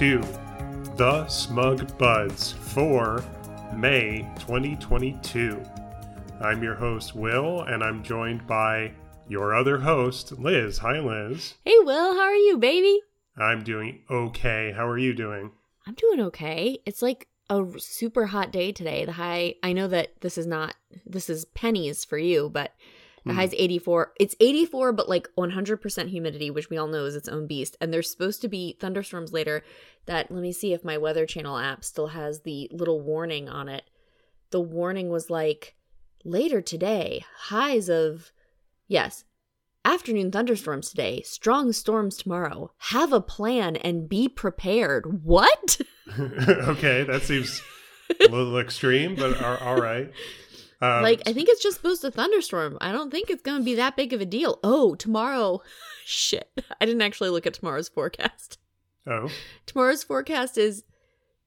To The Smug Buds for May 2022. I'm your host, Will, and I'm joined by your other host, Liz. Hi, Liz. Hey, Will, how are you, baby? I'm doing okay. How are you doing? I'm doing okay. It's like a super hot day today. The high, I know that this is not, this is pennies for you, but the Hmm. high's 84. It's 84, but like 100% humidity, which we all know is its own beast. And there's supposed to be thunderstorms later that, let me see if my Weather Channel app still has the little warning on it. The warning was like, later today, highs of, yes, afternoon thunderstorms today, strong storms tomorrow. Have a plan and be prepared. What? okay, that seems a little extreme, but all right. Um, like, I think it's just supposed to thunderstorm. I don't think it's going to be that big of a deal. Oh, tomorrow. Shit. I didn't actually look at tomorrow's forecast. oh, Tomorrow's forecast is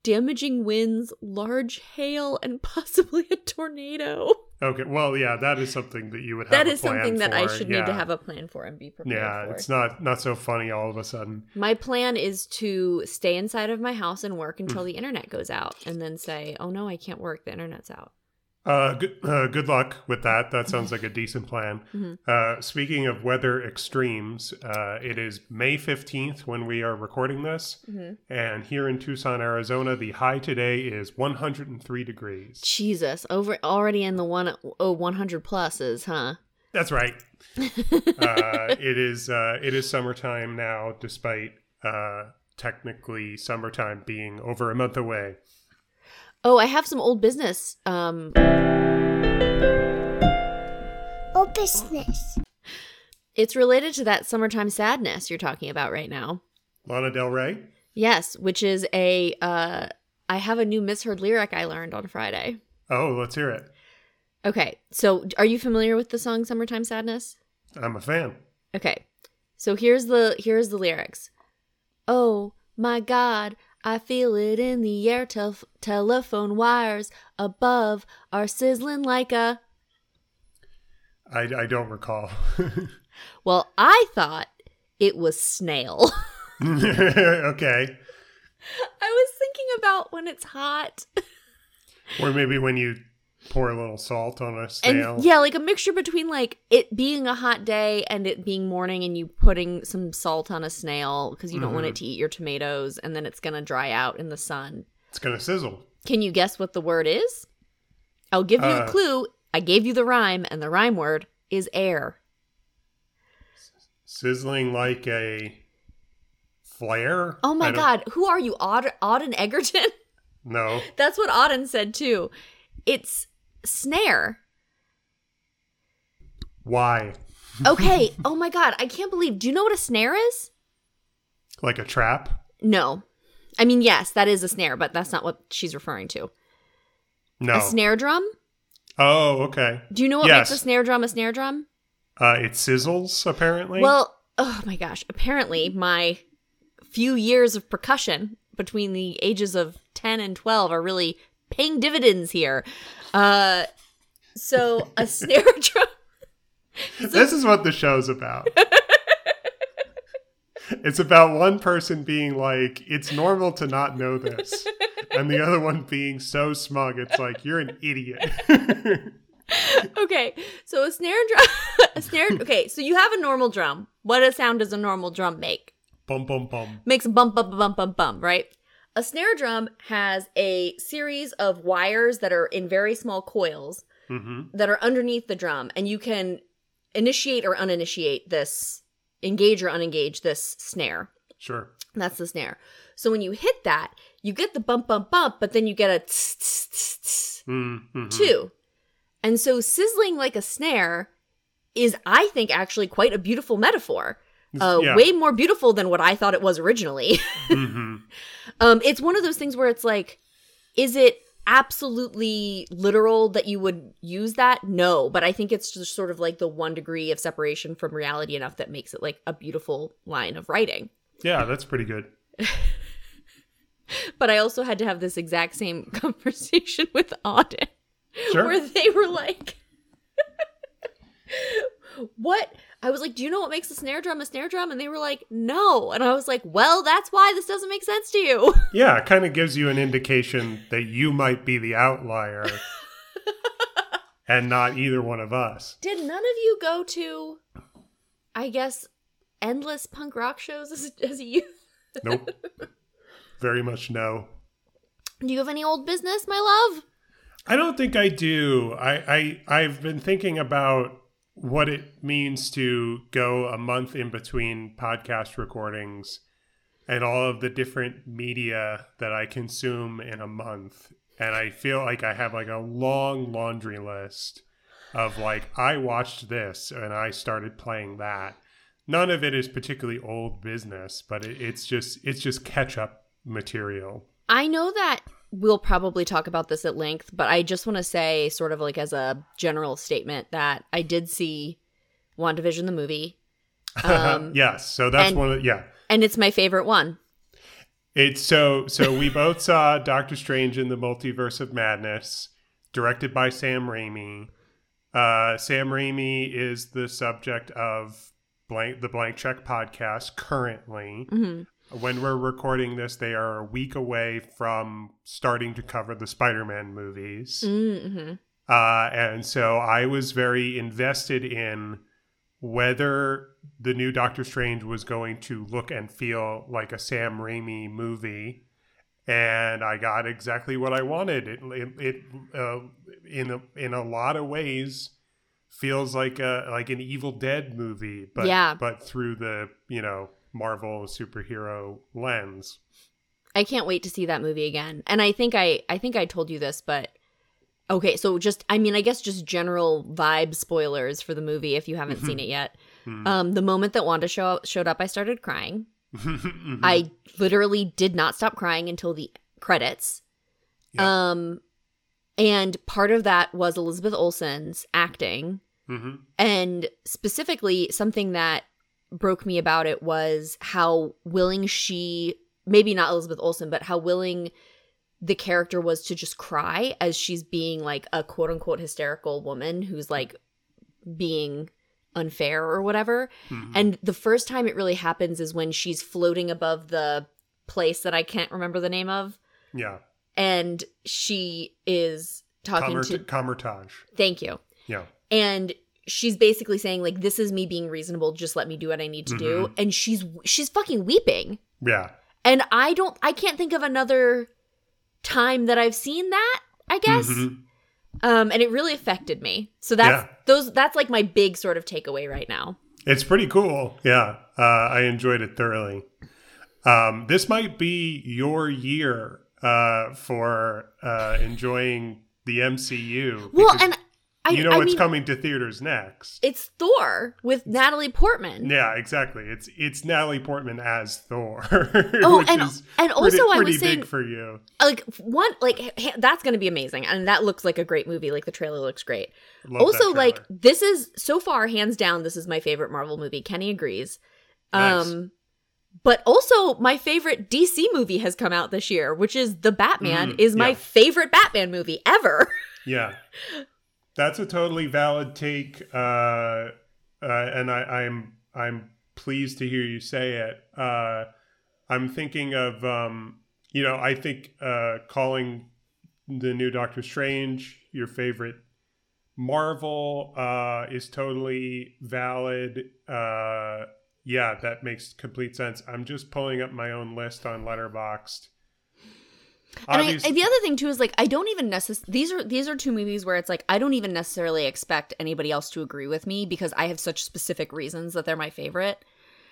damaging winds, large hail, and possibly a tornado. okay. Well, yeah, that is something that you would have. That is something that I for, should need to have a plan for and be prepared for. Yeah, for. it's not not so funny all of a sudden. My plan is to stay inside of my house and work Mm. until the internet goes out and then say, oh no, I can't work. The internet's out. Uh, good, uh, good luck with that. That sounds like a decent plan. Mhm. Uh, speaking of weather extremes, uh, it is May 15th when we are recording this. Mhm. And here in Tucson, Arizona, the high today is 103 degrees. Jesus, over already in the one oh 100 pluses, huh? That's right. uh, it is uh, it is summertime now, despite uh, technically summertime being over a month away. Oh, I have some old business. Um, Oh, business. it's related to that summertime sadness you're talking about right now. Lana Del Rey. Yes, which is a uh, I have a new misheard lyric I learned on Friday. Oh, let's hear it. Okay, so are you familiar with the song "Summertime Sadness"? I'm a fan. Okay. So here's the here's the lyrics. Oh my god, I feel it in the air tel- telephone wires above are sizzling like a I, I don't recall. Well, I thought it was snail. okay. I was thinking about when it's hot. Or maybe when you pour a little salt on a snail. And yeah, like a mixture between like it being a hot day and it being morning and you putting some salt on a snail because you don't want it to eat your tomatoes and then it's going to dry out in the sun. It's going to sizzle. Can you guess what the word is? I'll give you Uh, a clue. I gave you the rhyme, and the rhyme word is air. Sizzling like a flare. Oh my god, who are you, Aud- Auden Egerton? No. That's what Auden said too. It's snare. Why? Okay. oh my god, I can't believe. Do you know what a snare is? Like a trap? No. I mean, yes, that is a snare, but that's not what she's referring to. No. A snare drum? Oh, okay. Do you know what Yes. makes a snare drum a snare drum? Uh, it sizzles, apparently. Well, oh my gosh. Apparently, my few years of percussion between the ages of 10 and 12 are really paying dividends here. Uh, so, a snare drum. this is what the show's about. it's about one person being like, it's normal to not know this. And the other one being so smug, it's like, you're an idiot. Okay, so a snare drum. a snare. Okay, so you have a normal drum. What a sound does a normal drum make? bum, bum, bum. makes a bump, bump, bump, bump, bump, right? A snare drum has a series of wires that are in very small coils hmm that are underneath the drum, and you can initiate or uninitiate this, engage or unengage this snare. Sure. That's the snare. So when you hit that, you get the bump, bump, bump, but then you get a tss, tss, tss, tss, Mm-hmm. too. And so sizzling like a snare is, I think, actually quite a beautiful metaphor. Uh, Yeah. Way more beautiful than what I thought it was originally. hmm Um, it's one of those things where it's like, is it absolutely literal that you would use that? No, but I think it's just sort of like the one degree of separation from reality enough that makes it like a beautiful line of writing. Yeah, that's pretty good. But I also had to have this exact same conversation with Auden, Sure. where they were like, "What? I was like, "Do you know what makes a snare drum a snare drum?" And they were like, "No." And I was like, "Well, that's why this doesn't make sense to you." Yeah, it kind of gives you an indication that you might be the outlier and not either one of us. Did none of you go to, I guess, endless punk rock shows as, as a youth? Nope. Very much no. Do you have any old business, my love? I don't think I do. I, I I've been thinking about what it means to go a month in between podcast recordings and all of the different media that I consume in a month. And I feel like I have like a long laundry list of like I watched this and I started playing that. None of it is particularly old business, but it, it's just it's just catch up material. I know that we'll probably talk about this at length, but I just want to say, sort of like as a general statement, that I did see WandaVision the movie. Um, yes, so that's and- one of the, yeah. and it's my favorite one. It's so so we both saw Doctor Strange in the Multiverse of Madness, directed by Sam Raimi. Uh, Sam Raimi is the subject of blank the Blank Check podcast currently. hmm When we're recording this, they are a week away from starting to cover the Spider-Man movies. Mm-hmm. Uh, and so I was very invested in whether the new Doctor Strange was going to look and feel like a Sam Raimi movie. And I got exactly what I wanted. It, it, it uh, in a, in a lot of ways feels like a like an Evil Dead movie, but Yeah. but through the you know Marvel superhero lens. I can't wait to see that movie again. And I think I I think I told you this, but okay, so just I mean, I guess just general vibe spoilers for the movie if you haven't seen it yet. Hmm. Um, the moment that Wanda show, showed up, I started crying. Mhm. I literally did not stop crying until the credits. Yeah. Um, and part of that was Elizabeth Olsen's acting, Mhm. and specifically something that broke me about it was how willing she maybe not Elizabeth Olsen, but how willing the character was to just cry as she's being like a quote unquote hysterical woman who's like being unfair or whatever. Mhm. And the first time it really happens is when she's floating above the place that I can't remember the name of. yeah, And she is talking Comer- to. Kamar-Taj. Thank you. Yeah. And she's basically saying like this is me being reasonable just let me do what i need to do Mm-hmm. and she's she's fucking weeping Yeah. and i don't i can't think of another time that i've seen that i guess Mhm. um and it really affected me so that's Yeah. those that's like my big sort of takeaway right now It's pretty cool. Yeah. Uh, I enjoyed it thoroughly. Um, this might be your year uh, for uh, enjoying the MCU. well and i you know I what's mean, coming to theaters next. it's thor with natalie portman yeah, exactly. It's it's Natalie Portman as Thor. Oh, and- and pretty, also I was pretty saying- big for you. like one like that's gonna be amazing and that looks like a great movie like the trailer looks great Love also like this is so far hands down this is my favorite marvel movie kenny agrees Nice. um but also my favorite dc movie has come out this year which is the batman Mhm, is my yeah. favorite batman movie ever Yeah, that's a totally valid take, uh, uh, and I, I'm I'm pleased to hear you say it. Uh, I'm thinking of um, you know I think uh, calling the new Doctor Strange your favorite Marvel uh, is totally valid. Uh, yeah, that makes complete sense. I'm just pulling up my own list on Letterboxd. And I, the other thing too is like i don't even necessarily these are these are two movies where it's like i don't even necessarily expect anybody else to agree with me because i have such specific reasons that they're my favorite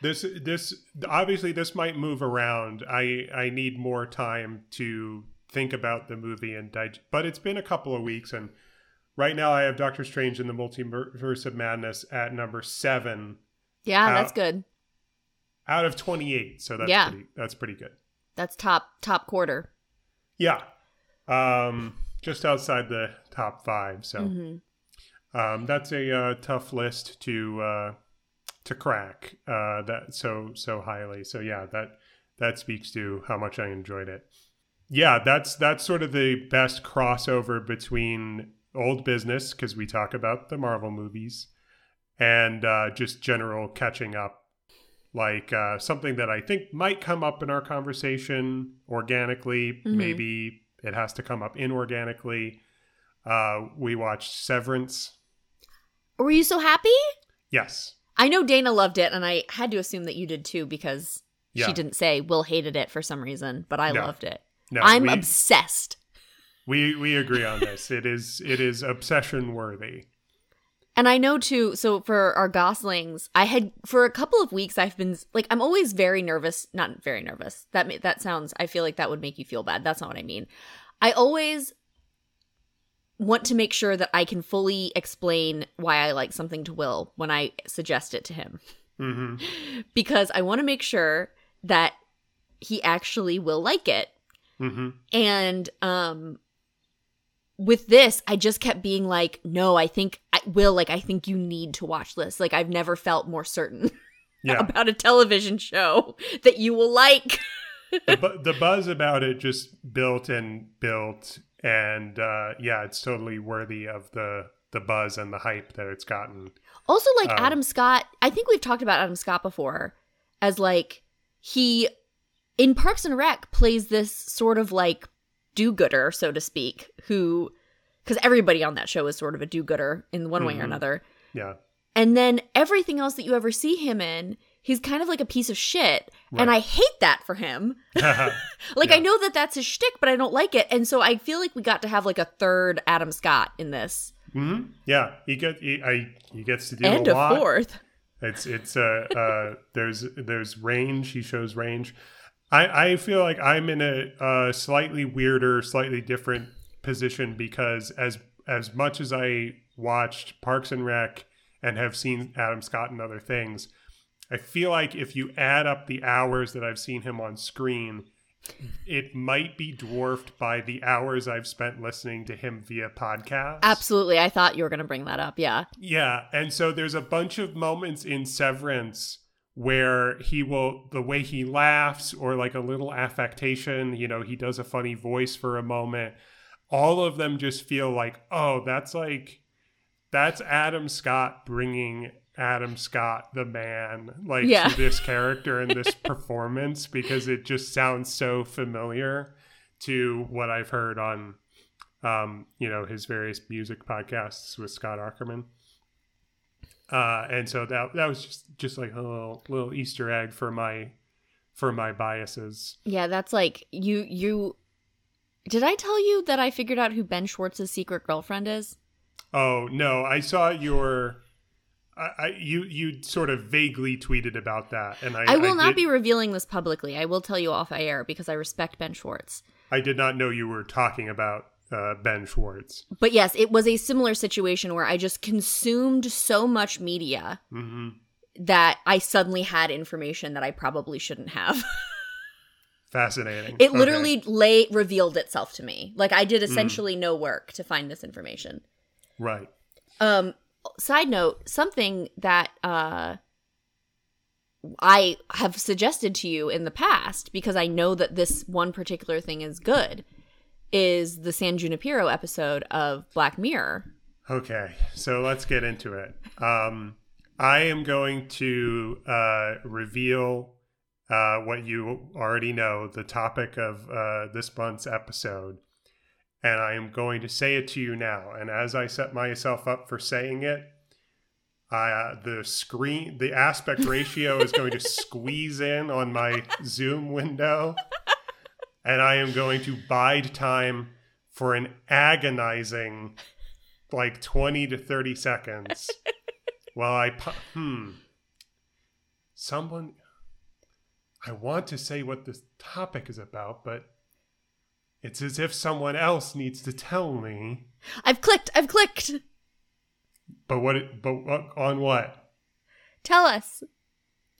This this obviously this might move around. I I need more time to think about the movie and dig- but it's been a couple of weeks and right now I have Doctor Strange in the Multiverse of Madness at number 7 yeah Uh, that's good out of 28. So that's Yeah. pretty that's pretty good. that's top top quarter Yeah. Um just outside the top 5. So Mhm. um that's a uh, tough list to uh to crack uh that so so highly so yeah that that speaks to how much i enjoyed it yeah that's that's sort of the best crossover between old business because we talk about the marvel movies and uh, just general catching up. Like uh, something that I think might come up in our conversation organically. Mhm. Maybe it has to come up inorganically. Uh, we watched Severance. Were you so happy? Yes. I know Dana loved it, and I had to assume that you did too because Yeah. she didn't say Will hated it for some reason, but I No. loved it. No, I'm we, obsessed. we we agree on this. It is it is obsession worthy. And I know too, so for our Goslings, I had for a couple of weeks I've been like I'm always very nervous, not very nervous. That ma- that sounds I feel like that would make you feel bad. That's not what I mean. I always want to make sure that I can fully explain why I like something to Will when I suggest it to him hmm because I want to make sure that he actually will like it. hmm And um with this, I just kept being like, no, I think I will like I think you need to watch this. Like I've never felt more certain Yeah. about a television show that you will like. the, bu- the buzz about it just built and built and uh yeah it's totally worthy of the the buzz and the hype that it's gotten Also like Um, Adam Scott, I think we've talked about Adam Scott before as like he in Parks and Rec plays this sort of like do-gooder, so to speak, who cuz everybody on that show is sort of a do-gooder in one way or Mhm. another. yeah And then everything else that you ever see him in, he's kind of like a piece of shit. And I hate that for him. Like, Yeah. I know that that's his shtick, but I don't like it. And so I feel like we got to have like a third Adam Scott in this. hmm yeah he get he, I, he gets to do and a a lot fourth. it's it's uh uh there's there's range he shows range i i feel like i'm in a uh slightly weirder slightly different position because as as much as i watched parks and rec and have seen adam scott and other things i feel like if you add up the hours that i've seen him on screen it might be dwarfed by the hours i've spent listening to him via podcast Absolutely. I thought you were going to bring that up. Yeah. yeah, and so there's a bunch of moments in Severance where he will the way he laughs or like a little affectation, you know, he does a funny voice for a moment. All of them just feel like, "Oh, that's like that's Adam Scott bringing Adam Scott the man like Yeah. to this character and this performance because it just sounds so familiar to what I've heard on um, you know, his various music podcasts with Scott Aukerman. Uh, and so that that was just just like a little little Easter egg for my for my biases. Yeah. That's like you, you. Did I tell you that I figured out who Ben Schwartz's secret girlfriend is? Oh no, I saw your I, I you you sort of vaguely tweeted about that, and I I will not did, be revealing this publicly. I will tell you off air because I respect Ben Schwartz. I did not know you were talking about uh, Ben Schwartz. But yes, it was a similar situation where I just consumed so much media hmm that I suddenly had information that I probably shouldn't have. Fascinating. It Okay. literally lay revealed itself to me. Like I did essentially no work to find this information. right. Um side note, something that uh I have suggested to you in the past because I know that this one particular thing is good is the San Junipero episode of Black Mirror. Okay, so let's get into it. Um, I am going to uh, reveal uh, what you already know the topic of uh, this month's episode. And I am going to say it to you now. And as I set myself up for saying it, uh, the screen, the aspect ratio is going to squeeze in on my Zoom window. And I am going to bide time for an agonizing like 20 to 30 seconds while I pu- hmm someone I want to say what this topic is about but it's as if someone else needs to tell me I've clicked. I've clicked. but what it, but on what Tell us.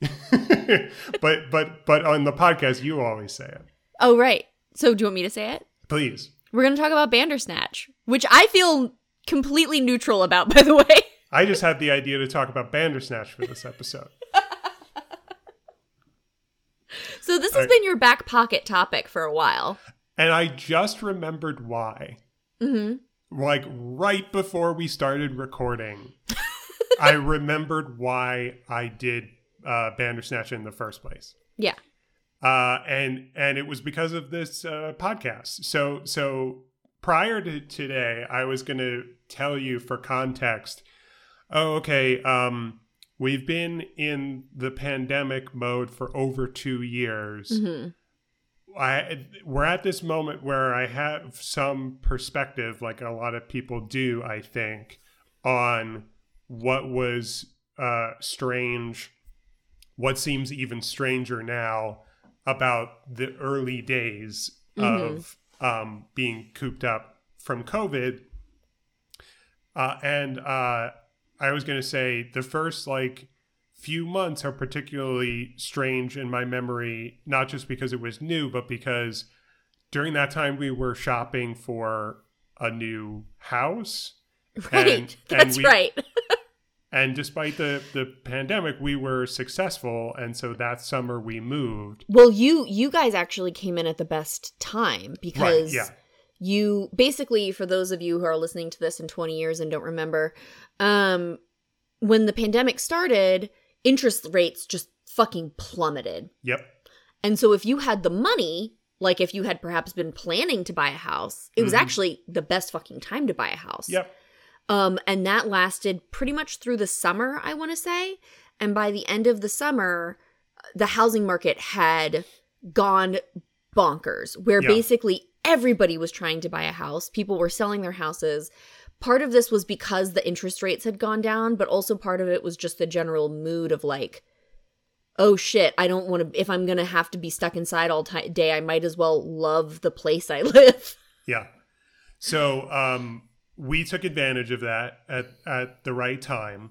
but but but on the podcast you always say it Oh, right. So, do you want me to say it? please We're going to talk about Bandersnatch, which I feel completely neutral about, by the way. I just had the idea to talk about Bandersnatch for this episode So, this has I- been your back pocket topic for a while. and I just remembered why hmm like right before we started recording I remembered why I did uh, Bandersnatch in the first place. Yeah. Uh, and and it was because of this uh, podcast. So so prior to today, I was going to tell you for context. Oh, okay. Um, we've been in the pandemic mode for over two years. hmm I we're at this moment where I have some perspective, like a lot of people do, I think, on what was uh, strange, what seems even stranger now about the early days of um, being cooped up from COVID. Uh, and uh, I was going to say the first like few months are particularly strange in my memory, not just because it was new, but because during that time we were shopping for a new house. Right. And- and That's we- right. And despite the, the pandemic, we were successful. And so that summer we moved. Well, you you guys actually came in at the best time because yeah. You basically for those of you who are listening to this in 20 years and don't remember, um when the pandemic started, interest rates just fucking plummeted. Yep. And so if you had the money, like if you had perhaps been planning to buy a house, it was Mhm. actually the best fucking time to buy a house. Yep. Um, and that lasted pretty much through the summer, I want to say. And by the end of the summer, the housing market had gone bonkers, where Yeah. basically everybody was trying to buy a house. People were selling their houses. Part of this was because the interest rates had gone down, but also part of it was just the general mood of like, oh shit, I don't want to, if I'm going to have to be stuck inside all ti day, I might as well love the place I live. Yeah. So um, we took advantage of that at, at the right time.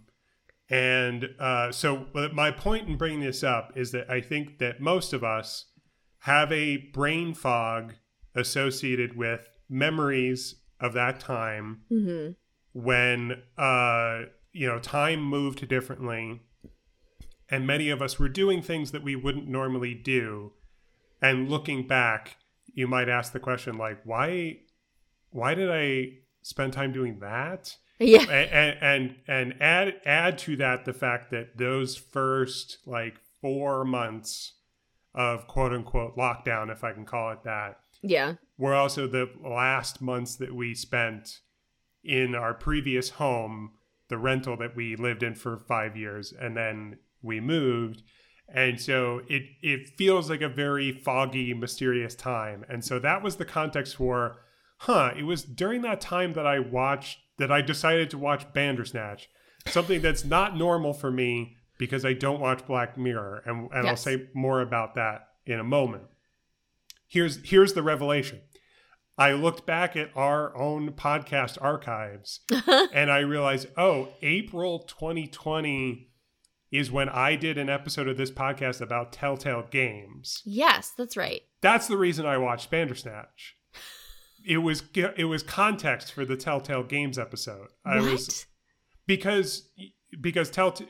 And uh, so my point in bringing this up is that I think that most of us have a brain fog associated with memories of that time hmm when uh, you know time moved differently and many of us were doing things that we wouldn't normally do. And looking back you might ask the question like why why did i spend time doing that? Yeah. and and and add add to that the fact that those first like 4 months of quote unquote lockdown if i can call it that Yeah. were also the last months that we spent in our previous home, the rental that we lived in for five years, and then we moved. And so it it feels like a very foggy, mysterious time. And so that was the context for, huh, it was during that time that I watched that I decided to watch Bandersnatch. Something that's not normal for me because I don't watch Black Mirror. And and I'll say more about that in a moment here's here's the revelation. I looked back at our own podcast archives and I realized, oh, April 2020 is when I did an episode of this podcast about Telltale Games. yes, that's right. That's the reason I watched Bandersnatch. It was it was context for the Telltale Games episode. I what? was because because Telltale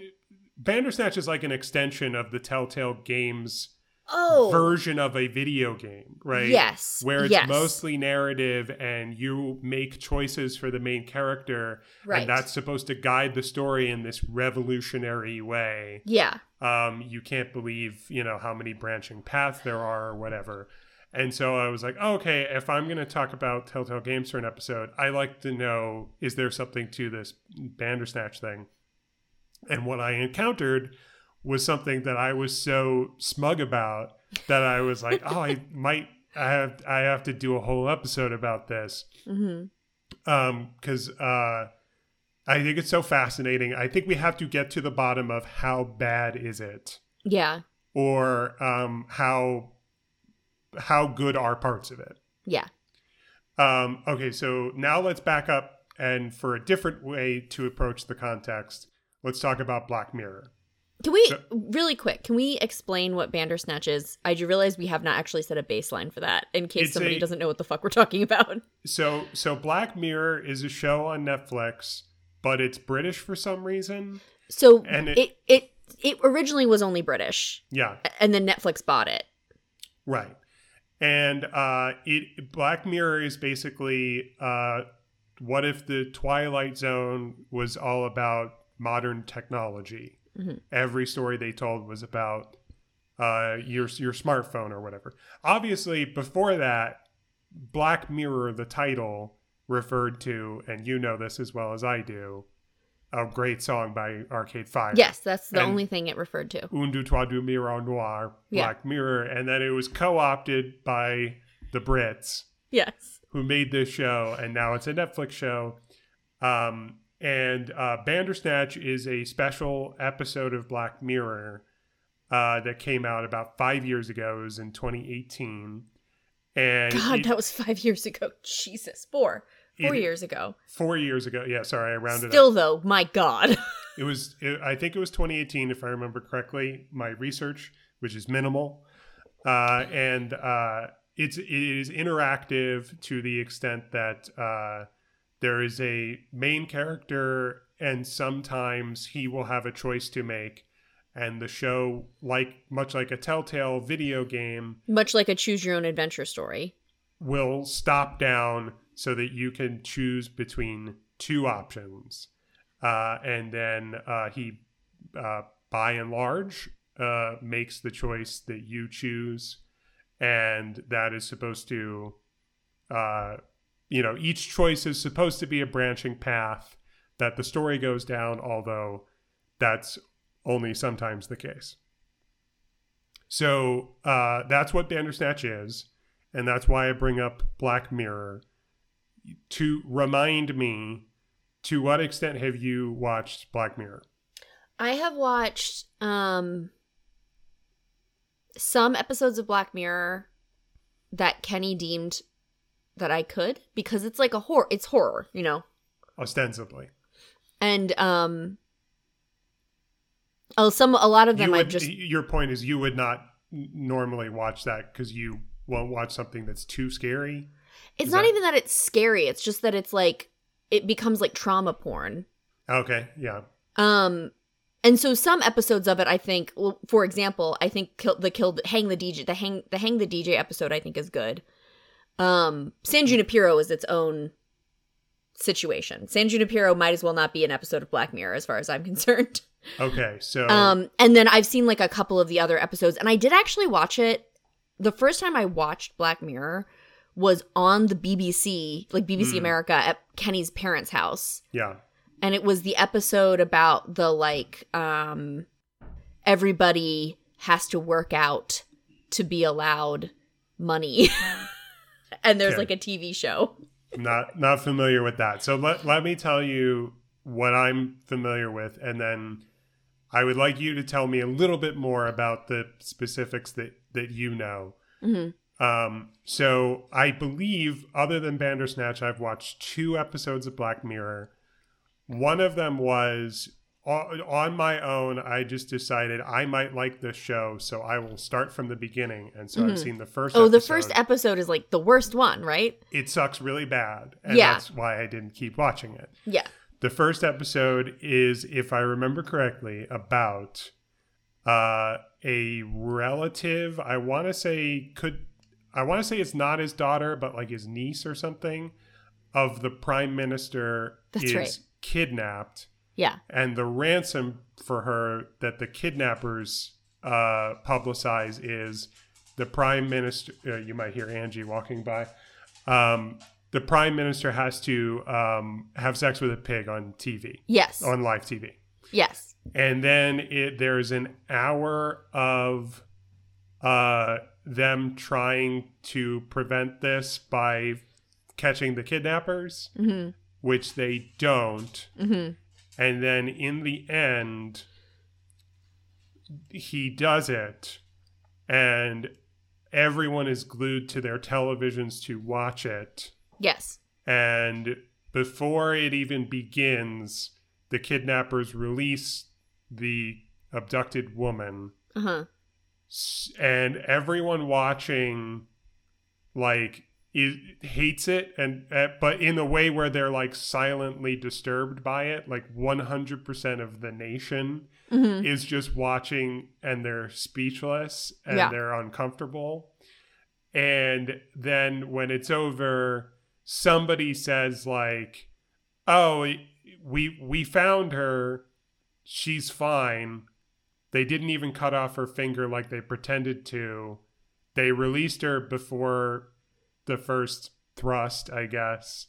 Bandersnatch is like an extension of the Telltale Games oh. version of a video game, right? Yes. Where it's yes. mostly narrative and you make choices for the main character, right. and that's supposed to guide the story in this revolutionary way. yeah. Um, you can't believe, you know, how many branching paths there are or whatever. And so I was like, oh, okay, if I'm going to talk about Telltale Games for an episode, I like to know is there something to this Bandersnatch thing? And what I encountered was something that I was so smug about that I was like, oh, I might, I have, I have to do a whole episode about this. Hmm um because uh i think it's so fascinating. I think we have to get to the bottom of how bad is it? Yeah. or um how how good are parts of it? Yeah. um okay so now let's back up and for a different way to approach the context let's talk about black mirror Can we really quick? Can we explain what Bandersnatch is? I do realize we have not actually set a baseline for that, in case somebody a- doesn't know what the fuck we're talking about. so so black mirror is a show on netflix but it's british for some reason So And it, it- it it originally was only British, yeah and then Netflix bought it. Right. And uh it Black Mirror is basically uh what if the Twilight Zone was all about modern technology. Mhm. Every story they told was about uh, your your smartphone or whatever. Obviously, before that, Black Mirror, the title, referred to, and you know this as well as I do, a great song by Arcade Fire. Yes, that's the And- only thing it referred to. Un, deux, trois, deux, miroir noir, Yeah. Black Mirror, and then it was co-opted by the Brits Yes. who made this show, and now it's a Netflix show. Um, and uh, Bandersnatch is a special episode of Black Mirror uh, that came out about five years ago. It was in 2018, and God, it- that was five years ago. Jesus, four, four It- years ago. four years ago. Yeah, sorry, I rounded up. Still though, my God. It was, it, I think it was 2018, if I remember correctly. My research, which is minimal, uh, and uh, it's it is interactive to the extent that uh, there is a main character, and sometimes he will have a choice to make, and the show, like much like a Telltale video game, Much like a choose your own adventure story. will stop down so that you can choose between two options. Uh, and then uh, he, uh, by and large, uh, makes the choice that you choose. And that is supposed to, uh, you know, each choice is supposed to be a branching path that the story goes down, although that's only sometimes the case. So uh, that's what Bandersnatch is and that's why I bring up Black Mirror to remind me to what extent have you watched Black Mirror? I have watched um some episodes of Black Mirror that Kenny deemed that I could because it's like a horror it's horror, you know. Ostensibly, And um oh some a lot of you them I just your point is you would not normally watch that because you won't watch something that's too scary. it's is not that- even that it's scary, it's just that it's like it becomes like trauma porn. Okay, yeah, Um, and so some episodes of it, I think, well, for example, I think kill, the kill hang the DJ the hang the hang the DJ episode, I think is good. Um, San Junipero is its own situation. San Junipero might as well not be an episode of Black Mirror, as far as I'm concerned. okay. So Um, and then I've seen like a couple of the other episodes, and I did actually watch it. The first time I watched Black Mirror was on the BBC, like BBC Hmm. America, at Kenny's parents' house yeah, and it was the episode about the like um everybody has to work out to be allowed money and there's Okay. like a tv show not not familiar with that. So let let me tell you what I'm familiar with, and then I would like you to tell me a little bit more about the specifics that that you know. Mhm. Um, so I believe, other than Bandersnatch, I've watched two episodes of Black Mirror. One of them was on, my own. I just decided I might like this show, so I will start from the beginning. And so I've Mhm. seen the first. oh the first episode is like the worst one right It sucks really bad, and Yeah. that's why I didn't keep watching it. yeah The first episode is, if I remember correctly, about uh, a relative. I want to say could I want to say it's not his daughter, but like his niece or something of the prime minister That's is right. kidnapped, yeah and the ransom for her that the kidnappers uh, publicize is the prime minister. Uh, you might hear Angie walking by. Um, the prime minister has to um, have sex with a pig on TV, yes on live TV. yes And then it, there's an hour of uh, them trying to prevent this by catching the kidnappers, hmm which they don't. hmm And then in the end, he does it, and everyone is glued to their televisions to watch it. yes. And before it even begins, the kidnappers release the abducted woman, uh-huh. And everyone watching, like, is, hates it, and uh, but in a way where they're like silently disturbed by it. Like 100% of the nation hmm is just watching and they're speechless and Yeah. they're uncomfortable. And then when it's over, somebody says like, "Oh, we we found her she's fine. They didn't even cut off her finger like they pretended to. They released her before the first thrust, I guess.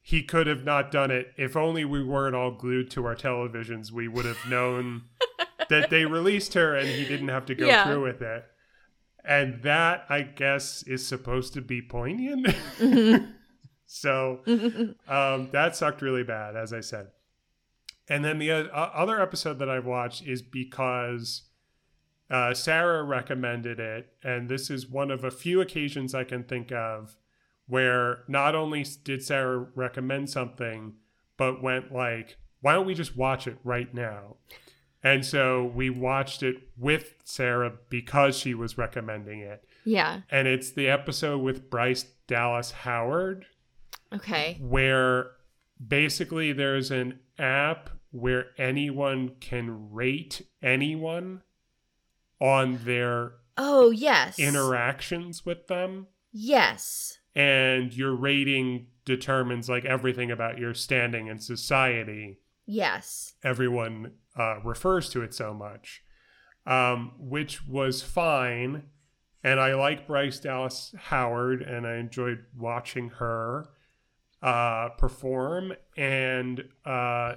He could have not done it. If only we weren't all glued to our televisions, we would have known that they released her and he didn't have to go Yeah. through with it. And that, I guess, is supposed to be poignant. so um, that sucked really bad, as I said. And then the o- other episode that I've watched is because uh, Sarah recommended it, and this is one of a few occasions I can think of where not only did Sarah recommend something, but went like, "Why don't we just watch it right now?" And so we watched it with Sarah because she was recommending it, Yeah. and it's the episode with Bryce Dallas Howard Okay. where basically there's an app where anyone can rate anyone on their Oh, yes. interactions with them Yes. and your rating determines like everything about your standing in society Yes. everyone uh, refers to it so much um, which was fine and i like bryce dallas howard and i enjoyed watching her uh, perform and uh,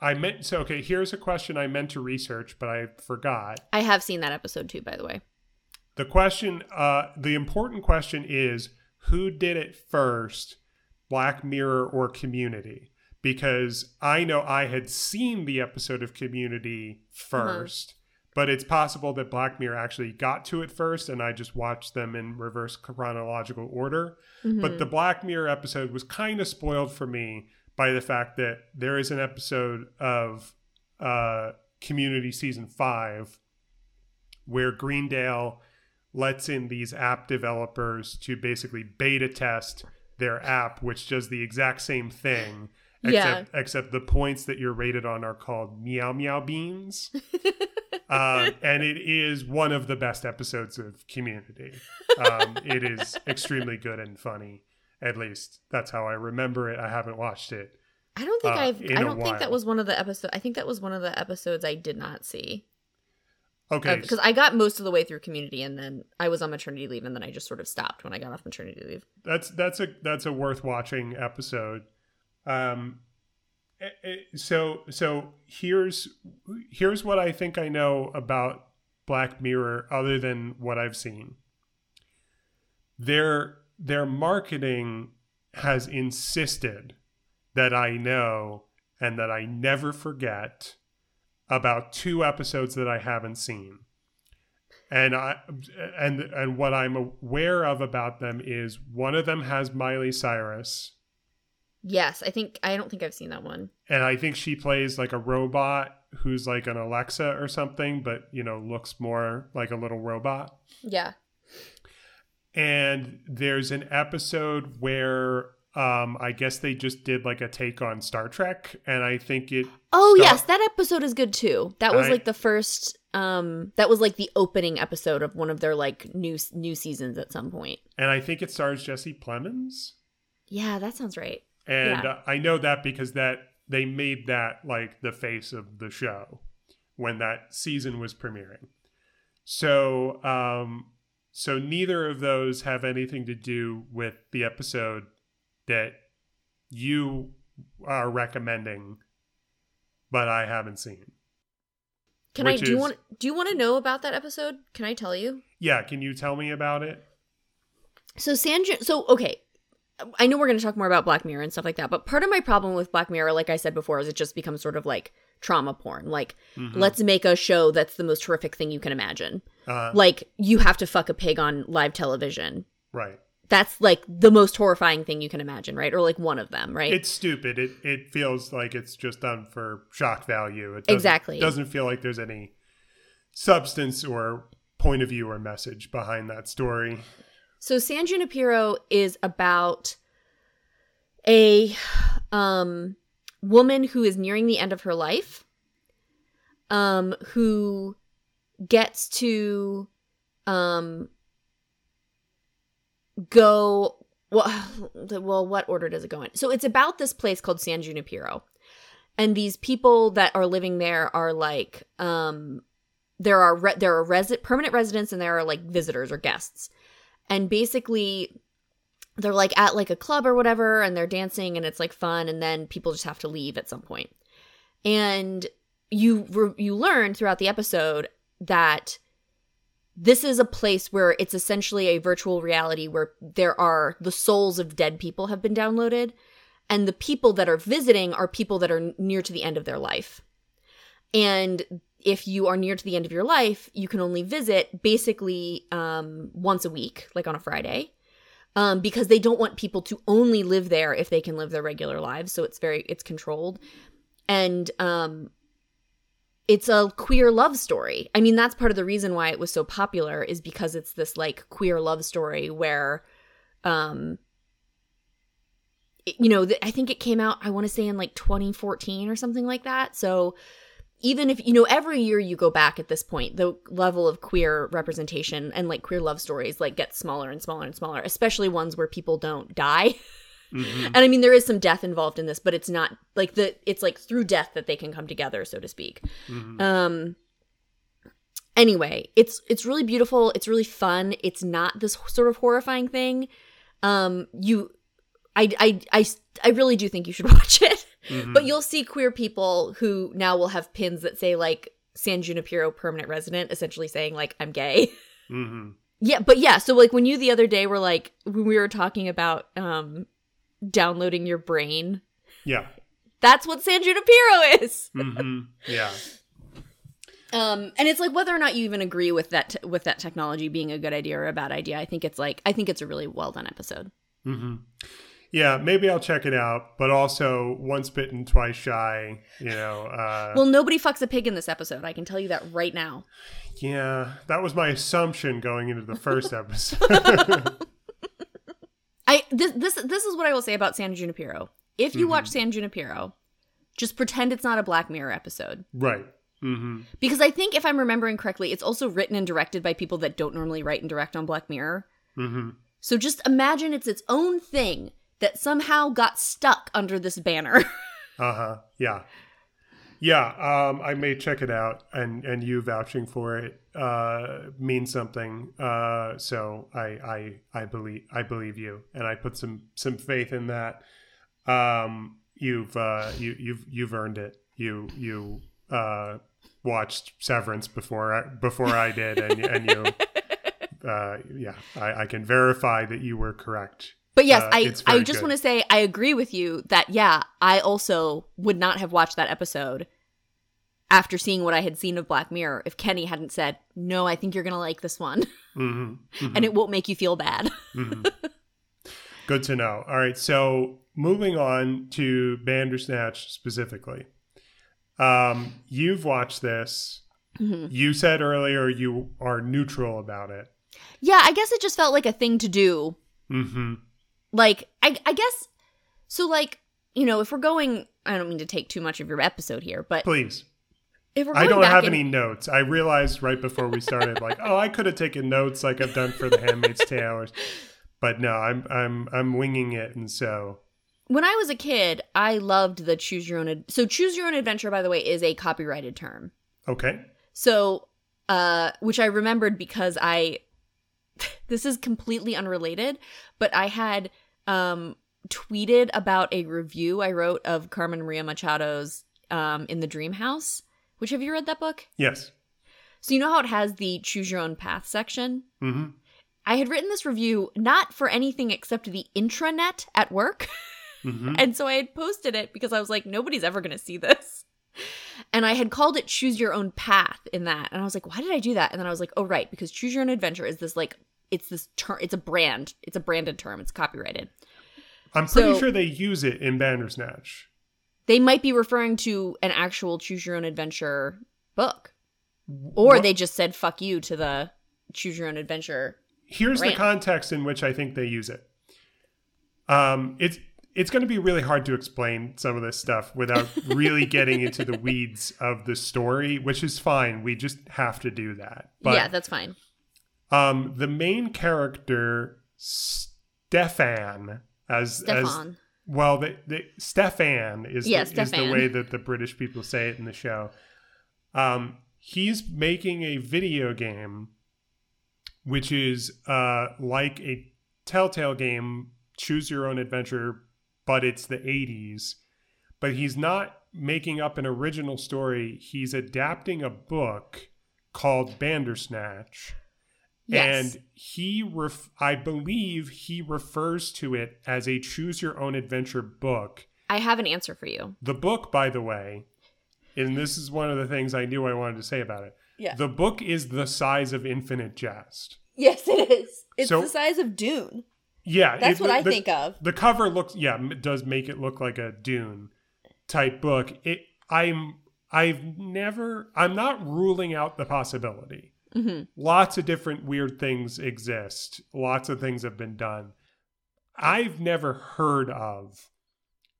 i meant so okay here's a question i meant to research but i forgot. I have seen that episode too, by the way. the question uh, the important question is who did it first black mirror or community? Because i know i had seen the episode of community 1st but it's possible that black mirror actually got to it first and i just watched them in reverse chronological order. But the black mirror episode was kind of spoiled for me by the fact that there is an episode of uh, community season five where Greendale lets in these app developers to basically beta test their app, which does the exact same thing. Yeah. Except, except the points that you're rated on are called MeowMeowBeenz. um, and it is one of the best episodes of Community. Um, it is extremely good and funny. At least that's how I remember it. I haven't watched it. I don't think Uh, I've. I don't think that was one of the episodes. I think that was one of the episodes I did not see Okay, because I got most of the way through Community and then I was on maternity leave and then I just sort of stopped when I got off maternity leave. that's that's a that's a worth watching episode um eh, eh, so so here's here's what i think i know about black mirror other than what i've seen their their marketing has insisted that i know and that i never forget about two episodes that i haven't seen and I and and what I'm aware of about them is one of them has Miley Cyrus, Yes, I think I don't think I've seen that one. and I think she plays like a robot who's like an Alexa or something, but you know looks more like a little robot. Yeah. And there's an episode where um, I guess they just did like a take on Star Trek, and I think it. Oh yes, that episode is good too. That was I- like the first. Um, that was like the opening episode of one of their like new new seasons at some point. and I think it stars Jesse Plemons. Yeah, that sounds right. And Yeah. uh, I know that because that they made that like the face of the show when that season was premiering. So, um, so neither of those have anything to do with the episode that you are recommending, but I haven't seen. Can I do you want do you want to know about that episode? Can I tell you? Yeah, can you tell me about it? So Sanjay, so okay, I know we're going to talk more about Black Mirror and stuff like that, but part of my problem with Black Mirror, like I said before, is it just becomes sort of like trauma porn. Like, Mhm. let's make a show that's the most horrific thing you can imagine. Uh, Like, you have to fuck a pig on live television. right. That's like the most horrifying thing you can imagine, right? Or like one of them, right? It's stupid. It it feels like it's just done for shock value. It doesn't, Exactly. doesn't feel like there's any substance or point of view or message behind that story. So San Junipero is about a um woman who is nearing the end of her life um who gets to um go well, well what order does it go in? So it's about this place called San Junipero. and these people that are living there are like um there are re- there are resi- permanent residents and there are like visitors or guests and basically they're like at like a club or whatever and they're dancing and it's like fun and then people just have to leave at some point. and you re- you learn throughout the episode that this is a place where it's essentially a virtual reality where there are the souls of dead people have been downloaded and the people that are visiting are people that are near to the end of their life and if you are near to the end of your life you can only visit basically um, once a week like on a friday um, because they don't want people to only live there if they can live their regular lives. So it's very it's controlled. And um, it's a queer love story. I mean that's part of the reason why it was so popular is because it's this like queer love story where um you know, th- I think it came out, I want to say in like 2014 or something like that. So even if, you know, every year you go back at this point, the level of queer representation and like queer love stories like gets smaller and smaller and smaller, especially ones where people don't die. Mhm. And I mean, there is some death involved in this, but it's not like the, it's like through death that they can come together, so to speak. Mhm. Um, anyway, it's it's really beautiful. It's really fun. It's not this sort of horrifying thing. Um, you, I, I, I, I really do think you should watch it. Mhm. But you'll see queer people who now will have pins that say like San Junipero permanent resident, essentially saying like I'm gay. Mhm. yeah, but yeah, so like when you the other day were like when we were talking about um downloading your brain, yeah. that's what San Junipero is. hmm Yeah. Um, and it's like whether or not you even agree with that t- with that technology being a good idea or a bad idea. I think it's like I think it's a really well done episode. hmm Yeah, maybe I'll check it out, but also once bitten, twice shy, you know. Uh, Well, nobody fucks a pig in this episode. I can tell you that right now. yeah, that was my assumption going into the first episode. I this this this is what I will say about San Junipero. If you Mhm. watch San Junipero, just pretend it's not a Black Mirror episode. right. hmm Because I think if I'm remembering correctly, it's also written and directed by people that don't normally write and direct on Black Mirror. hmm So just imagine it's its own thing that somehow got stuck under this banner. Uh huh. Yeah. Yeah. Um, I may check it out, and and you vouching for it uh, means something. Uh, so I I I believe I believe you, and I put some some faith in that. Um, you've uh, you you've you've earned it. You you uh, watched Severance before I, before I did, and and you. Uh, yeah, I, I can verify that you were correct. But yes, Uh, I I just want to say I agree with you that yeah, I also would not have watched that episode after seeing what I had seen of Black Mirror if Kenny hadn't said, "No, I think you're going to like this one hmm and it won't make you feel bad." Mhm. Good to know. All right, so moving on to Bandersnatch specifically. Um, you've watched this. Mhm. You said earlier you are neutral about it. Yeah, I guess it just felt like a thing to do. Mm-hmm. Like I I guess so like, you know, if we're going I don't mean to take too much of your episode here, but Please. if we're I don't have in- any notes. I realized right before we started, like, oh, I could have taken notes like I've done for The Handmaid's Tale, but no, I'm I'm I'm winging it, and so when I was a kid, I loved the choose your own ad- so choose your own adventure by the way is a copyrighted term. okay. So, uh, which I remembered because I, this is completely unrelated, but I had um tweeted about a review I wrote of Carmen Maria Machado's um in the Dream House. Which have you read that book? Yes. So you know how it has the choose your own path section. Mm-hmm. I had written this review not for anything except the intranet at work. Mm-hmm. And so I had posted it because I was like, nobody's ever going to see this. And I had called it Choose Your Own Path in that. And I was like, why did I do that? And then I was like, oh, right, because Choose Your Own Adventure is this like, it's this term, it's a brand, it's a branded term, it's copyrighted. I'm pretty So- sure they use it in Bandersnatch. They might be referring to an actual Choose Your Own Adventure book. Or What- they just said fuck you to the Choose Your Own Adventure. here's the context in which I think they use it. Um, it's it's going to be really hard to explain some of this stuff without really getting into the weeds of the story, which is fine. We just have to do that. But yeah, that's fine. Um, the main character Stefan, as Stefan. well, the, the Stefan is, Yeah, the, is the way that the British people say it in the show. Um, he's making a video game, which is uh, like a Telltale game, choose your own adventure, but it's the 80s. But he's not making up an original story. He's adapting a book called Bandersnatch. Yes. And he, ref- I believe, he refers to it as a choose your own adventure book. I have an answer for you. The book, by the way, and this is one of the things I knew I wanted to say about it. Yeah. The book is the size of Infinite Jest. Yes, it is. It's So- the size of Dune. Yeah, That's it- what I the- think of. The cover looks, yeah, m- does make it look like a Dune type book. It, I'm, I've never, I'm not ruling out the possibility. Hmm lots of different weird things exist. Lots of things have been done. I've never heard of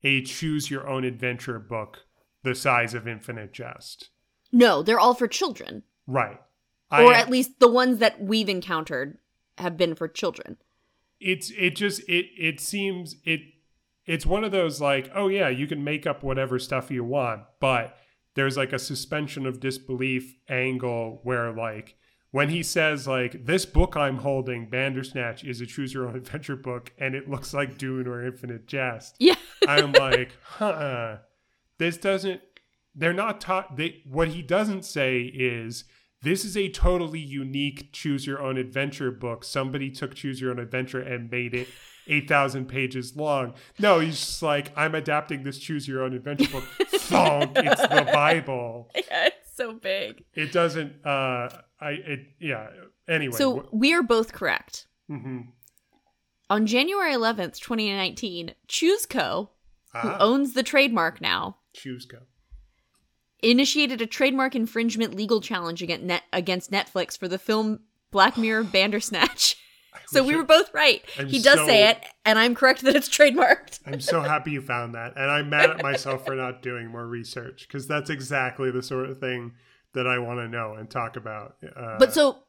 a choose your own adventure book the size of Infinite Jest. No, they're all for children, Right. or I, at least the ones that we've encountered have been for children. it's it just it it seems it it's one of those like oh yeah you can make up whatever stuff you want but there's like a suspension of disbelief angle where like when he says like this book i'm holding bandersnatch is a choose your own adventure book and it looks like dune or infinite jest. Yeah. i'm like huh this doesn't they're not taught they what he doesn't say is this is a totally unique choose your own adventure book. Somebody took choose your own adventure and made it 8000 pages long. No he's just like i'm adapting this choose your own adventure book. Thunk, it's the bible. Yeah, so big. it doesn't uh i it yeah anyway So we are both correct. mm-hmm. On January 11th, 2019, ChooseCo, who ah, owns the trademark now, ChooseCo initiated a trademark infringement legal challenge against, Net- against Netflix for the film Black Mirror Bandersnatch. So we were both right. I'm he does so- say it, and I'm correct that it's trademarked. I'm so happy you found that. And I'm mad at myself for not doing more research because that's exactly the sort of thing that I want to know and talk about. Uh, But so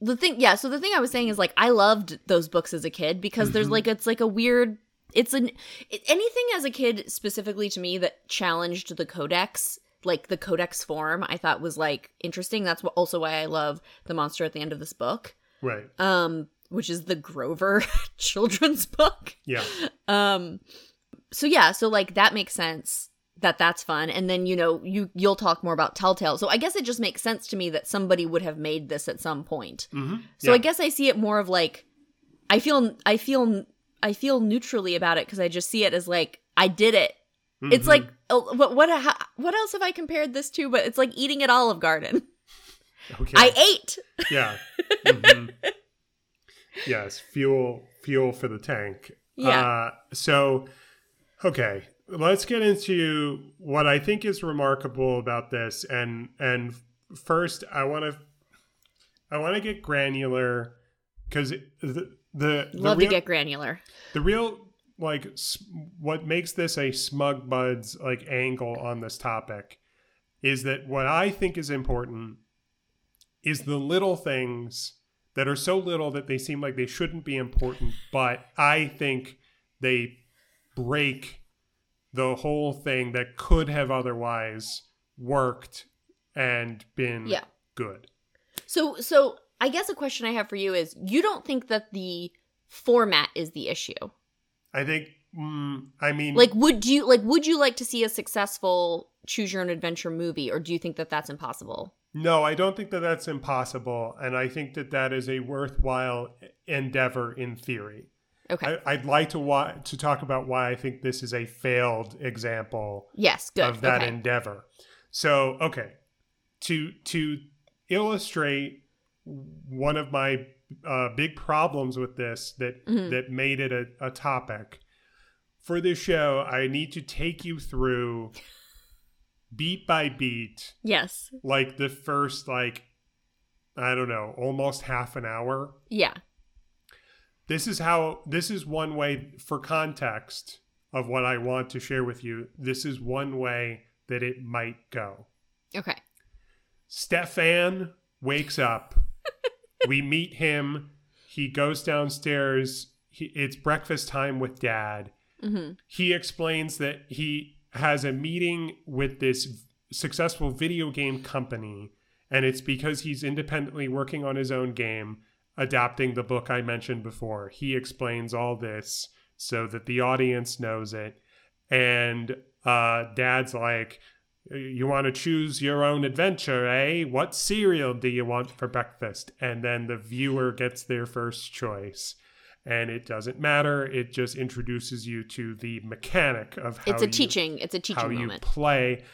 the thing, yeah. So the thing I was saying is like I loved those books as a kid because there's Mhm. like it's like a weird. It's an anything as a kid specifically to me that challenged the codex, like the codex form. I thought was like interesting. That's what, also why I love the monster at the end of this book, right. um, which is the Grover children's book. Yeah. Um, so yeah, so like that makes sense that that's fun and then you know you you'll talk more about telltale so i guess it just makes sense to me that somebody would have made this at some point Mm-hmm. so I guess I see it more of like I feel I feel I feel neutrally about it because I just see it as like I did it. Mm-hmm. It's like oh, what what ha- what else have I compared this to? But it's like eating at Olive Garden. okay. I ate. yeah. Mhm. Yes. Fuel. Fuel for the tank. Yeah. Uh, so, okay, let's get into what I think is remarkable about this, and and first, I want to, I want to get granular because the the, the Love real, to get granular. the real like what makes this a smug buds like angle on this topic is that what I think is important is the little things that are so little that they seem like they shouldn't be important, but I think they break the whole thing that could have otherwise worked and been Yeah. good. So so I guess a question I have for you is you don't think that the format is the issue. I think mm, I mean Like would you like would you like to see a successful choose your own adventure movie or do you think that that's impossible? No, I don't think that that's impossible, and I think that that is a worthwhile endeavor in theory. Okay. I, I'd like to wa- to talk about why I think this is a failed example yes, good. of that okay. endeavor. So, okay, to to illustrate one of my uh, big problems with this that Mhm. that made it a, a topic for this show, I need to take you through beat by beat. Yes. like the first like i don't know almost half an hour. Yeah. this is how this is one way for context of what i want to share with you this is one way that it might go. Okay. stefan wakes up. We meet him. He goes downstairs. He, it's breakfast time with dad. Mm-hmm. He explains that he has a meeting with this successful video game company, and it's because he's independently working on his own game, adapting the book I mentioned before. He explains all this so that the audience knows it. And uh, dad's like, you want to choose your own adventure, eh? What cereal do you want for breakfast? And then the viewer gets their first choice. And it doesn't matter. It just introduces you to the mechanic of how It's a you, teaching. It's a how teaching you moment. play.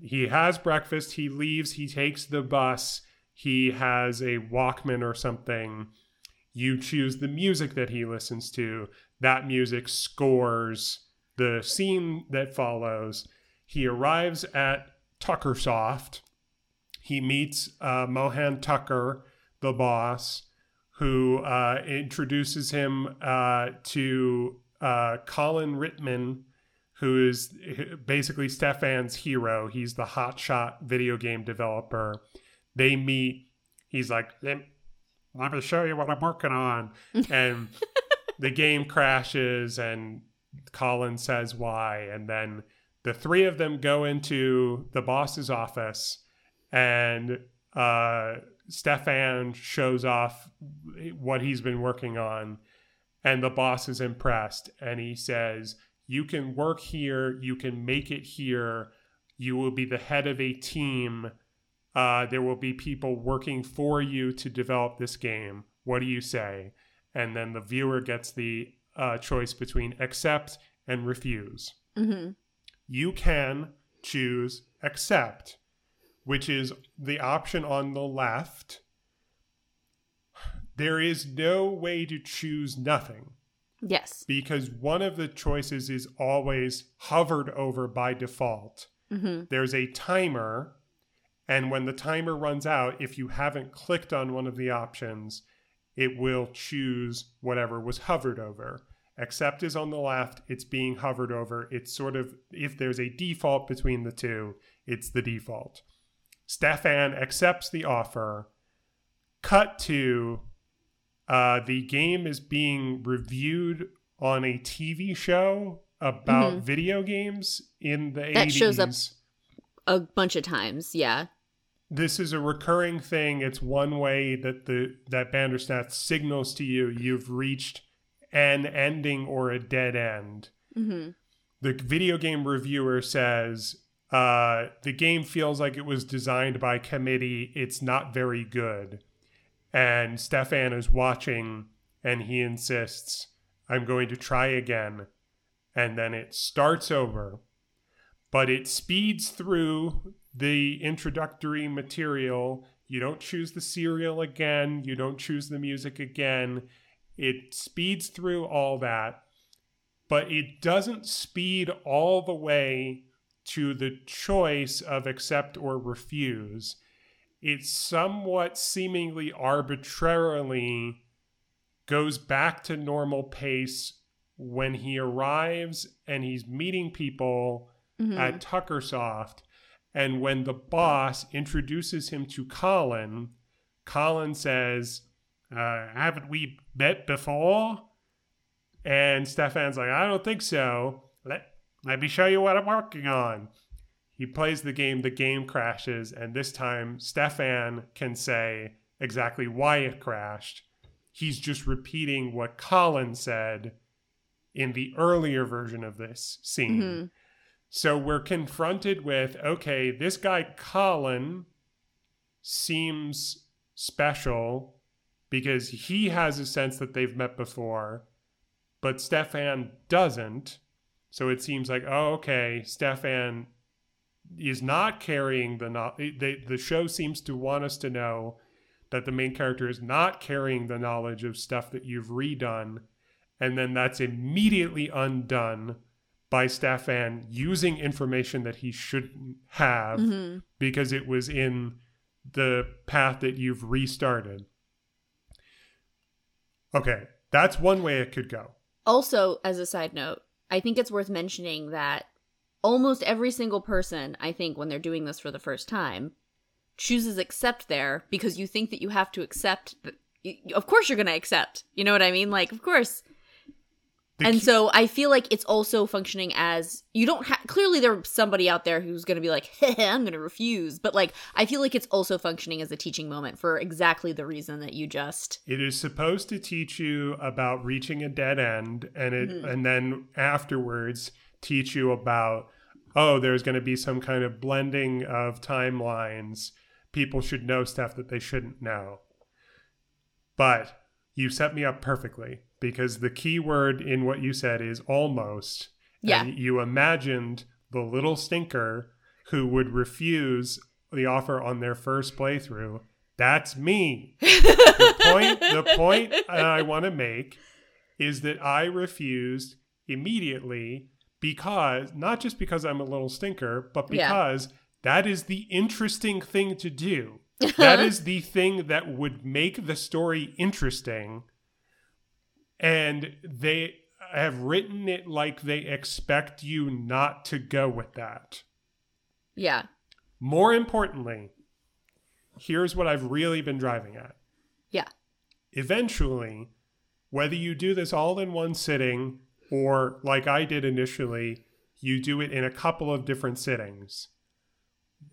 He has breakfast. He leaves. He takes the bus. He has a Walkman or something. You choose the music that he listens to. That music scores the scene that follows. He arrives at Tuckersoft. He meets uh, Mohan Thakur, the boss, who uh, introduces him uh, to uh, Colin Rittman, who is basically Stefan's hero. He's the hotshot video game developer. They meet. He's like, let me show you what I'm working on. And the game crashes, and Colin says why. And then the three of them go into the boss's office, and uh, Stefan shows off what he's been working on. And the boss is impressed, and he says, You can work here, you can make it here, you will be the head of a team. Uh, there will be people working for you to develop this game. What do you say? And then the viewer gets the uh, choice between accept and refuse. hmm You can choose accept, which is the option on the left. There is no way to choose nothing Yes. because one of the choices is always hovered over by default. hmm There's a timer, and when the timer runs out, if you haven't clicked on one of the options, it will choose whatever was hovered over. Accept is on the left, it's being hovered over. It's sort of, if there's a default between the two, it's the default. Stefan accepts the offer. Cut to uh, the game is being reviewed on a TV show about Mhm. video games in the That 80s. shows up- A bunch of times. Yeah. This is a recurring thing. It's one way that the that Bandersnatch signals to you you've reached an ending or a dead end. hmm The video game reviewer says uh, the game feels like it was designed by committee. It's not very good. And Stefan is watching and he insists, I'm going to try again. And then it starts over, but it speeds through the introductory material. You don't choose the serial again, you don't choose the music again. It speeds through all that, but it doesn't speed all the way to the choice of accept or refuse it somewhat seemingly arbitrarily goes back to normal pace when he arrives and he's meeting people hmm at Tuckersoft. And when the boss introduces him to Colin, Colin says, uh, Haven't we met before? And Stefan's like, I don't think so. Let, let me show you what I'm working on. He plays the game, the game crashes, and this time Stefan can say exactly why it crashed. He's just repeating what Colin said in the earlier version of this scene. hmm So we're confronted with okay, this guy Colin seems special because he has a sense that they've met before, but Stefan doesn't. So it seems like, oh, okay, Stefan is not carrying the no- the the show seems to want us to know that the main character is not carrying the knowledge of stuff that you've redone, and then that's immediately undone by Stefan using information that he shouldn't have hmm because it was in the path that you've restarted. Okay, that's one way it could go. Also, as a side note, I think it's worth mentioning that almost every single person, I think, when they're doing this for the first time, chooses accept there because you think that you have to accept. Of course, you're going to accept. You know what I mean? Like, of course. The and key- so I feel like it's also functioning as you don't have clearly there's somebody out there who's going to be like, I'm going to refuse. But like, I feel like it's also functioning as a teaching moment for exactly the reason that you just. It is supposed to teach you about reaching a dead end, and it Mhm. and then afterwards teach you about oh, there's going to be some kind of blending of timelines. People should know stuff that they shouldn't know. But you set me up perfectly because the key word in what you said is almost. Yeah. And you imagined the little stinker who would refuse the offer on their first playthrough. That's me the point the point I want to make is that I refused immediately because not just because I'm a little stinker, but Yeah. because that is the interesting thing to do. that is the thing that would make the story interesting. And they have written it like they expect you not to go with that. Yeah. More importantly, here's what I've really been driving at. Yeah. Eventually, whether you do this all in one sitting or like I did initially, you do it in a couple of different sittings,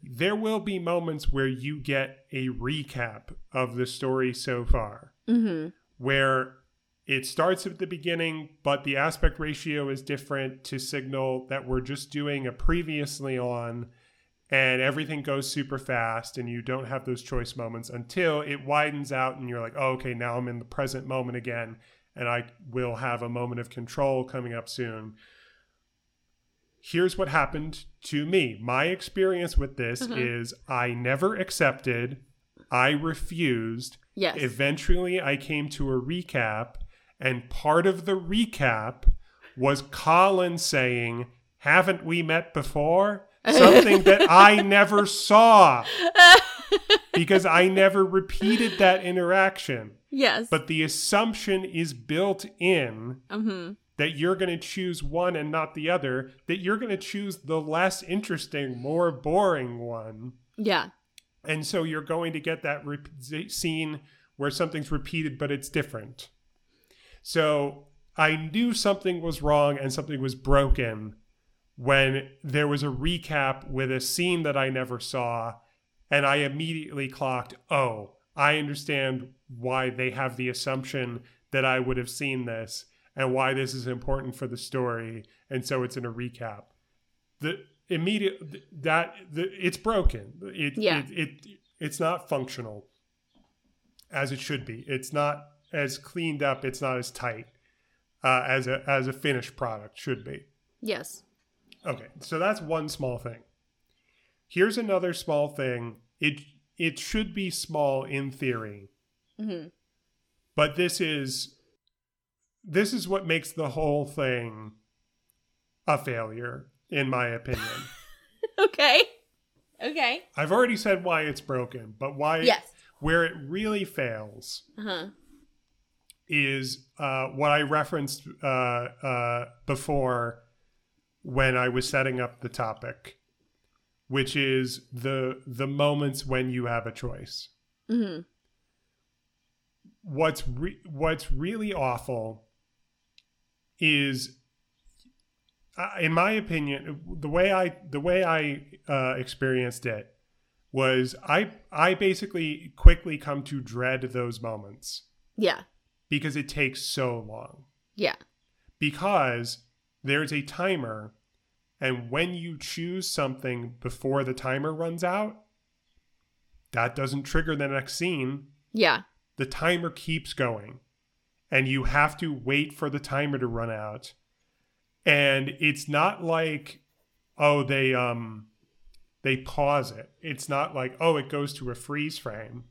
there will be moments where you get a recap of the story so far, Mm-hmm. where it starts at the beginning, but the aspect ratio is different to signal that we're just doing a previously on and everything goes super fast and you don't have those choice moments until it widens out and you're like, oh, okay, now I'm in the present moment again and I will have a moment of control coming up soon. Here's what happened to me. My experience with this Mhm. is I never accepted, I refused. Yes. Eventually, I came to a recap, and part of the recap was Colin saying, Haven't we met before? Something that I never saw because I never repeated that interaction. yes. But the assumption is built in mm-hmm. that you're going to choose one and not the other, that you're going to choose the less interesting, more boring one. Yeah. And so you're going to get that rep- scene where something's repeated, but it's different. So I knew something was wrong and something was broken when there was a recap with a scene that I never saw. And I immediately clocked, oh, I understand why they have the assumption that I would have seen this and why this is important for the story. And so it's in a recap. The immediate that the, it's broken. It, Yeah. it, it it's not functional as it should be. It's not as cleaned up. It's not as tight uh, as a as a finished product should be. Yes. Okay, so that's one small thing. Here's another small thing. It it should be small in theory, Mm-hmm. but this is this is what makes the whole thing a failure in my opinion. Okay. Okay. I've already said why it's broken, but why Yes. where it really fails Uh-huh. Is uh, what I referenced uh, uh, before when I was setting up the topic, which is the the moments when you have a choice. Mm-hmm. What's re- what's really awful is, uh, in my opinion, the way I the way I uh, experienced it was I I basically quickly come to dread those moments Yeah. Because it takes so long. Yeah. because there's a timer and when you choose something before the timer runs out that doesn't trigger the next scene Yeah. the timer keeps going and you have to wait for the timer to run out and it's not like oh they um they pause it it's not like oh it goes to a freeze frame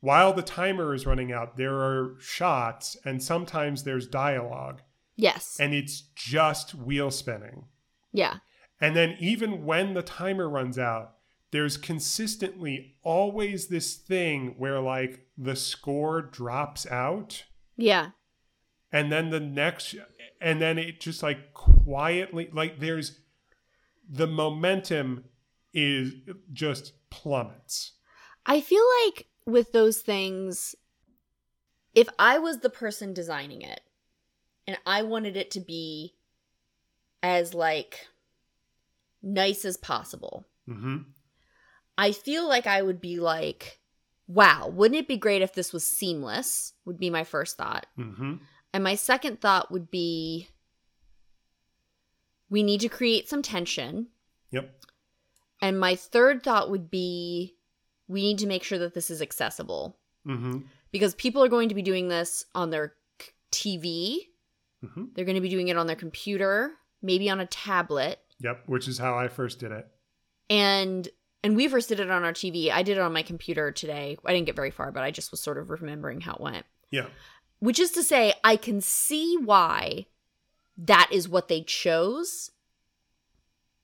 while the timer is running out there are shots and sometimes there's dialogue Yes. and it's just wheel spinning. yeah. And then even when the timer runs out, there's consistently always this thing where like the score drops out Yeah. and then the next and then it just like quietly like there's the momentum is just plummets. I feel like with those things, if I was the person designing it and I wanted it to be as like nice as possible. Mm-hmm. I feel like I would be like, wow, wouldn't it be great if this was seamless? Would be my first thought. Mm-hmm. And my second thought would be we need to create some tension. Yep. And my third thought would be we need to make sure that this is accessible Mm-hmm. because people are going to be doing this on their TV, Mm-hmm. they're going to be doing it on their computer, maybe on a tablet. Yep. Which is how I first did it. And and we first did it on our TV. I did it on my computer today. I didn't get very far, but I just was sort of remembering how it went. Yeah. Which is to say, I can see why that is what they chose.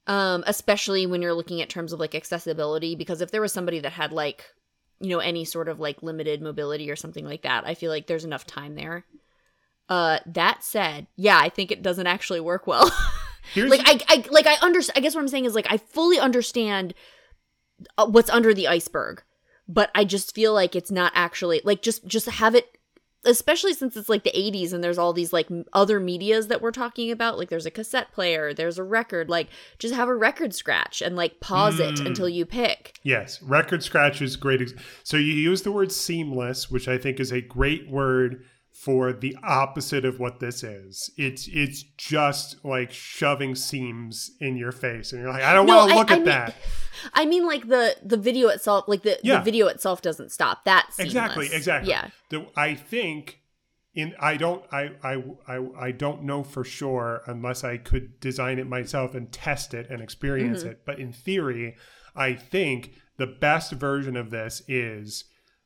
Um, especially when you're looking at terms of like accessibility, because if there was somebody that had like, you know, any sort of like limited mobility or something like that, I feel like there's enough time there. Uh, that said, yeah, I think it doesn't actually work well. Like I, I like I understand. I guess what I'm saying is like I fully understand uh, what's under the iceberg, but I just feel like it's not actually like just just have it. Especially since it's like the 80s and there's all these like other medias that we're talking about. Like there's a cassette player, there's a record. Like just have a record scratch and like pause it Mm. until you pick. Yes, record scratch is great. ex- So you use the word seamless, which I think is a great word for the opposite of what this is. It's it's just like shoving seams in your face, and you're like, I don't No, want to look I at mean- that. I mean, like the the video itself, like the, Yeah. the video itself doesn't stop. That's Exactly, exactly. Yeah, The, I think in I don't I, I I I don't know for sure unless I could design it myself and test it and experience Mm-hmm. it. But in theory, I think the best version of this is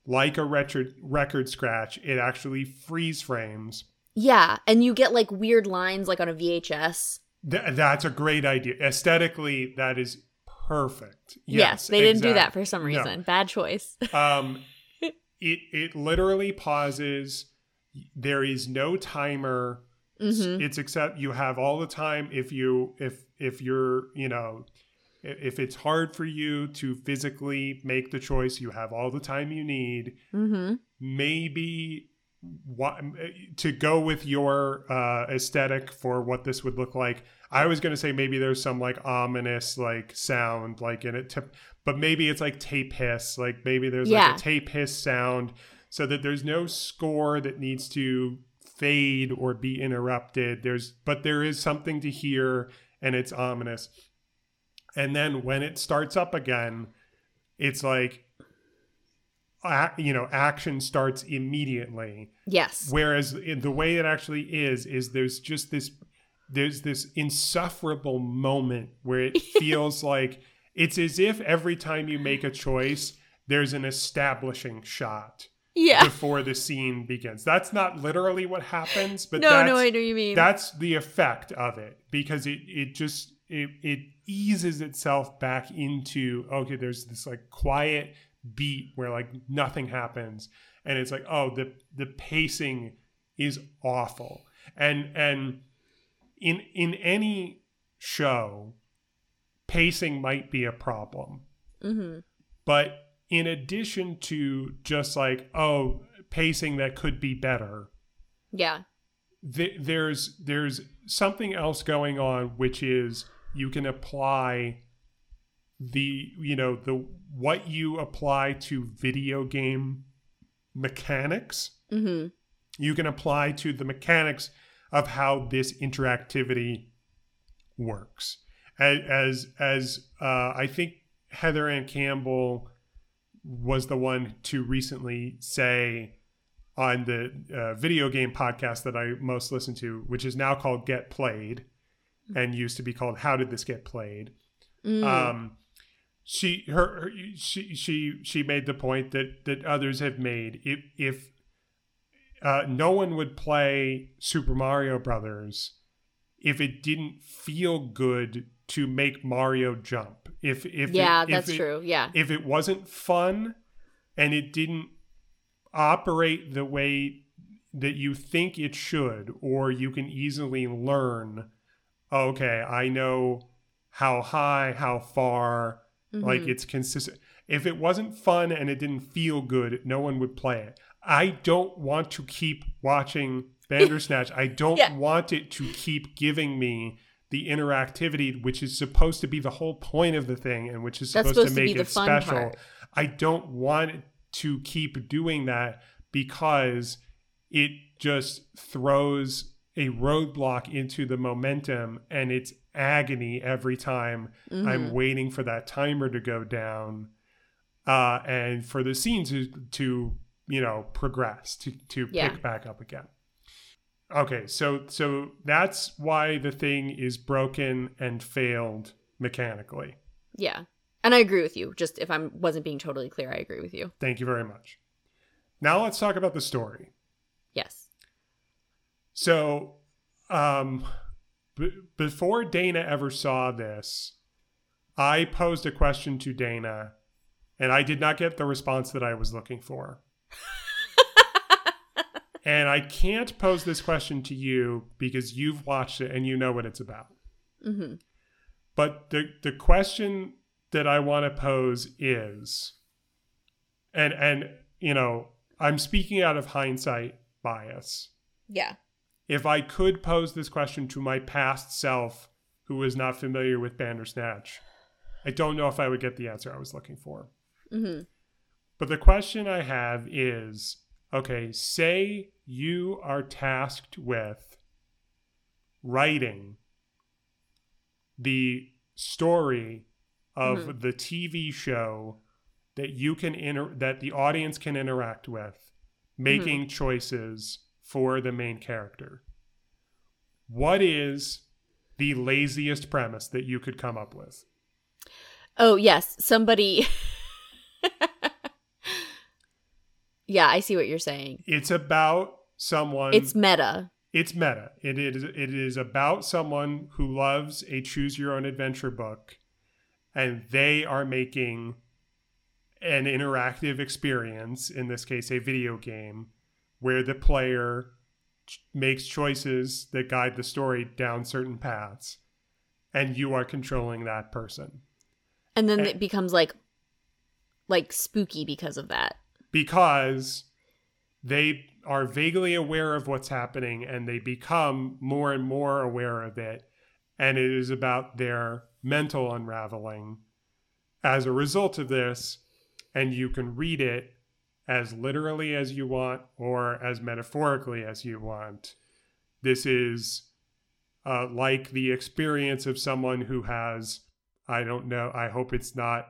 like a record record scratch. It actually freeze frames. yeah, and you get like weird lines like on a VHS. Th- that's a great idea. Aesthetically, that is perfect. Yes, they didn't do that for some No. reason. Bad choice. um it it literally pauses there is no timer Mhm. it's except you have all the time if you if if you're you know if it's hard for you to physically make the choice you have all the time you need Mm-hmm. maybe what to go with your uh aesthetic for what this would look like i was going to say maybe there's some like ominous like sound like in it to, but maybe it's like tape hiss like maybe there's Yeah. like a tape hiss sound so that there's no score that needs to fade or be interrupted there's but there is something to hear and it's ominous and then when it starts up again it's like you know action starts immediately Yes. whereas in the way it actually is is there's just this there's this insufferable moment where it feels like it's as if every time you make a choice there's an establishing shot Yeah. before the scene begins that's not literally what happens but no, that's, no, I know what you mean. that's the effect of it because it it just it, it eases itself back into okay there's this like quiet beat where like nothing happens and it's like oh the the pacing is awful and and in in any show pacing might be a problem mm-hmm. but in addition to just like oh pacing that could be better Yeah. th- there's there's something else going on which is you can apply the you know the what you apply to video game mechanics. Mm-hmm. you can apply to the mechanics of how this interactivity works. As as, as uh, i think Heather Anne Campbell was the one to recently say on the uh, video game podcast that i most listen to which is now called get played and used to be called how did this get played Mm. um she her, her she she she made the point that that others have made if if uh, no one would play Super Mario Brothers if it didn't feel good to make Mario jump. If if yeah, it, if that's it- true. Yeah. If it wasn't fun and it didn't operate the way that you think it should, or you can easily learn, okay, I know how high, how far, like Mhm. it's consistent. If it wasn't fun and it didn't feel good, no one would play it. I don't want to keep watching Bandersnatch. I don't Yeah. want it to keep giving me the interactivity, which is supposed to be the whole point of the thing and which is supposed, supposed to to make be it special. part. I don't want to keep doing that because it just throws a roadblock into the momentum and it's agony every time Mm-hmm. I'm waiting for that timer to go down uh, and for the scene to, to you know progress to, to Yeah. pick back up again. Okay, so so that's why the thing is broken and failed mechanically. Yeah. And I agree with you. Just if I wasn't being totally clear, I agree with you. Thank you very much. Now let's talk about the story. Yes. So, um, b- before Dana ever saw this, I posed a question to Dana, and I did not get the response that I was looking for. and I can't pose this question to you because you've watched it and you know what it's about. hmm But the the question that I want to pose is, and and you know, I'm speaking out of hindsight bias. Yeah. If I could pose this question to my past self, who was not familiar with Bandersnatch, I don't know if I would get the answer I was looking for. hmm But the question I have is, okay, say you are tasked with writing the story of Mhm. the TV show that you can inter- that the audience can interact with, making choices for the main character. What is the laziest premise that you could come up with? Oh, yes. Somebody. yeah, I see what you're saying. It's about someone It's meta. it's meta. It is it is about someone who loves a choose your own adventure book and they are making an interactive experience, in this case a video game, where the player ch- makes choices that guide the story down certain paths and you are controlling that person. And then Eh. it becomes like like spooky because of that. because they are vaguely aware of what's happening and they become more and more aware of it. And it is about their mental unraveling as a result of this. And you can read it as literally as you want or as metaphorically as you want. This is uh, like the experience of someone who has, I don't know, I hope it's not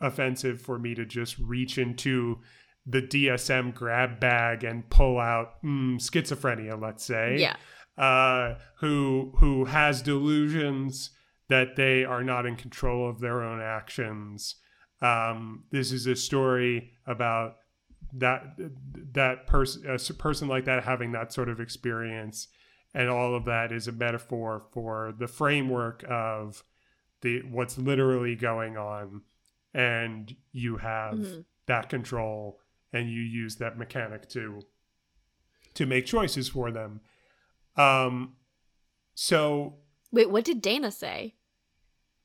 offensive for me to just reach into the DSM grab bag and pull out mm, schizophrenia, let's say. Yeah. Uh, who who has delusions that they are not in control of their own actions. Um, this is a story about that that person a person like that having that sort of experience, and all of that is a metaphor for the framework of the what's literally going on, and you have Mhm. that control, and you use that mechanic to to make choices for them. Um, so Wait, what did Dana say?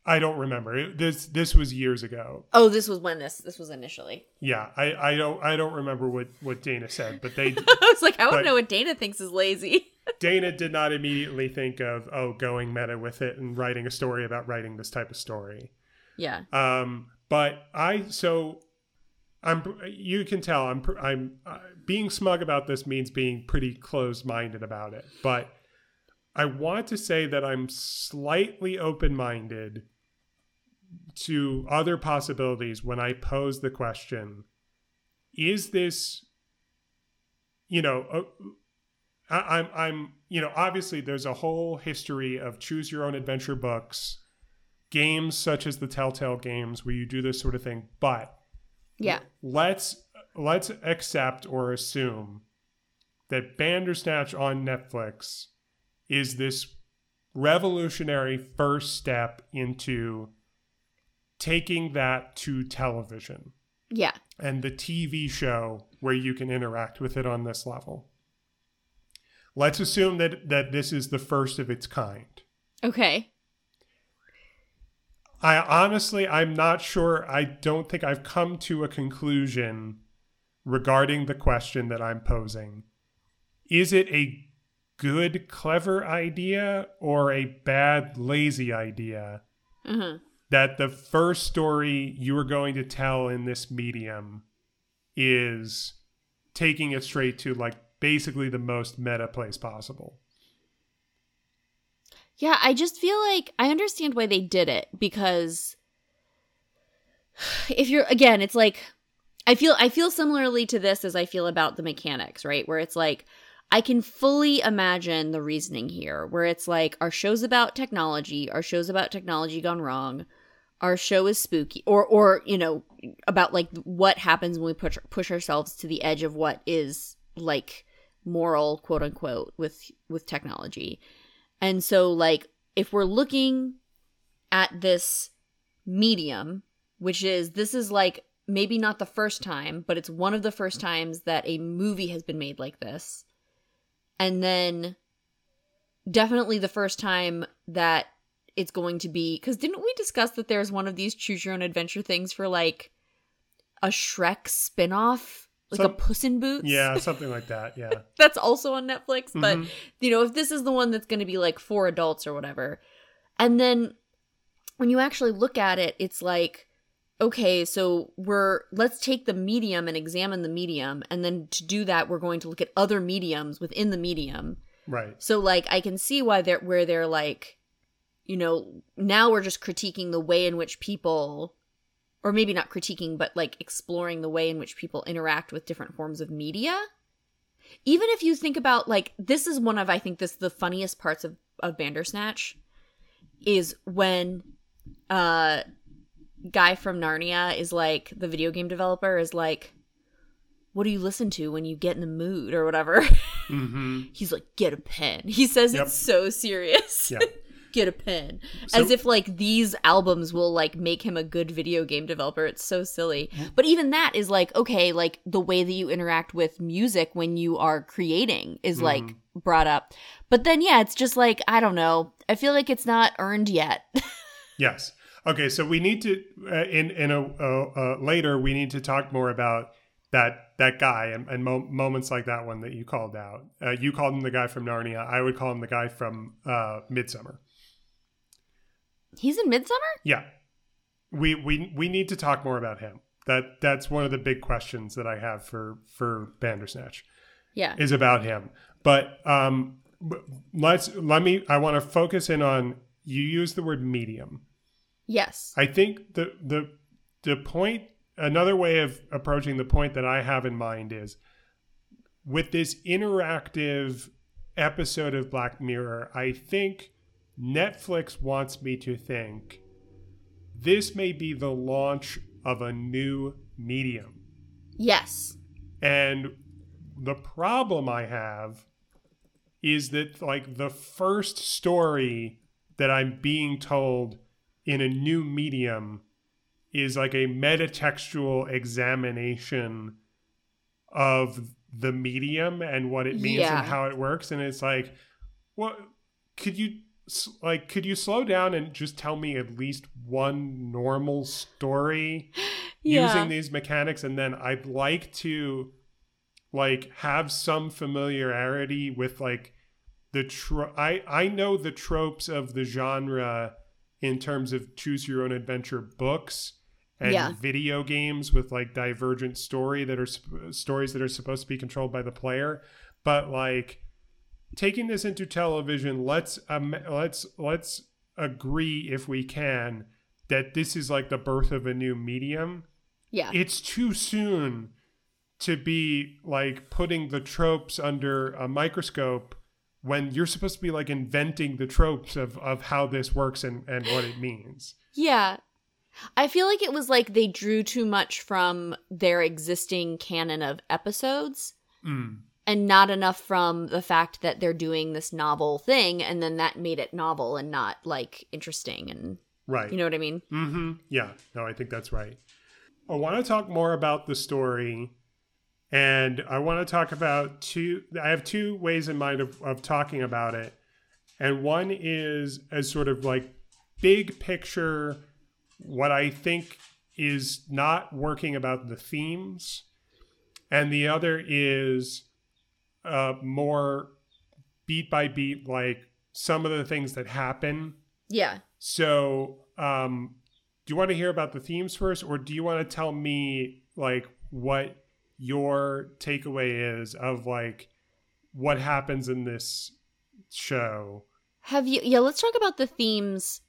I don't remember. It, this this was years ago. Oh, this was when this this was initially. Yeah, I, I don't I don't remember what what Dana said, but they I was like, I But- don't know what Dana thinks is lazy. Dana did not immediately think of oh going meta with it and writing a story about writing this type of story. yeah. Um, but I so I'm you can tell I'm I'm uh, being smug about this means being pretty closed minded about it, but I want to say that I'm slightly open minded to other possibilities when I pose the question: Is this, you know, uh, I, I'm I'm you know obviously there's a whole history of choose your own adventure books games such as the Telltale games where you do this sort of thing, but Yeah. let's let's accept or assume that Bandersnatch on Netflix is this revolutionary first step into taking that to television Yeah. and the TV show where you can interact with it on this level. Let's assume that that this is the first of its kind. Okay. I honestly, I'm not sure. I don't think I've come to a conclusion regarding the question that I'm posing. Is it a good, clever idea or a bad, lazy idea. hmm That the first story you are going to tell in this medium is taking it straight to like basically the most meta place possible. Yeah, I just feel like I understand why they did it because if you're again, it's like I feel I feel similarly to this as I feel about the mechanics, right? Where it's like I can fully imagine the reasoning here, where it's like our show's about technology, our show's about technology gone wrong, our show is spooky, or or you know about like what happens when we push push ourselves to the edge of what is like moral, quote unquote, with with technology. And so, like, if we're looking at this medium, which is this is like maybe not the first time, but it's one of the first times that a movie has been made like this. And then definitely the first time that it's going to be because didn't we discuss that there's one of these choose your own adventure things for like a Shrek spin-off? Like a Puss in Boots? Yeah, something like that. Yeah. that's also on Netflix. But Mhm. you know, if this is the one that's going to be like for adults or whatever, and then when you actually look at it, it's like, okay, so we're let's take the medium and examine the medium, and then to do that, we're going to look at other mediums within the medium. Right. So like, I can see why they're where they're like, you know, now we're just critiquing the way in which people or maybe not critiquing, but like exploring the way in which people interact with different forms of media. Even if you think about like this is one of I think this the funniest parts of of Bandersnatch is when uh guy from Narnia is like the video game developer is like what do you listen to when you get in the mood or whatever? Mm-hmm. He's like get a pen. He says Yep. it's so serious. Yeah. get a pen So- as if like these albums will like make him a good video game developer it's so silly Mm-hmm. but even that is like okay like the way that you interact with music when you are creating is like Mm-hmm. brought up but then yeah it's just like i don't know i feel like it's not earned yet Yes. Okay. So we need to uh, in in a uh, uh, later we need to talk more about that that guy and, and mo- moments like that one that you called out. Uh, you called him the guy from Narnia. I would call him the guy from uh, Midsummer. he's in midsummer Yeah. We we we need to talk more about him. That that's one of the big questions that I have for for Bandersnatch. yeah is about him. But um, let's let me. I want to focus in on you. Use the word medium. Yes I think the the the point. Another way of approaching the point that I have in mind is with this interactive episode of Black Mirror. I think Netflix wants me to think this may be the launch of a new medium. yes And the problem I have is that, like, the first story that I'm being told in a new medium is like a metatextual examination of the medium and what it means Yeah. and how it works. And it's like, what could you like? Could you slow down and just tell me at least one normal story? yeah using these mechanics and then I'd like to like have some familiarity with like the tro- I I know the tropes of the genre in terms of choose your own adventure books and Yeah. video games with like divergent story that are sp- stories that are supposed to be controlled by the player. But like taking this into television let's um, let's let's agree if we can that this is like the birth of a new medium. Yeah. It's too soon to be like putting the tropes under a microscope when you're supposed to be like inventing the tropes of, of how this works and, and what it means. Yeah. I feel like it was like they drew too much from their existing canon of episodes Mm. and not enough from the fact that they're doing this novel thing and then that made it novel and not like interesting and Right. you know what I mean? Mm-hmm. Yeah. No, I think that's right. I want to talk more about the story, and I want to talk about two. I have two ways in mind of, of talking about it, and one is as sort of like big picture, what I think is not working about the themes, and the other is uh, more beat by beat like some of the things that happen. Yeah. So, um, do you want to hear about the themes first, or do you want to tell me like what your takeaway is of like what happens in this show? Have you Yeah, let's talk about the themes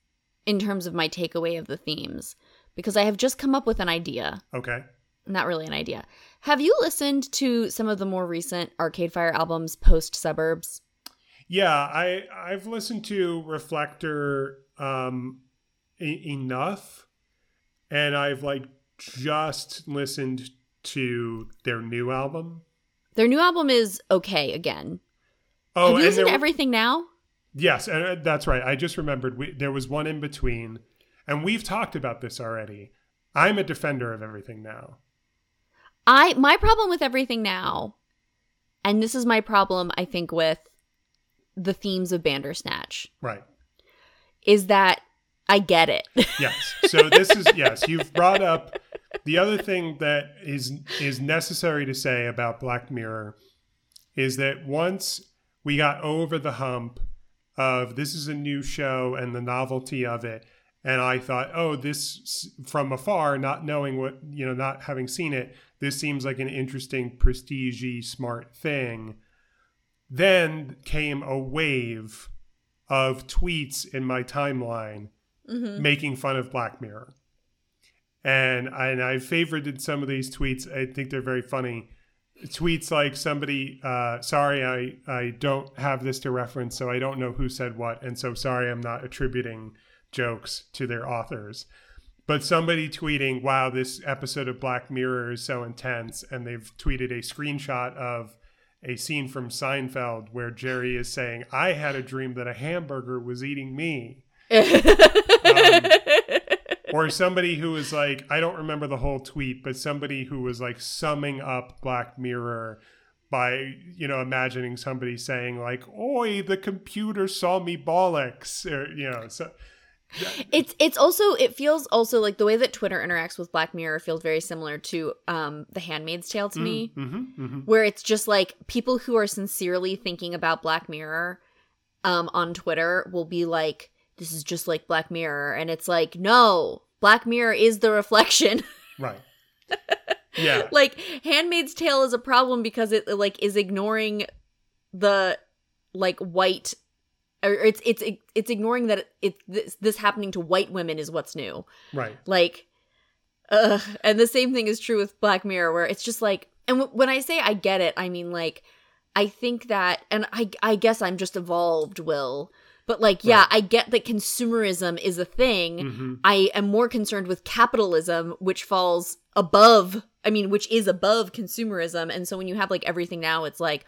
in terms of my takeaway of the themes because I have just come up with an idea. Okay. Not really an idea. Have you listened to some of the more recent Arcade Fire albums post Suburbs? Yeah, I I've listened to Reflector um e- enough and I've like just listened to their new album. Their new album is okay again. Oh, have you listened to everything now? Yes, and uh, that's right. I just remembered we, there was one in between, and we've talked about this already. I'm a defender of everything now. I my problem with everything now, and this is my problem, I think, with the themes of Bandersnatch, Right. is that I get it. Yes. So this is yes, you've brought up the other thing that is is necessary to say about Black Mirror is that once we got over the hump of this is a new show and the novelty of it and I thought, "Oh, this from afar, not knowing what, you know, not having seen it, this seems like an interesting prestige smart thing." Then came a wave of tweets in my timeline Mhm. making fun of Black Mirror. And I, and I favorited some of these tweets. I think they're very funny. Tweets like somebody, uh, sorry, I, I don't have this to reference, so I don't know who said what. And so sorry, I'm not attributing jokes to their authors. But somebody tweeting, wow, this episode of Black Mirror is so intense. And they've tweeted a screenshot of a scene from Seinfeld where Jerry is saying, I had a dream that a hamburger was eating me or somebody who was like i don't remember the whole tweet but somebody who was like summing up black mirror by you know imagining somebody saying like oi the computer saw me bollocks or you know so it's it's also it feels also like the way that Twitter interacts with Black Mirror feels very similar to um The Handmaid's Tale to me. hmm hmm where it's just like people who are sincerely thinking about Black Mirror um on Twitter will be like this is just like Black Mirror and it's like no Black Mirror is the reflection. Right. Yeah. Like Handmaid's Tale is a problem because it like is ignoring the like white or it's it's it's ignoring that it this, this happening to white women is what's new. Right. Like uh and the same thing is true with black mirror where it's just like and w- when i say i get it i mean like i think that and i i guess i'm just evolved will but like yeah Right. i get that consumerism is a thing. Hmm i am more concerned with capitalism which falls above i mean which is above consumerism. And so when you have like everything now it's like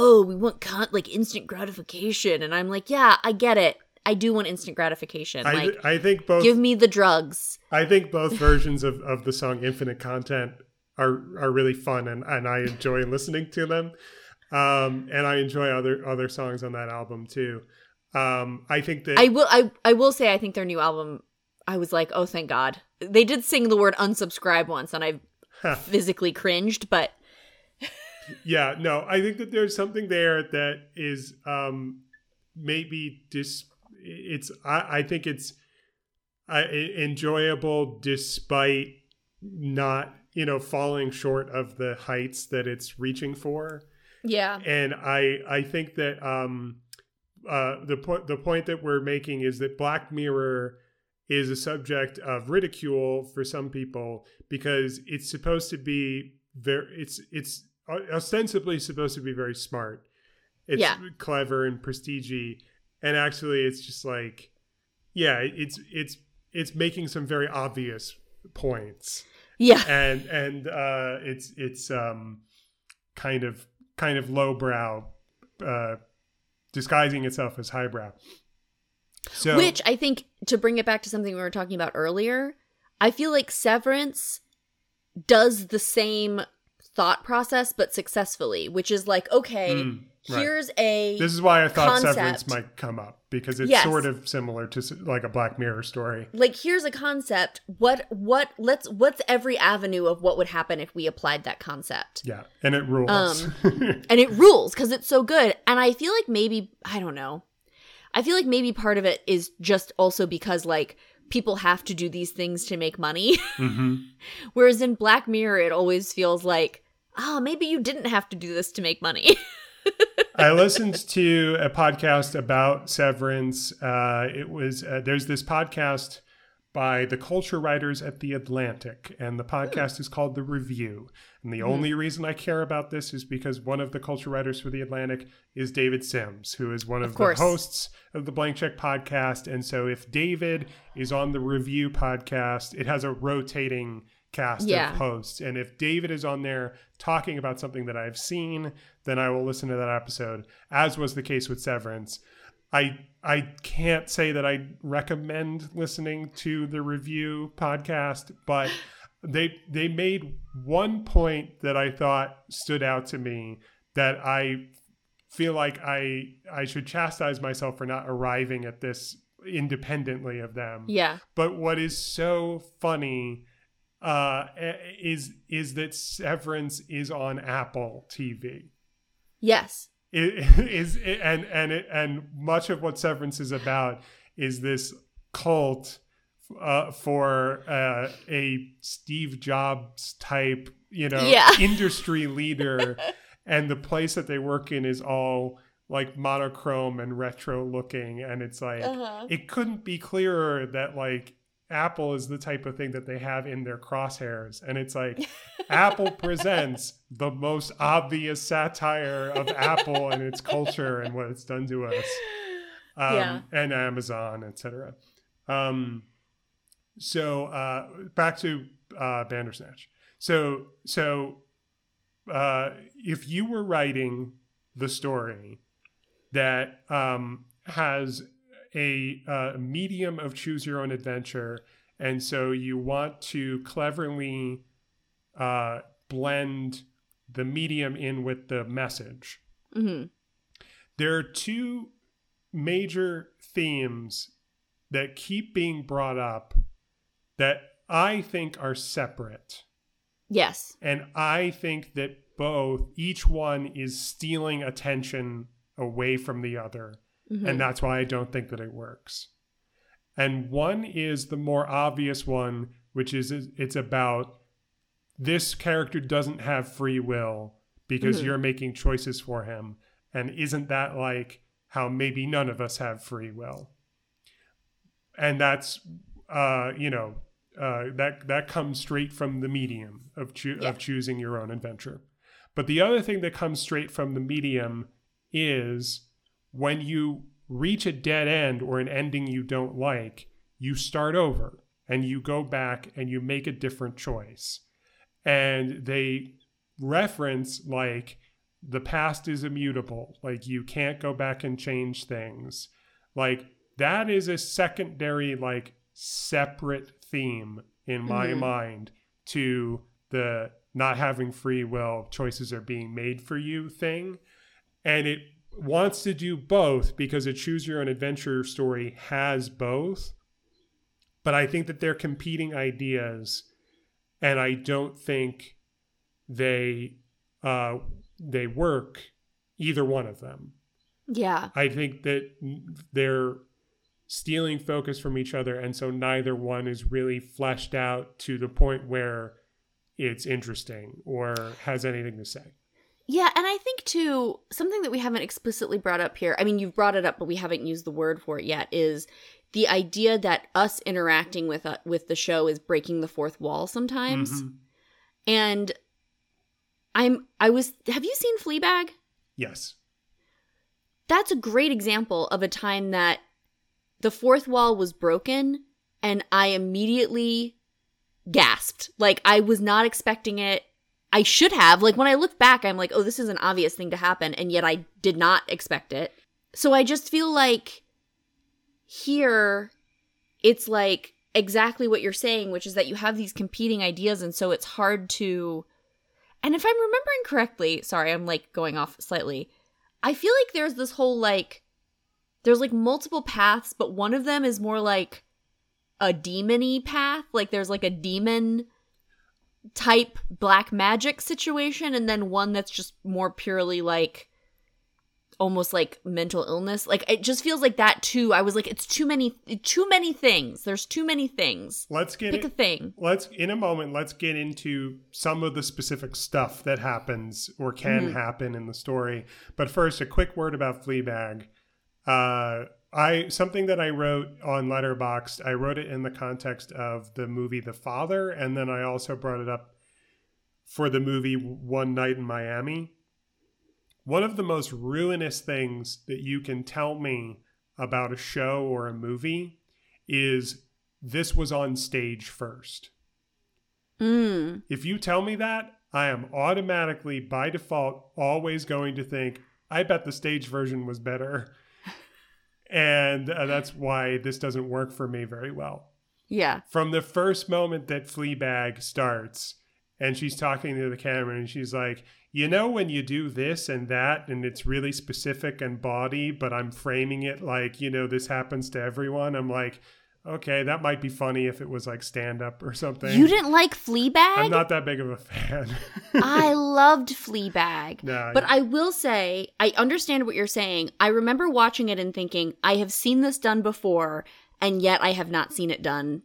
oh we want con- like instant gratification. And i'm like yeah i get it. I do want instant gratification. I, like I think both give me the drugs. I think both versions of, of the song Infinite Content are are really fun and, and I enjoy listening to them. Um, and I enjoy other other songs on that album too. Um, I think that I will I I will say I think their new album I was like, "Oh, thank God." They did sing the word unsubscribe once and I physically cringed, but yeah, no, I think that there's something there that is um, maybe dis. It's I, I think it's uh, enjoyable despite not you know falling short of the heights that it's reaching for. yeah. and I I think that um uh the point the point that we're making is that Black Mirror is a subject of ridicule for some people because it's supposed to be very it's it's ostensibly supposed to be very smart. It's Yeah. clever and prestigey and actually it's just like yeah, it's it's it's making some very obvious points Yeah. and and uh, it's it's um, kind of kind of lowbrow, uh, disguising itself as highbrow. So Which I think to bring it back to something we were talking about earlier, I feel like Severance does the same thought process but successfully, which is like, okay, Mm, right. here's a This is why I thought concept. Severance might come up because it's Yes. sort of similar to like a Black Mirror story. like here's a concept. What what let's what's every avenue of what would happen if we applied that concept? Yeah, and it rules. Um, and it rules because it's so good. And I feel like maybe I don't know. I feel like maybe part of it is just also because like people have to do these things to make money, hmm whereas in Black Mirror it always feels like oh maybe you didn't have to do this to make money. I listened to a podcast about Severance. Uh, it was uh, there's this podcast by the culture writers at the Atlantic, and the podcast is called The Review. And the only reason I care about this is because one of the culture writers for the Atlantic is David Sims, who is one of, Of the hosts of the Blank Check podcast. And so if David is on the Review podcast, it has a rotating cast Yeah. of hosts. And if David is on there talking about something that I've seen, then I will listen to that episode, as was the case with Severance. I I can't say that I recommend listening to the review podcast, but they they made one point that I thought stood out to me that I feel like I I should chastise myself for not arriving at this independently of them. yeah. But what is so funny uh, is is that Severance is on Apple TV. Yes. It is and and it, and much of what Severance is about is this cult uh, for uh, a Steve Jobs type, you know, Yeah. industry leader, and the place that they work in is all like monochrome and retro looking, and it's like Uh-huh. it couldn't be clearer that like Apple is the type of thing that they have in their crosshairs. And it's like Apple presents the most obvious satire of Apple and its culture and what it's done to us. Um, Yeah. and Amazon, etc. Um, so uh, back to uh, Bandersnatch. So so uh, if you were writing the story that um, has a uh, medium of choose your own adventure, and so you want to cleverly uh, blend the medium in with the message. hmm There are two major themes that keep being brought up that I think are separate. Yes. And I think that both, each one is stealing attention away from the other. Mhm. And that's why I don't think that it works. And one is the more obvious one, which is it's about this character doesn't have free will because Mhm. you're making choices for him. And isn't that like how maybe none of us have free will? And that's, uh, you know, uh, that that comes straight from the medium of choo- Yeah. of choosing your own adventure. But the other thing that comes straight from the medium is when you reach a dead end or an ending you don't like, you start over and you go back and you make a different choice. And they reference like the past is immutable, like you can't go back and change things. Like that is a secondary, like separate theme in my Mhm. mind to the not having free will, choices are being made for you thing. And it wants to do both because a choose your own adventure story has both. But I think that they're competing ideas, and I don't think they uh, they work either one of them. Yeah. I think that they're stealing focus from each other, and so neither one is really fleshed out to the point where it's interesting or has anything to say. Yeah, and I think too something that we haven't explicitly brought up here. I mean, you've brought it up, but we haven't used the word for it yet. Is the idea that us interacting with uh, with the show is breaking the fourth wall sometimes. Mhm. And I'm I was. Have you seen Fleabag? Yes. That's a great example of a time that the fourth wall was broken, and I immediately gasped. Like I was not expecting it. I should have. Like when I look back, I'm like, oh, this is an obvious thing to happen, and yet I did not expect it. So I just feel like here it's like exactly what you're saying, which is that you have these competing ideas, and so it's hard to And if I'm remembering correctly, sorry, I'm like going off slightly. I feel like there's this whole like there's like multiple paths, but one of them is more like a demony path. Like there's like a demon type black magic situation, and then one that's just more purely like almost like mental illness. Like it just feels like that too. I was like, it's too many, too many things. There's too many things. Let's get Pick it- a thing. let's in a moment let's get into some of the specific stuff that happens or can Mhm. happen in the story but first a quick word about fleabag uh i something that i wrote on letterboxd i wrote it in the context of the movie the father and then i also brought it up for the movie one night in miami one of the most ruinous things that you can tell me about a show or a movie is this was on stage first Mm. if you tell me that, I am automatically, by default, always going to think, I bet the stage version was better. And uh, that's why this doesn't work for me very well. Yeah. From the first moment that Fleabag starts and she's talking to the camera and she's like, you know, when you do this and that, and it's really specific and body, but I'm framing it like, you know, this happens to everyone. I'm like, okay, that might be funny if it was like stand up or something. You didn't like Fleabag? I'm not that big of a fan. I loved Fleabag. No, but you- I will say, I understand what you're saying. I remember watching it and thinking, I have seen this done before, and yet I have not seen it done.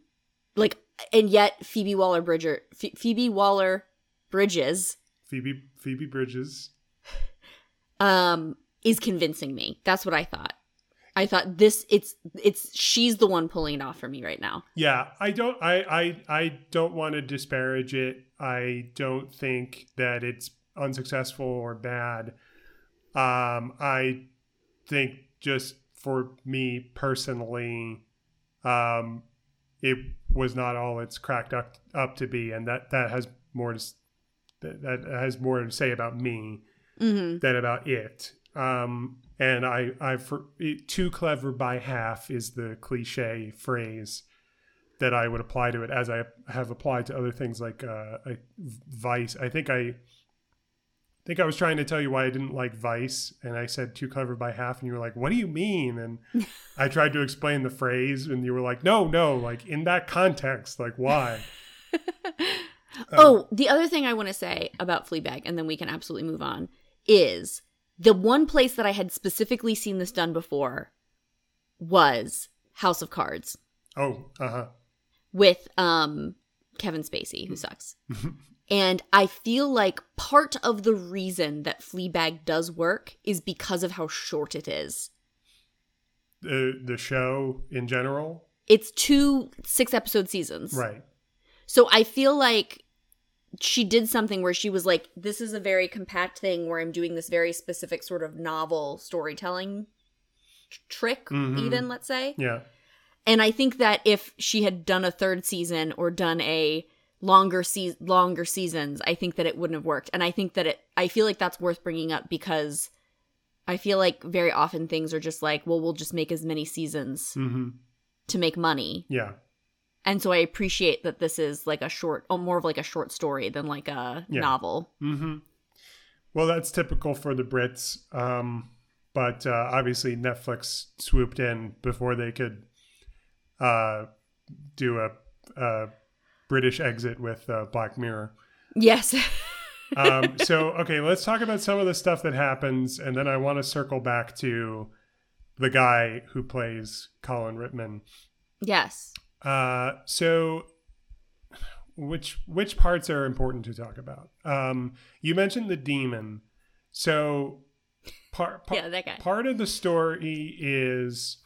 Like, and yet Phoebe Waller Bridger, Ph- Phoebe Waller Bridges, Phoebe Phoebe Bridges. um, is convincing me. That's what I thought. I thought this, it's, it's, she's the one pulling it off for me right now. Yeah, I don't I I I don't want to disparage it. I don't think that it's unsuccessful or bad. Um I think just for me personally um it was not all it's cracked up up to be and that that has more to s- that, that has more to say about me Mm-hmm. than about it. Um, and I, I, for too clever by half is the cliche phrase that I would apply to it, as I have applied to other things like uh, like Vice. I think I think I was trying to tell you why I didn't like Vice, and I said too clever by half, and you were like, "What do you mean?" And I tried to explain the phrase, and you were like, "No, no, like in that context, like why?" oh, the other thing I want to say about Fleabag, and then we can absolutely move on, is the one place that I had specifically seen this done before was House of Cards Oh, uh huh. with um Kevin Spacey, who sucks. and I feel like part of the reason that Fleabag does work is because of how short it is. The the show in general, It's two six episode seasons. right? So I feel like she did something where she was like, this is a very compact thing where I'm doing this very specific sort of novel storytelling tr- trick, Mhm. even, let's say. Yeah. And I think that if she had done a third season or done a longer se- longer seasons, I think that it wouldn't have worked. And I think that it, I feel like that's worth bringing up because I feel like very often things are just like, well, we'll just make as many seasons hmm to make money. Yeah. And so I appreciate that this is like a short, oh, more of like a short story than like a Yeah. novel. hmm Well, that's typical for the Brits. Um, but uh, obviously, Netflix swooped in before they could uh, do a, a British exit with uh, Black Mirror. Yes. Um, so, okay, let's talk about some of the stuff that happens, and then I want to circle back to the guy who plays Colin Ritman. yes. Uh, so which which parts are important to talk about? Um, you mentioned the demon. So part par- Yeah, that guy. part of the story is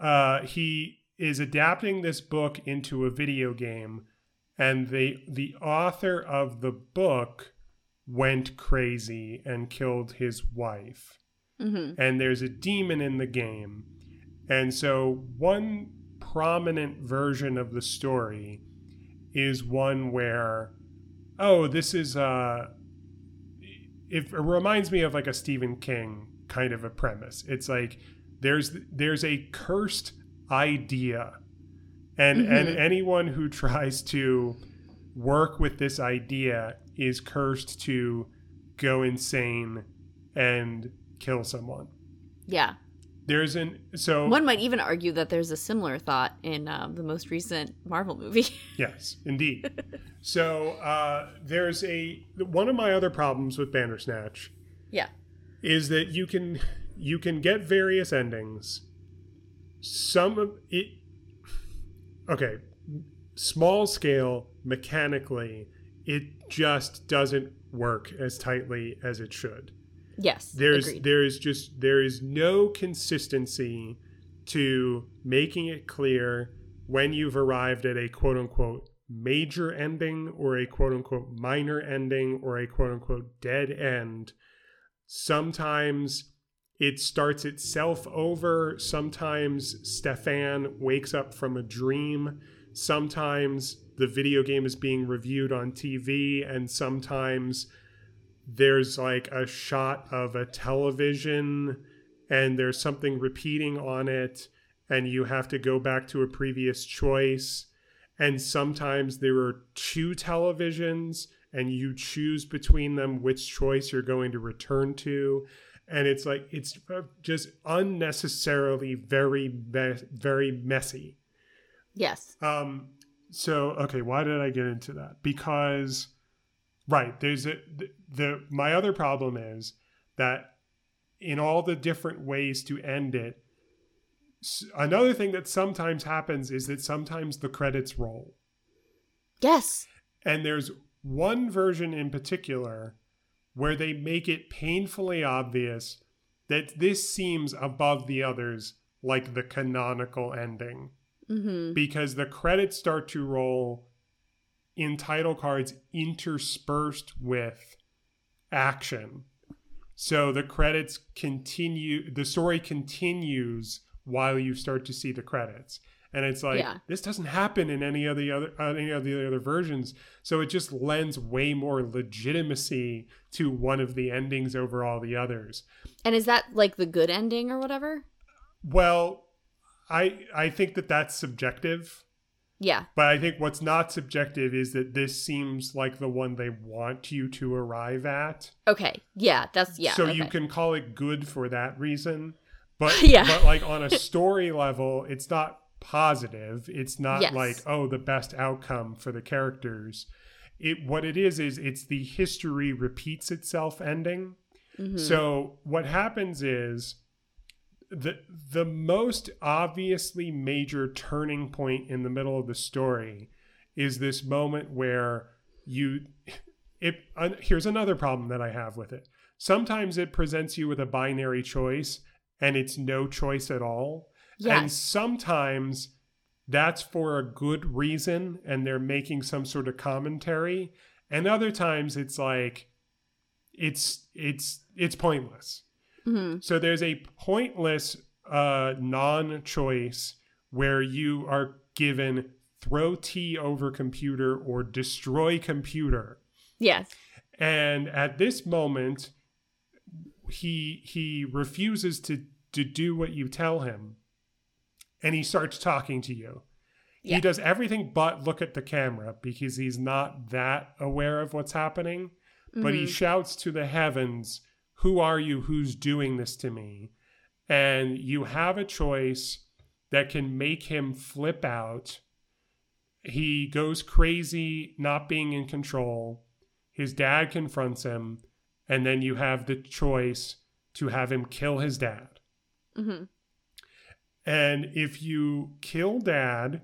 uh, he is adapting this book into a video game, and the the author of the book went crazy and killed his wife hmm and there's a demon in the game. And so, one prominent version of the story is one where, oh, this is a. It, it reminds me of like a Stephen King kind of a premise. It's like there's there's a cursed idea, and and Mhm. anyone who tries to work with this idea is cursed to go insane and kill someone. Yeah. There's an so One might even argue that there's a similar thought in um, the most recent Marvel movie. yes, indeed. so uh, there's a one of my other problems with Bandersnatch yeah. is that you can you can get various endings. Some of it okay, small scale mechanically it just doesn't work as tightly as it should. Yes. There's agreed. there's just there is no consistency to making it clear when you've arrived at a quote unquote major ending or a quote unquote minor ending or a quote unquote dead end. Sometimes it starts itself over. Sometimes Stefan wakes up from a dream. Sometimes the video game is being reviewed on TV, and sometimes there's like a shot of a television and there's something repeating on it, and you have to go back to a previous choice. And sometimes there are two televisions, and you choose between them which choice you're going to return to and it's like it's just unnecessarily very me- very messy yes. um so okay why did i get into that because right there's a the, the my other problem is that in all the different ways to end it another thing that sometimes happens is that sometimes the credits roll Yes. and there's one version in particular where they make it painfully obvious that this seems above the others like the canonical ending Mm-hmm. because the credits start to roll in title cards interspersed with action. So the credits continue, the story continues while you start to see the credits. And it's like Yeah. this doesn't happen in any of the other uh, any of the other versions, so it just lends way more legitimacy to one of the endings over all the others. And is that like the good ending or whatever? Well, I I think that that's subjective. Yeah. But I think what's not subjective is that this seems like the one they want you to arrive at. Okay. Yeah. That's yeah. so okay. you can call it good for that reason. But Yeah. but like on a story level, it's not positive. It's not Yes. like, oh, the best outcome for the characters. It what it is is it's the history repeats itself ending. Mhm. So what happens is the the most obviously major turning point in the middle of the story is this moment where you it uh, here's another problem that I have with it. Sometimes it presents you with a binary choice and it's no choice at all. And sometimes that's for a good reason and they're making some sort of commentary. And other times it's like it's it's it's pointless. Mhm. So there's a pointless uh, non-choice where you are given throw tea over computer or destroy computer. Yes. And at this moment, he he refuses to to do what you tell him, and he starts talking to you. Yeah. He does everything but look at the camera because he's not that aware of what's happening. But he Mhm. shouts to the heavens, "Who are you? Who's doing this to me?" And you have a choice that can make him flip out. He goes crazy, not being in control. His dad confronts him, and then you have the choice to have him kill his dad. Mhm. And if you kill dad,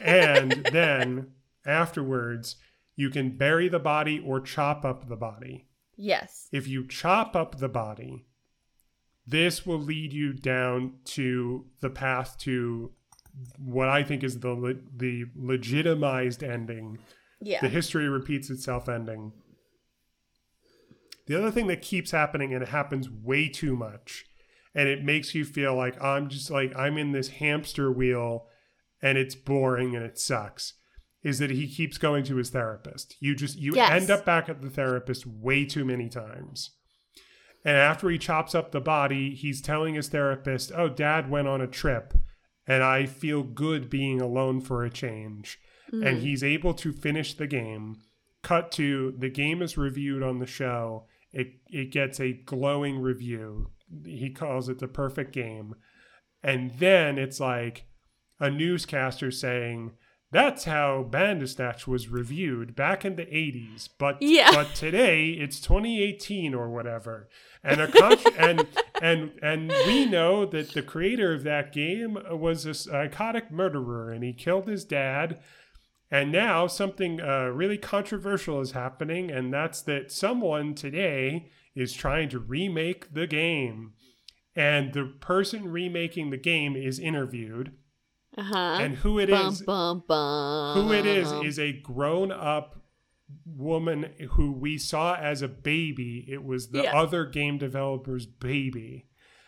and then afterwards, you can bury the body or chop up the body. Yes. If you chop up the body, this will lead you down to the path to what I think is the le- the legitimized ending Yeah. the history repeats itself ending. The other thing that keeps happening, and it happens way too much, and it makes you feel like I'm just like I'm in this hamster wheel and it's boring and it sucks, is that he keeps going to his therapist. You just you Yes. end up back at the therapist way too many times. And after he chops up the body, he's telling his therapist, Oh, dad went on a trip, and I feel good being alone for a change and Mhm. he's able to finish the game cut to the game is reviewed on the show. It it gets a glowing review. He calls it the perfect game. And then it's like a newscaster saying that's how Bandersnatch was reviewed back in the 80s, but Yeah. but today it's 2018 or whatever. And a contr and and and we know that the creator of that game was a psychotic murderer and he killed his dad. And now something uh, really controversial is happening, and that's that someone today is trying to remake the game. And the person remaking the game is interviewed, Uh huh. and who it bum is bum bum. who it is is a grown up woman who we saw as a baby. It was the Yeah. other game developer's baby.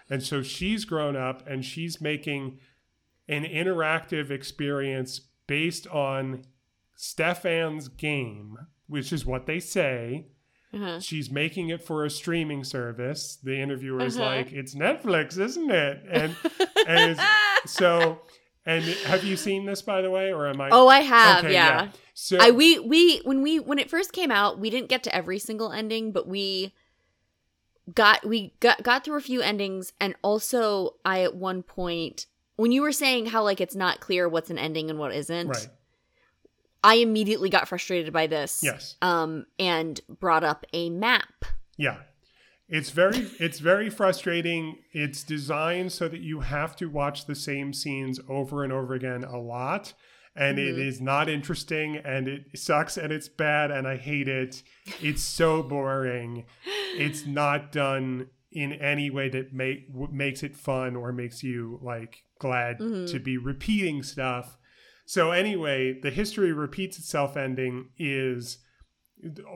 And so she's grown up and she's making an interactive experience based on Stefan's game, which is what they say. Uh-huh. She's making it for a streaming service. The interviewer is Uh-huh. like, "It's Netflix, isn't it?" And and so, and have you seen this by the way, or am I? Oh, I have. Okay, yeah. So I we we when we when it first came out, we didn't get to every single ending, but we got we got got through a few endings and also I at one point when you were saying how like it's not clear what's an ending and what isn't, right, I immediately got frustrated by this. yes, Um and brought up a map. yeah. It's very it's very frustrating. It's designed so that you have to watch the same scenes over and over again a lot. And it Mhm. is not interesting and it sucks and it's bad and I hate it. It's so boring. It's not done in any way that make makes it fun or makes you like glad Mhm. to be repeating stuff. So anyway, the history repeats itself ending is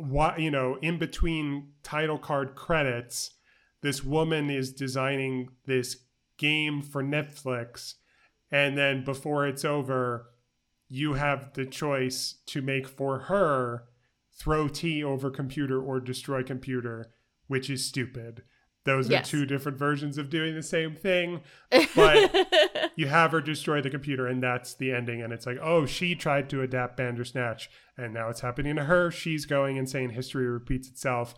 what you know in between title card credits this woman is designing this game for Netflix and then before it's over you have the choice to make for her throw tea over computer or destroy computer which is stupid those Yes. are two different versions of doing the same thing But- you have her destroy the computer and that's the ending and it's like oh she tried to adapt bandersnatch and now it's happening to her she's going insane history repeats itself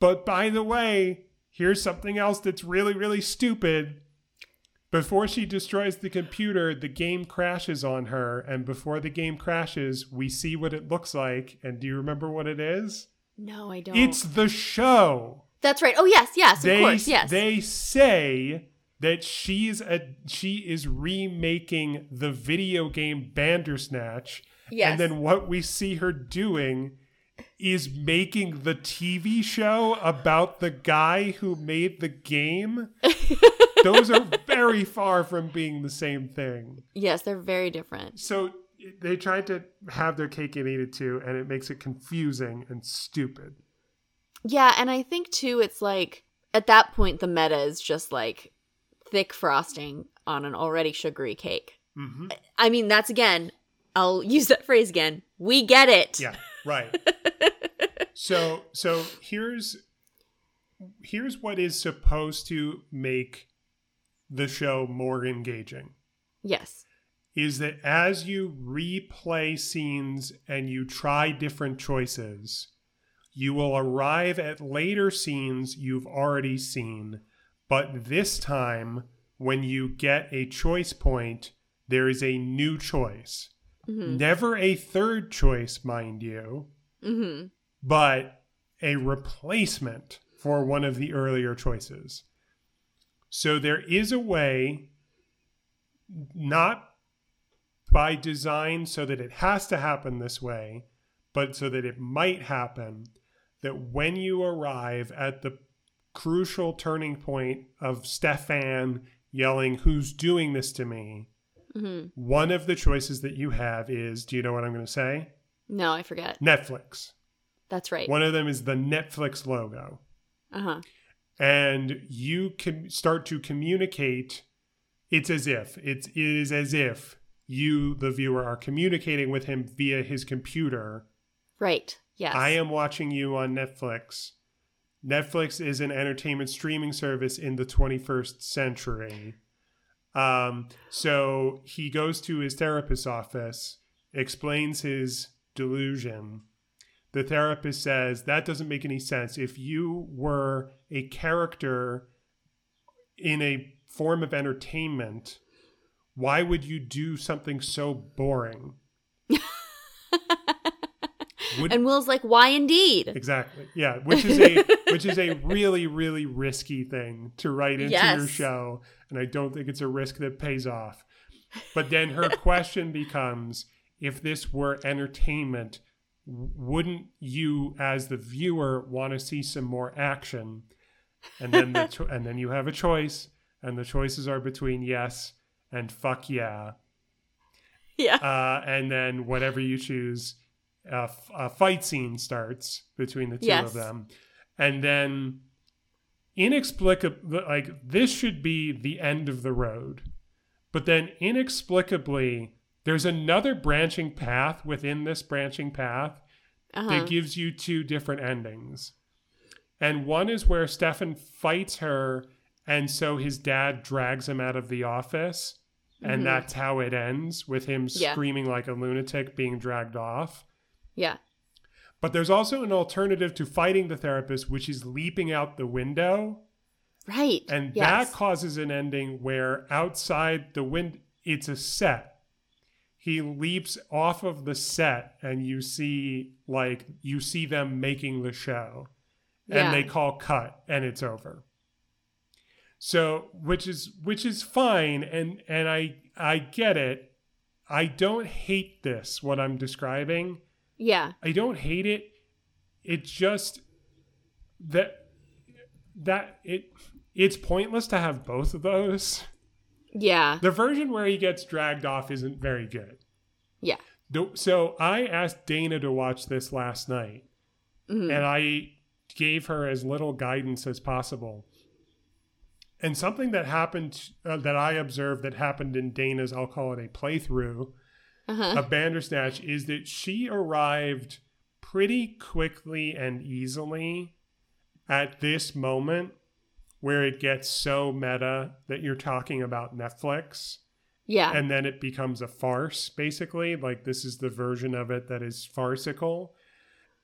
but by the way here's something else that's really really stupid before she destroys the computer the game crashes on her and before the game crashes we see what it looks like and do you remember what it is no, I don't. it's the show That's right. Oh yes, yes, they, of course, yes. They say that she's a she is remaking the video game Bandersnatch. yes. And then what we see her doing is making the TV show about the guy who made the game. Those are very far from being the same thing. yes, they're very different. So they tried to have their cake and eat it too, and it makes it confusing and stupid. Yeah, and I think too it's like at that point the meta is just like thick frosting on an already sugary cake. hmm I mean, that's again, I'll use that phrase again. We get it. Yeah, right. so so here's here's what is supposed to make the show more engaging yes. is that as you replay scenes and you try different choices you will arrive at later scenes you've already seen but this time when you get a choice point there is a new choice. Hmm never a third choice mind you. Hmm but a replacement for one of the earlier choices. So there is a way, not by design so that it has to happen this way, but so that it might happen, that when you arrive at the crucial turning point of Stefan yelling, Who's doing this to me? hmm One of the choices that you have is do you know what I'm going to say? No, I forget. Netflix. That's right. One of them is the Netflix logo. Uh huh. And you can start to communicate. It's as if, it's, it is as if you, the viewer, are communicating with him via his computer. Right. Yes. I am watching you on Netflix. Netflix is an entertainment streaming service in the 21st century. Um, so he goes to his therapist's office, explains his delusion, the therapist says that doesn't make any sense. If you were a character in a form of entertainment, why would you do something so boring? Would- And Will's like, why indeed? Exactly. Yeah, which is a which is a really really risky thing to write into your show, and I don't think it's a risk that pays off. But then her question becomes if this were entertainment, wouldn't you as the viewer want to see some more action? And then the cho- and then you have a choice, and the choices are between yes and fuck yeah. Yeah. Uh, and then whatever you choose, a, f- a fight scene starts between the two Yes. of them, and then inexplicably, like this should be the end of the road, but then inexplicably, there's another branching path within this branching path Uh-huh. that gives you two different endings. And one is where Stefan fights her, and so his dad drags him out of the office, and Mhm. that's how it ends with him Yeah. screaming like a lunatic being dragged off. Yeah. But there's also an alternative to fighting the therapist, which is leaping out the window. Right. And yes. that causes an ending where outside the wind, it's a set. He leaps off of the set, and you see like you see them making the show, Yeah. and they call cut, and it's over. So, which is which is fine, and and I I get it. I don't hate this what I'm describing. Yeah. I don't hate it. It just that that it it's pointless to have both of those. Yeah. The version where he gets dragged off isn't very good. Yeah. So I asked Dana to watch this last night, Mhm. and I gave her as little guidance as possible. And something that happened uh, that I observed that happened in Dana's, I'll call it a playthrough, Uh-huh. of Bandersnatch is that she arrived pretty quickly and easily at this moment where it gets so meta that you're talking about Netflix Yeah. and then it becomes a farce basically like this is the version of it that is farcical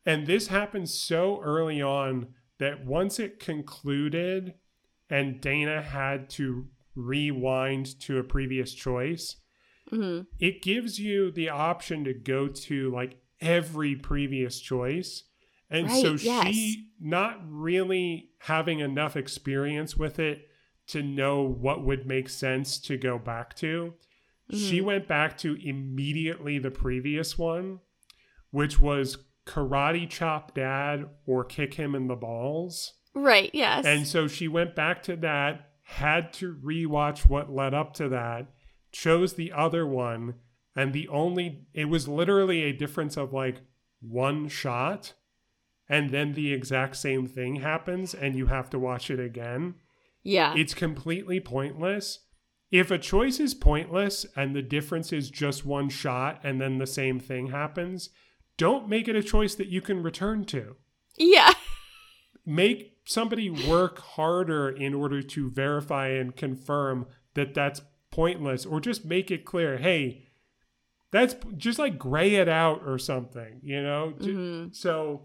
and this happens so early on that once it concluded and Dana had to rewind to a previous choice hmm it gives you the option to go to like every previous choice. And so Right, yes. she not really having enough experience with it to know what would make sense to go back to. She Mm-hmm. went back to immediately the previous one, which was karate chop dad or kick him in the balls. Right. Yes. And so she went back to that, had to rewatch what led up to that, chose the other one, and the only it was literally a difference of like one shot, and then the exact same thing happens, and you have to watch it again. yeah. It's completely pointless. If a choice is pointless and the difference is just one shot and then the same thing happens, don't make it a choice that you can return to yeah. make somebody work harder in order to verify and confirm that that's pointless or just make it clear hey that's just like gray it out or something you know Mhm. so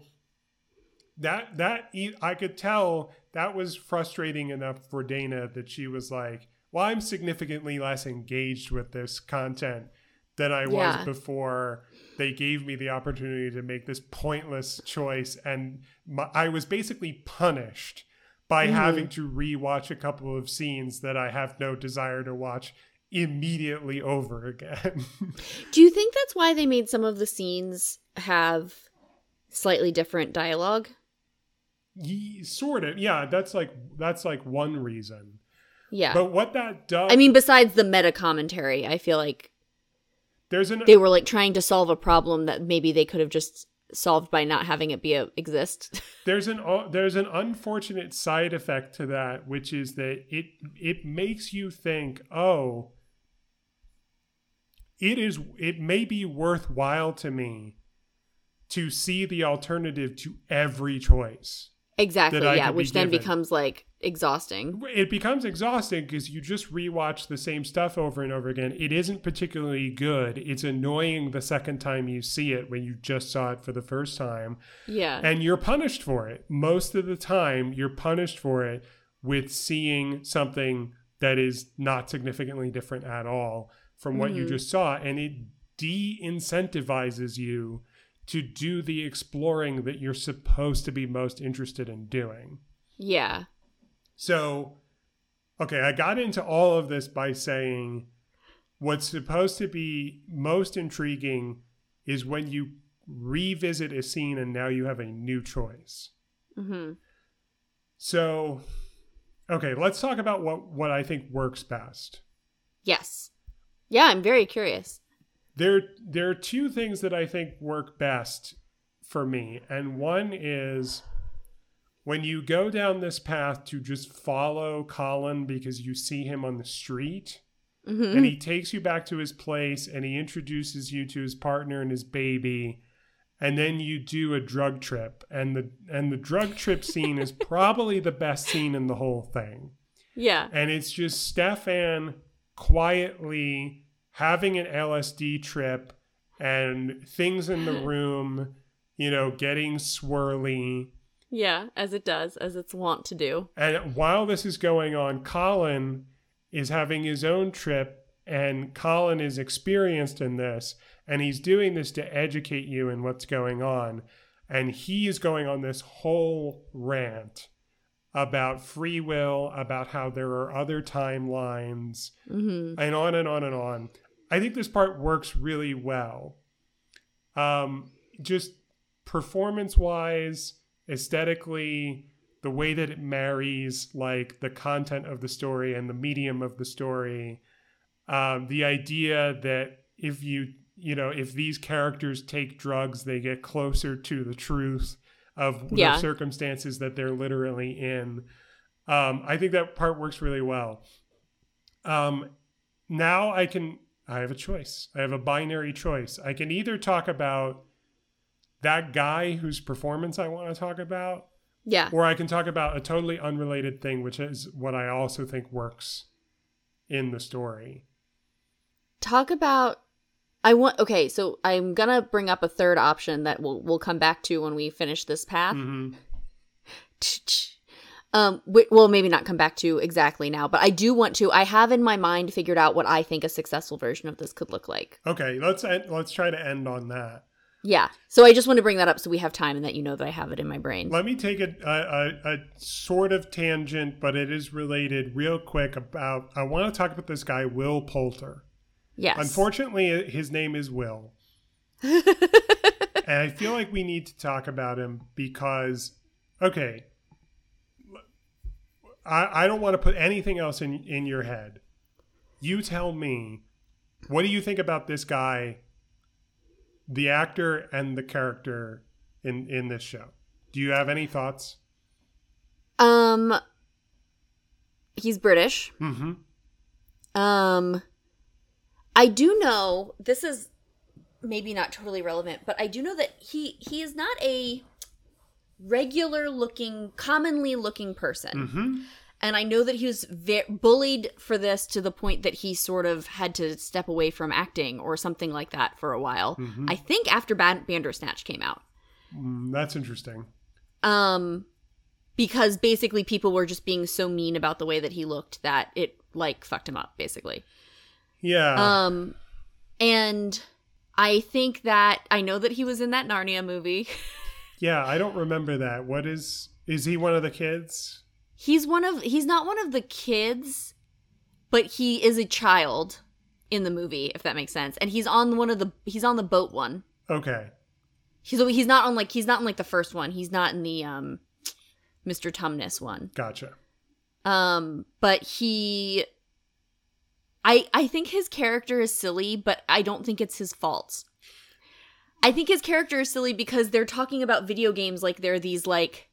that that i could tell that was frustrating enough for dana that she was like well i'm significantly less engaged with this content than i was Yeah. before they gave me the opportunity to make this pointless choice and my, i was basically punished by Mhm. having to rewatch a couple of scenes that i have no desire to watch immediately over again Do you think that's why they made some of the scenes have slightly different dialogue? Ye- sort of yeah that's like that's like one reason Yeah. but what that does I mean, besides the meta commentary, I feel like there's an they were like trying to solve a problem that maybe they could have just solved by not having it be a exist. there's an uh, there's an unfortunate side effect to that which is that it it makes you think oh it is it may be worthwhile to me to see the alternative to every choice Exactly. Yeah, could be which then given. becomes like exhausting. it becomes exhausting because you just rewatch the same stuff over and over again. It isn't particularly good. It's annoying the second time you see it when you just saw it for the first time. Yeah. And you're punished for it. Most of the time, you're punished for it with seeing something that is not significantly different at all from what you Mhm. just saw. And it de incentivizes you to do the exploring that you're supposed to be most interested in doing. yeah. So, okay, I got into all of this by saying what's supposed to be most intriguing is when you revisit a scene and now you have a new choice. Mm-hmm. So, okay, let's talk about what what I think works best. Yes. Yeah, I'm very curious. There there are two things that I think work best for me, and one is when you go down this path to just follow Colin because you see him on the street hmm and he takes you back to his place and he introduces you to his partner and his baby and then you do a drug trip and the and the drug trip scene is probably the best scene in the whole thing yeah. and it's just Stefan quietly having an LSD trip and things in the room you know getting swirly Yeah, as it does, as it's wont to do. And while this is going on, Colin is having his own trip, and Colin is experienced in this, and he's doing this to educate you in what's going on. And he is going on this whole rant about free will, about how there are other timelines, hmm and on and on and on. I think this part works really well. Um, just performance wise, aesthetically, the way that it marries like the content of the story and the medium of the story. Um, the idea that if you you know if these characters take drugs, they get closer to the truth of Yeah. the circumstances that they're literally in. Um, I think that part works really well. Um, now I can I have a choice. I have a binary choice. I can either talk about that guy whose performance I want to talk about, Yeah. or I can talk about a totally unrelated thing, which is what I also think works in the story. Talk about I want okay, so I'm gonna bring up a third option that we'll we'll come back to when we finish this path. hmm Um, well, maybe not come back to exactly now, but I do want to. I have in my mind figured out what I think a successful version of this could look like. Okay, let's end, let's try to end on that. Yeah. So I just want to bring that up so we have time and that you know that I have it in my brain. Let me take a, a, a, a sort of tangent, but it is related real quick about. I want to talk about this guy, Will Poulter. Yes. Unfortunately, his name is Will. and I feel like we need to talk about him because, okay, I, I don't want to put anything else in, in your head. You tell me, what do you think about this guy, the actor and the character in, in this show? Do you have any thoughts? Um he's British. Mm-hmm. Um I do know this is maybe not totally relevant, but I do know that he he is not a regular looking, commonly looking person. Mm-hmm. And I know that he was ve- bullied for this to the point that he sort of had to step away from acting or something like that for a while. Mhm. I think after Bad- Bandersnatch came out. Mm, that's interesting. Um because basically people were just being so mean about the way that he looked that it like fucked him up basically. Yeah. Um, and I think that I know that he was in that Narnia movie. yeah, I don't remember that. What is is he one of the kids? he's one of he's not one of the kids, but he is a child in the movie, if that makes sense. And he's on one of the he's on the boat one. Okay. He's he's not on like he's not in like the first one. He's not in the um Mr. Tumnus one. Gotcha. Um, but he I I think his character is silly, but I don't think it's his fault. I think his character is silly because they're talking about video games like they're these like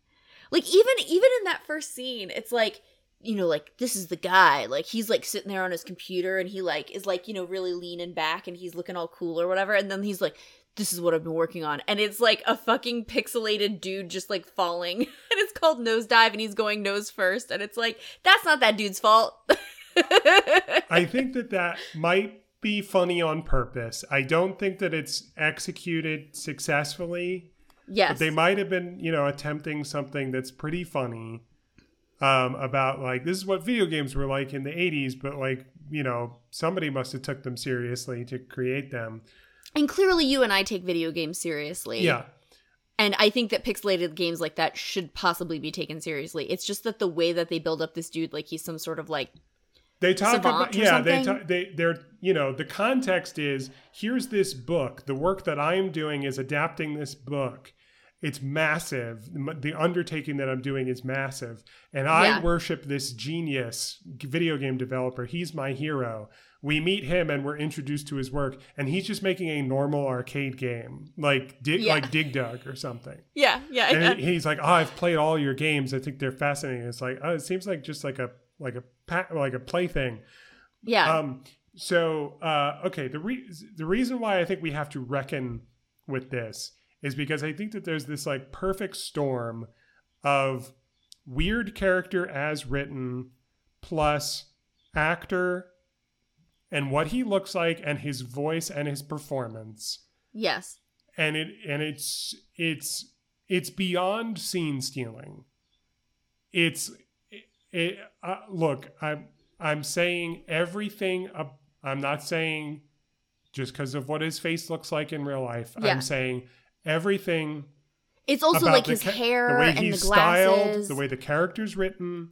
like even even in that first scene, it's like you know, like this is the guy. Like he's like sitting there on his computer and he like is like, you know, really leaning back and he's looking all cool or whatever. And then he's like, this is what I've been working on. And it's like a fucking pixelated dude just like falling. and it's called Nohzdyve and he's going nose first. And it's like, that's not that dude's fault. I think that that might be funny on purpose. I don't think that it's executed successfully. yes. But they might have been, you know, attempting something that's pretty funny um, about like this is what video games were like in the 80s, but like, you know, somebody must have took them seriously to create them. and clearly you and I take video games seriously. Yeah. And I think that pixelated games like that should possibly be taken seriously. It's just that the way that they build up this dude like he's some sort of like They talk about yeah, they ta- they they're you know, the context is here's this book. The work that I am doing is adapting this book. It's massive. The undertaking that I'm doing is massive. And I Yeah. worship this genius video game developer. He's my hero. We meet him and we're introduced to his work and he's just making a normal arcade game like dig Yeah. like Dig Dug or something. Yeah, yeah. and he's like, "Oh, I've played all your games. I think they're fascinating." It's like, oh, it seems like just like a like a pa- like a plaything. yeah. Um, so uh, okay, the re- the reason why I think we have to reckon with this is because I think that there's this like perfect storm of weird character as written plus actor and what he looks like and his voice and his performance yes. and it and it's it's it's beyond scene stealing it's it, uh, look i'm i'm saying everything uh, i'm not saying just because of what his face looks like in real life Yeah. i'm saying everything It's also like his ca- hair the way and the he's glasses. styled the way the character's written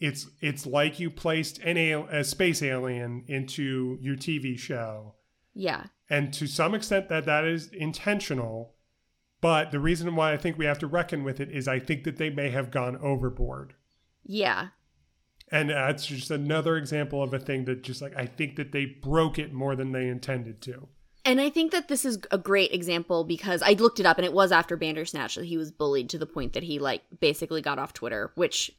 it's it's like you placed an al- a space alien into your tv show yeah. and to some extent that that is intentional but the reason why i think we have to reckon with it is i think that they may have gone overboard Yeah. and that's just another example of a thing that just like i think that they broke it more than they intended to And I think that this is a great example because I looked it up and it was after Bandersnatch that he was bullied to the point that he like basically got off Twitter, which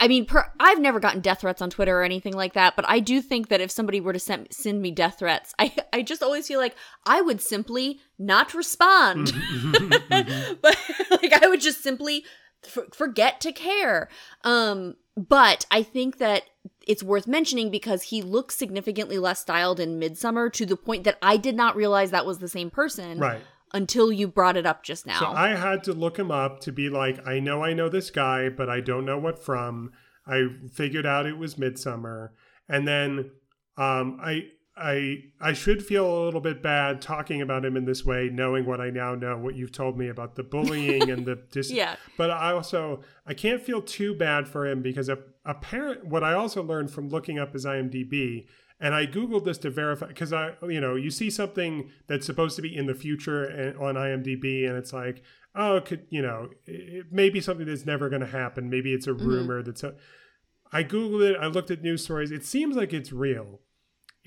I mean, per, I've never gotten death threats on Twitter or anything like that, but I do think that if somebody were to send, send me death threats, I I just always feel like I would simply not respond. Mm-hmm. Mm-hmm. but like I would just simply forget to care. Um but I think that it's worth mentioning because he looks significantly less styled in Midsommar to the point that I did not realize that was the same person right until you brought it up just now. so i had to look him up to be like i know i know this guy but i don't know what from i figured out it was Midsommar and then um i I I should feel a little bit bad talking about him in this way, knowing what I now know, what you've told me about the bullying and the dis- yeah. but I also I can't feel too bad for him because a, apparent what I also learned from looking up his IMDb and I googled this to verify because I you know you see something that's supposed to be in the future and, on IMDb and it's like oh it could you know it, it may be something that's never going to happen maybe it's a Mhm. rumor that's a, I googled it I looked at news stories it seems like it's real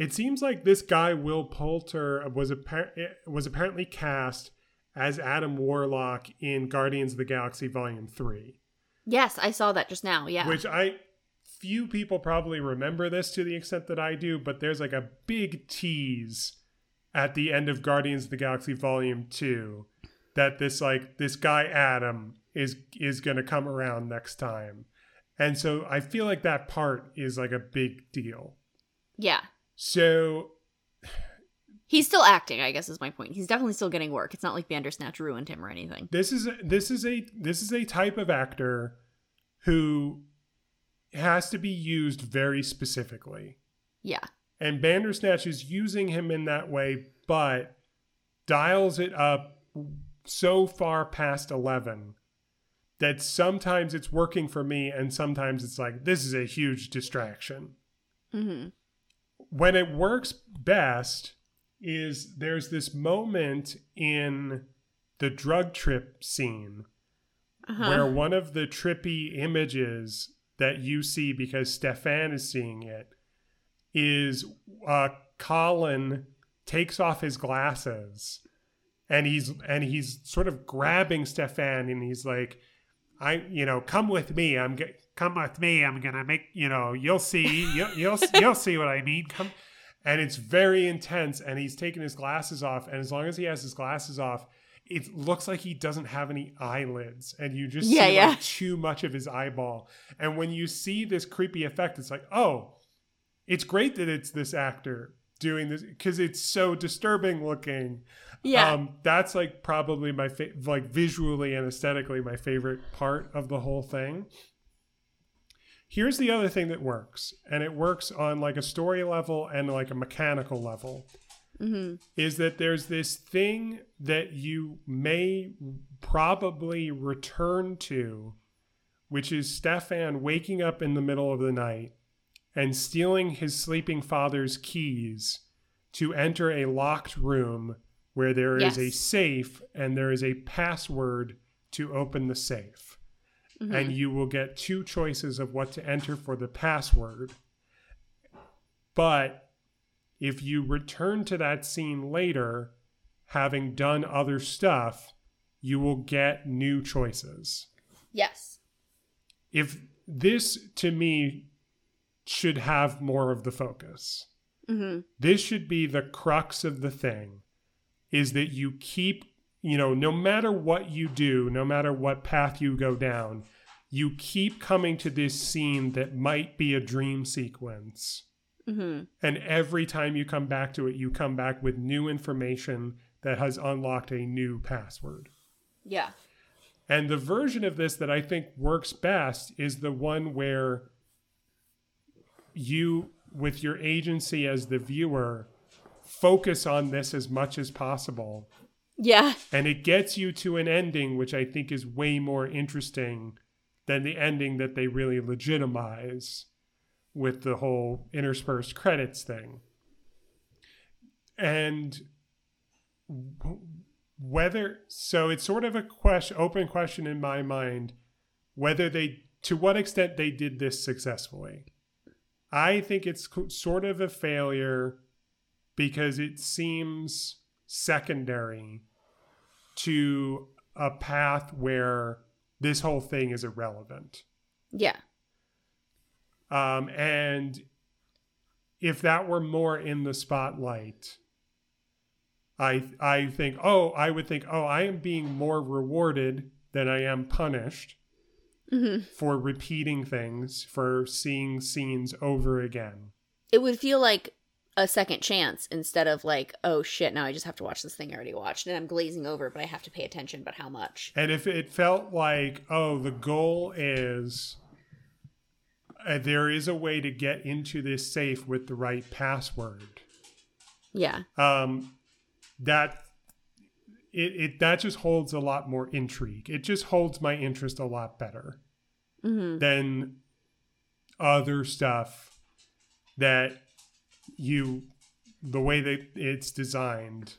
it seems like this guy Will Poulter was appar- was apparently cast as Adam Warlock in Guardians of the Galaxy Volume 3, Yes, I saw that just now. Yeah. which I few people probably remember this to the extent that I do, but there's like a big tease at the end of Guardians of the Galaxy Volume 2 that this like this guy Adam is is going to come around next time. And so I feel like that part is like a big deal. yeah. So He's still acting, I guess is my point. He's definitely still getting work. It's not like Bandersnatch ruined him or anything. this is a, this is a this is a type of actor who has to be used very specifically. Yeah. And Bandersnatch is using him in that way, but dials it up so far past 11 that sometimes it's working for me and sometimes it's like this is a huge distraction. Mm-hmm. When it works best is there's this moment in the drug trip scene Uh-huh. where one of the trippy images that you see because Stefan is seeing it is uh, Colin takes off his glasses and he's and he's sort of grabbing Stefan and he's like I you know come with me I'm g- come with me I'm gonna make you know you'll see you'll you'll, you'll see what I mean come and it's very intense and he's taking his glasses off and as long as he has his glasses off it looks like he doesn't have any eyelids and you just Yeah, see yeah. like too much of his eyeball and when you see this creepy effect it's like oh it's great that it's this actor doing this because it's so disturbing looking Yeah. um, that's like probably my fa- like visually and aesthetically my favorite part of the whole thing. Here's the other thing that works, and it works on like a story level and like a mechanical level. hmm Is that there's this thing that you may probably return to, which is Stefan waking up in the middle of the night and stealing his sleeping father's keys to enter a locked room where there is a safe and there is a password to open the safe. Mm-hmm. And you will get two choices of what to enter for the password. But if you return to that scene later, having done other stuff, you will get new choices. Yes. If this to me should have more of the focus. hmm This should be the crux of the thing is that you keep, you know, no matter what you do, no matter what path you go down, you keep coming to this scene that might be a dream sequence. hmm And every time you come back to it, you come back with new information that has unlocked a new password. Yeah. And the version of this that I think works best is the one where you, with your agency as the viewer, focus on this as much as possible. Yeah. And it gets you to an ending which I think is way more interesting than the ending that they really legitimize with the whole interspersed credits thing. And whether so it's sort of a question open question in my mind whether they to what extent they did this successfully. I think it's sort of a failure because it seems secondary to a path where this whole thing is irrelevant. Yeah. Um, and if that were more in the spotlight, I I think oh I would think oh I am being more rewarded than I am punished hmm for repeating things for seeing scenes over again. It would feel like a second chance instead of like, oh shit, now I just have to watch this thing I already watched and I'm glazing over, but I have to pay attention, but how much? And if it felt like, oh, the goal is uh, there is a way to get into this safe with the right password, Yeah. um, that it, it that just holds a lot more intrigue. It just holds my interest a lot better hmm than other stuff that you the way that it's designed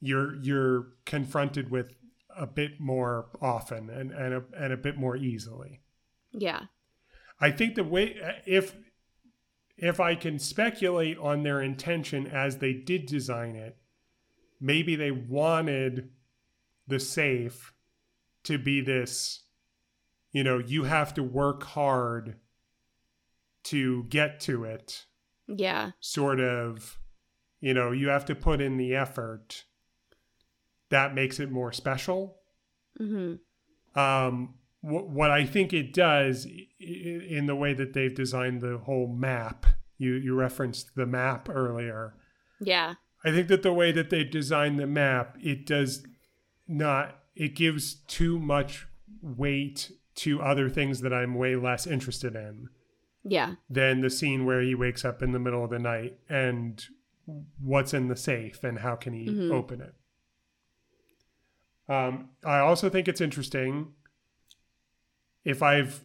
you're you're confronted with a bit more often and and a, and a bit more easily Yeah. i think the way uh, if if i can speculate on their intention as they did design it maybe they wanted the safe to be this you know you have to work hard to get to it Yeah. sort of you know you have to put in the effort that makes it more special hmm um wh- what i think it does in the way that they've designed the whole map you you referenced the map earlier Yeah. i think that the way that they designed the map it does not it gives too much weight to other things that i'm way less interested in Yeah. than the scene where he wakes up in the middle of the night and what's in the safe and how can he Mhm. open it. Um, I also think it's interesting if I've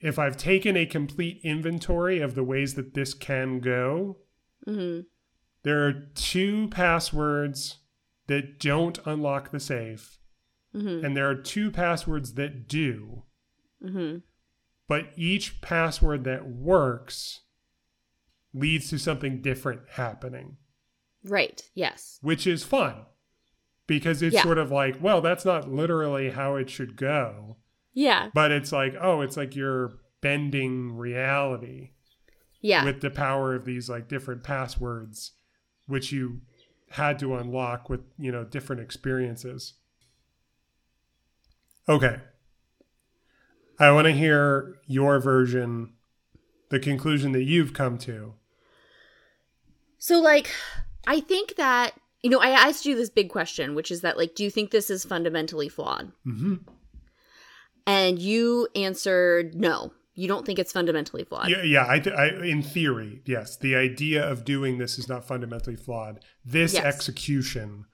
if I've taken a complete inventory of the ways that this can go. hmm There are two passwords that don't unlock the safe, hmm and there are two passwords that do. But each password that works leads to something different happening, Right. Yes. which is fun because it's Yeah. sort of like, well, that's not literally how it should go, Yeah. but it's like, oh, it's like you're bending reality. Yeah. with the power of these like different passwords which you had to unlock with you know different experiences okay i want to hear your version the conclusion that you've come to So, like, I think that, you know, I asked you this big question, which is that, like, do you think this is fundamentally flawed? mm-hmm. And you answered no. You don't think it's fundamentally flawed. yeah, yeah I, th- I in theory yes the idea of doing this is not fundamentally flawed this Yes. execution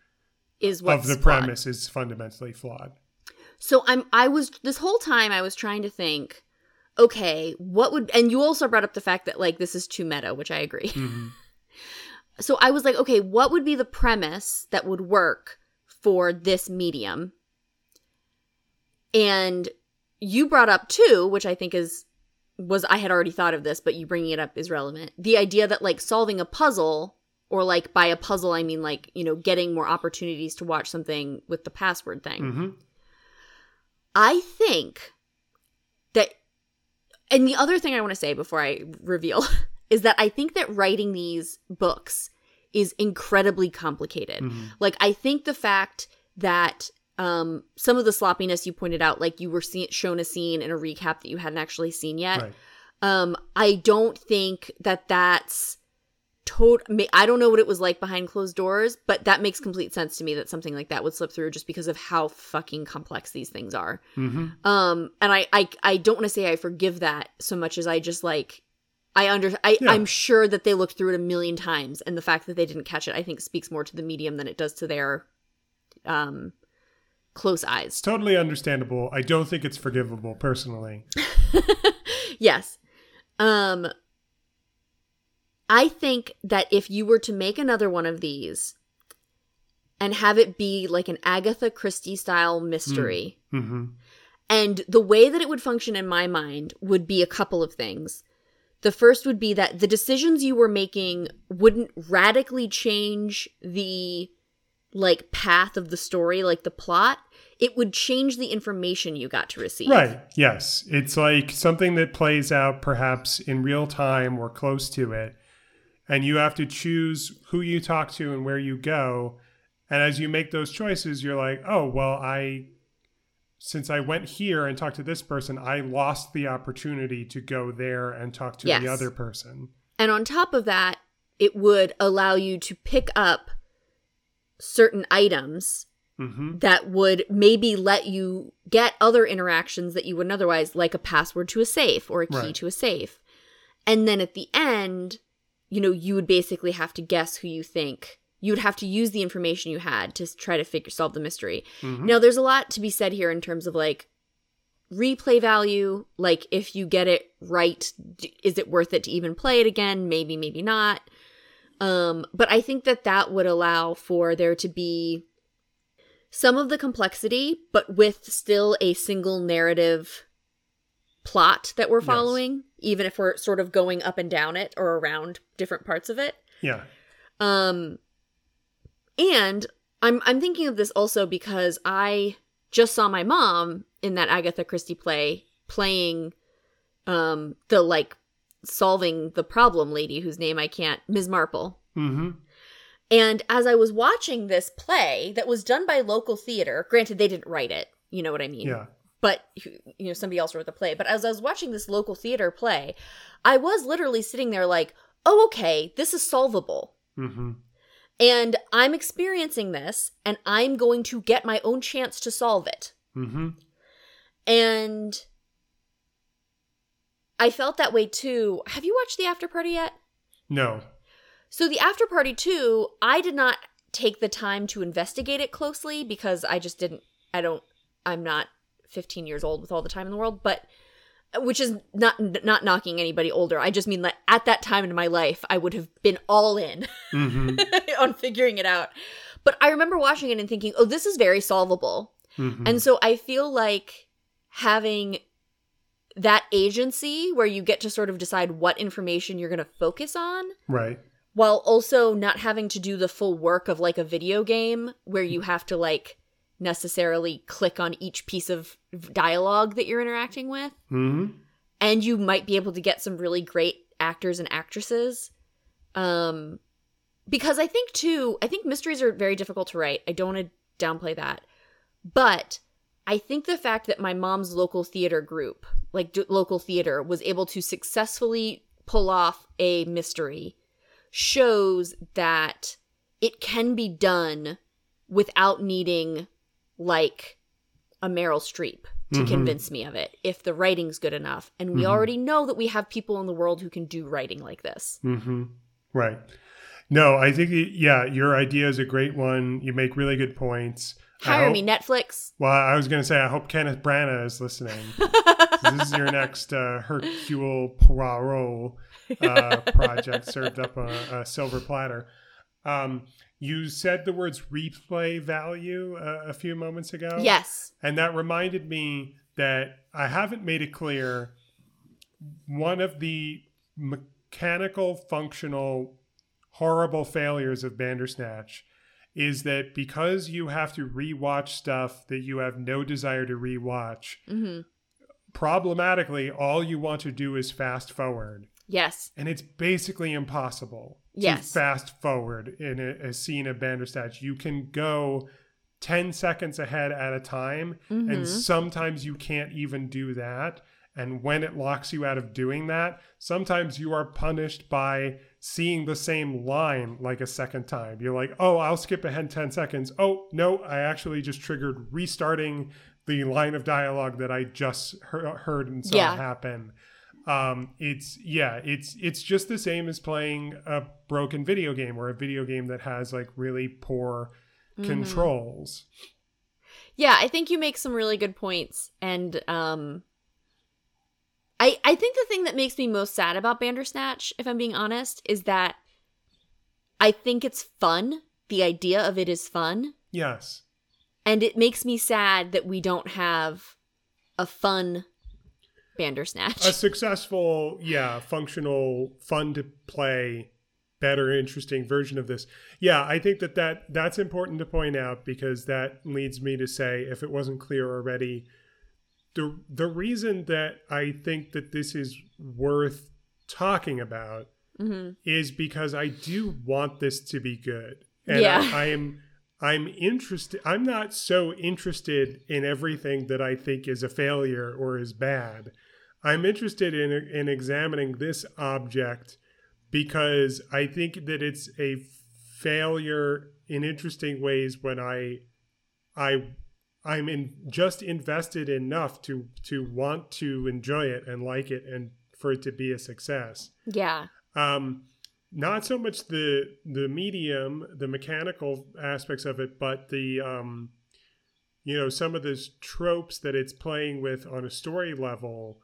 Is what's of the flawed. premise is fundamentally flawed So I'm I was this whole time I was trying to think, okay, what would and you also brought up the fact that like this is too meta, which I agree. Mhm. So I was like, okay, what would be the premise that would work for this medium? And you brought up too, which I think is was I had already thought of this, but you bringing it up is relevant. The idea that like solving a puzzle or like by a puzzle I mean like, you know, getting more opportunities to watch something with the password thing. Mhm. I think that, and the other thing I want to say before I reveal is that I think that writing these books is incredibly complicated. Mhm. Like, I think the fact that um, some of the sloppiness you pointed out, like you were see- shown a scene in a recap that you hadn't actually seen yet, right um, I don't think that that's total. I don't know what it was like behind closed doors, but that makes complete sense to me that something like that would slip through just because of how fucking complex these things are. hmm Um, and I, I, I don't want to say I forgive that so much as I just like, I under, I, Yeah. I'm sure that they looked through it a million times, and the fact that they didn't catch it, I think, speaks more to the medium than it does to their, um, close It's eyes. totally understandable. I don't think it's forgivable personally. yes. Um, I think that if you were to make another one of these and have it be like an Agatha Christie style mystery, hmm And the way that it would function in my mind would be a couple of things. The first would be that the decisions you were making wouldn't radically change the like path of the story, like the plot. It would change the information you got to receive. Right. Yes. It's like something that plays out perhaps in real time or close to it. And you have to choose who you talk to and where you go. And as you make those choices, you're like, oh, well, I, since I went here and talked to this person, I lost the opportunity to go there and talk to Yes. the other person. And on top of that, it would allow you to pick up certain items hmm that would maybe let you get other interactions that you wouldn't otherwise, like a password to a safe or a key Right. to a safe. And then at the end, you know, you would basically have to guess who you think. You would have to use the information you had to try to figure solve the mystery. hmm Now, there's a lot to be said here in terms of like replay value. Like, if you get it right, d- is it worth it to even play it again? Maybe, maybe not. Um, but I think that that would allow for there to be some of the complexity, but with still a single narrative plot that we're Yes. Even if we're sort of going up and down it or around different parts of it. Yeah. Um and I'm I'm thinking of this also because I just saw my mom in that Agatha Christie play playing um the like solving the problem lady whose name I can't Ms. Marple. hmm And as I was watching this play that was done by local theater, granted they didn't write it, you know what I mean? Yeah. But you know somebody else wrote the play. But as i was watching this local theater play i was literally sitting there like oh okay this is solvable. Hmm and i'm experiencing this and i'm going to get my own chance to solve it. Hmm and i felt that way too. Have you watched the after party yet? No. so the after party too i did not take the time to investigate it closely because i just didn't i don't i'm not 15 years old with all the time in the world but which is not not knocking anybody older. I just mean that at that time in my life i would have been all in hmm on figuring it out. But i remember watching it and thinking oh this is very solvable. Hmm and so I feel like having that agency where you get to sort of decide what information you're going to focus on right. while also not having to do the full work of like a video game where you have to like necessarily click on each piece of dialogue that you're interacting with hmm and you might be able to get some really great actors and actresses. Um because I think too, I think mysteries are very difficult to write. I don't want to downplay that. But I think the fact that my mom's local theater group, like d- local theater, was able to successfully pull off a mystery shows that it can be done without needing like a Meryl Streep to Mhm. convince me of it if the writing's good enough. And we Mhm. already know that we have people in the world who can do writing like this. Mm-hmm. Right. No, I think yeah, your idea is a great one. You make really good points. Hire hope- me, Netflix. Well, I was going to say I hope Kenneth Branagh is listening. this is your next uh, Hercule Poirot uh, project served up a, a silver platter. Um, you said the words replay value uh, a few moments ago. yes. And that reminded me that I haven't made it clear. One of the mechanical, functional, horrible failures of Bandersnatch is that because you have to rewatch stuff that you have no desire to rewatch, hmm problematically, all you want to do is fast forward. Yes. And it's basically impossible Yes. fast forward in a, a scene of Bandersnatch. You can go 10 seconds ahead at a time, Mhm. and sometimes you can't even do that. And when it locks you out of doing that, sometimes you are punished by seeing the same line like a second time. You're like, oh, I'll skip ahead 10 seconds. Oh, no, I actually just triggered restarting the line of dialogue that I just heard, heard and saw Yeah. happen um it's yeah it's it's just the same as playing a broken video game or a video game that has like really poor Mhm. controls Yeah, I think you make some really good points and um I I think the thing that makes me most sad about Bandersnatch, if I'm being honest, is that I think it's fun. The idea of it is fun, yes and it makes me sad that we don't have a fun Bandersnatch. a successful yeah functional fun to play better interesting version of this yeah i think that, that that's important to point out because that leads me to say if it wasn't clear already the the reason that i think that this is worth talking about hmm is because I do want this to be good. And Yeah. I, I am I'm interested I'm not so interested in everything that I think is a failure or is bad. I'm interested in in examining this object because I think that it's a failure in interesting ways when I I I'm in just invested enough to to want to enjoy it and like it and for it to be a success Yeah. um not so much the the medium the mechanical aspects of it but the um you know some of those tropes that it's playing with on a story level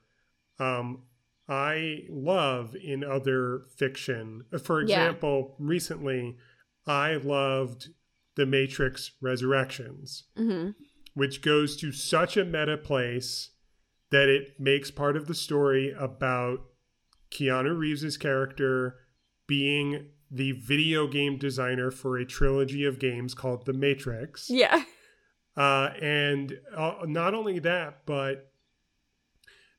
um i love in other fiction for Yeah. example recently i loved the matrix resurrections hmm which goes to such a meta place that it makes part of the story about Keanu Reeves' character being the video game designer for a trilogy of games called The Matrix. Yeah. Uh, and uh, not only that, but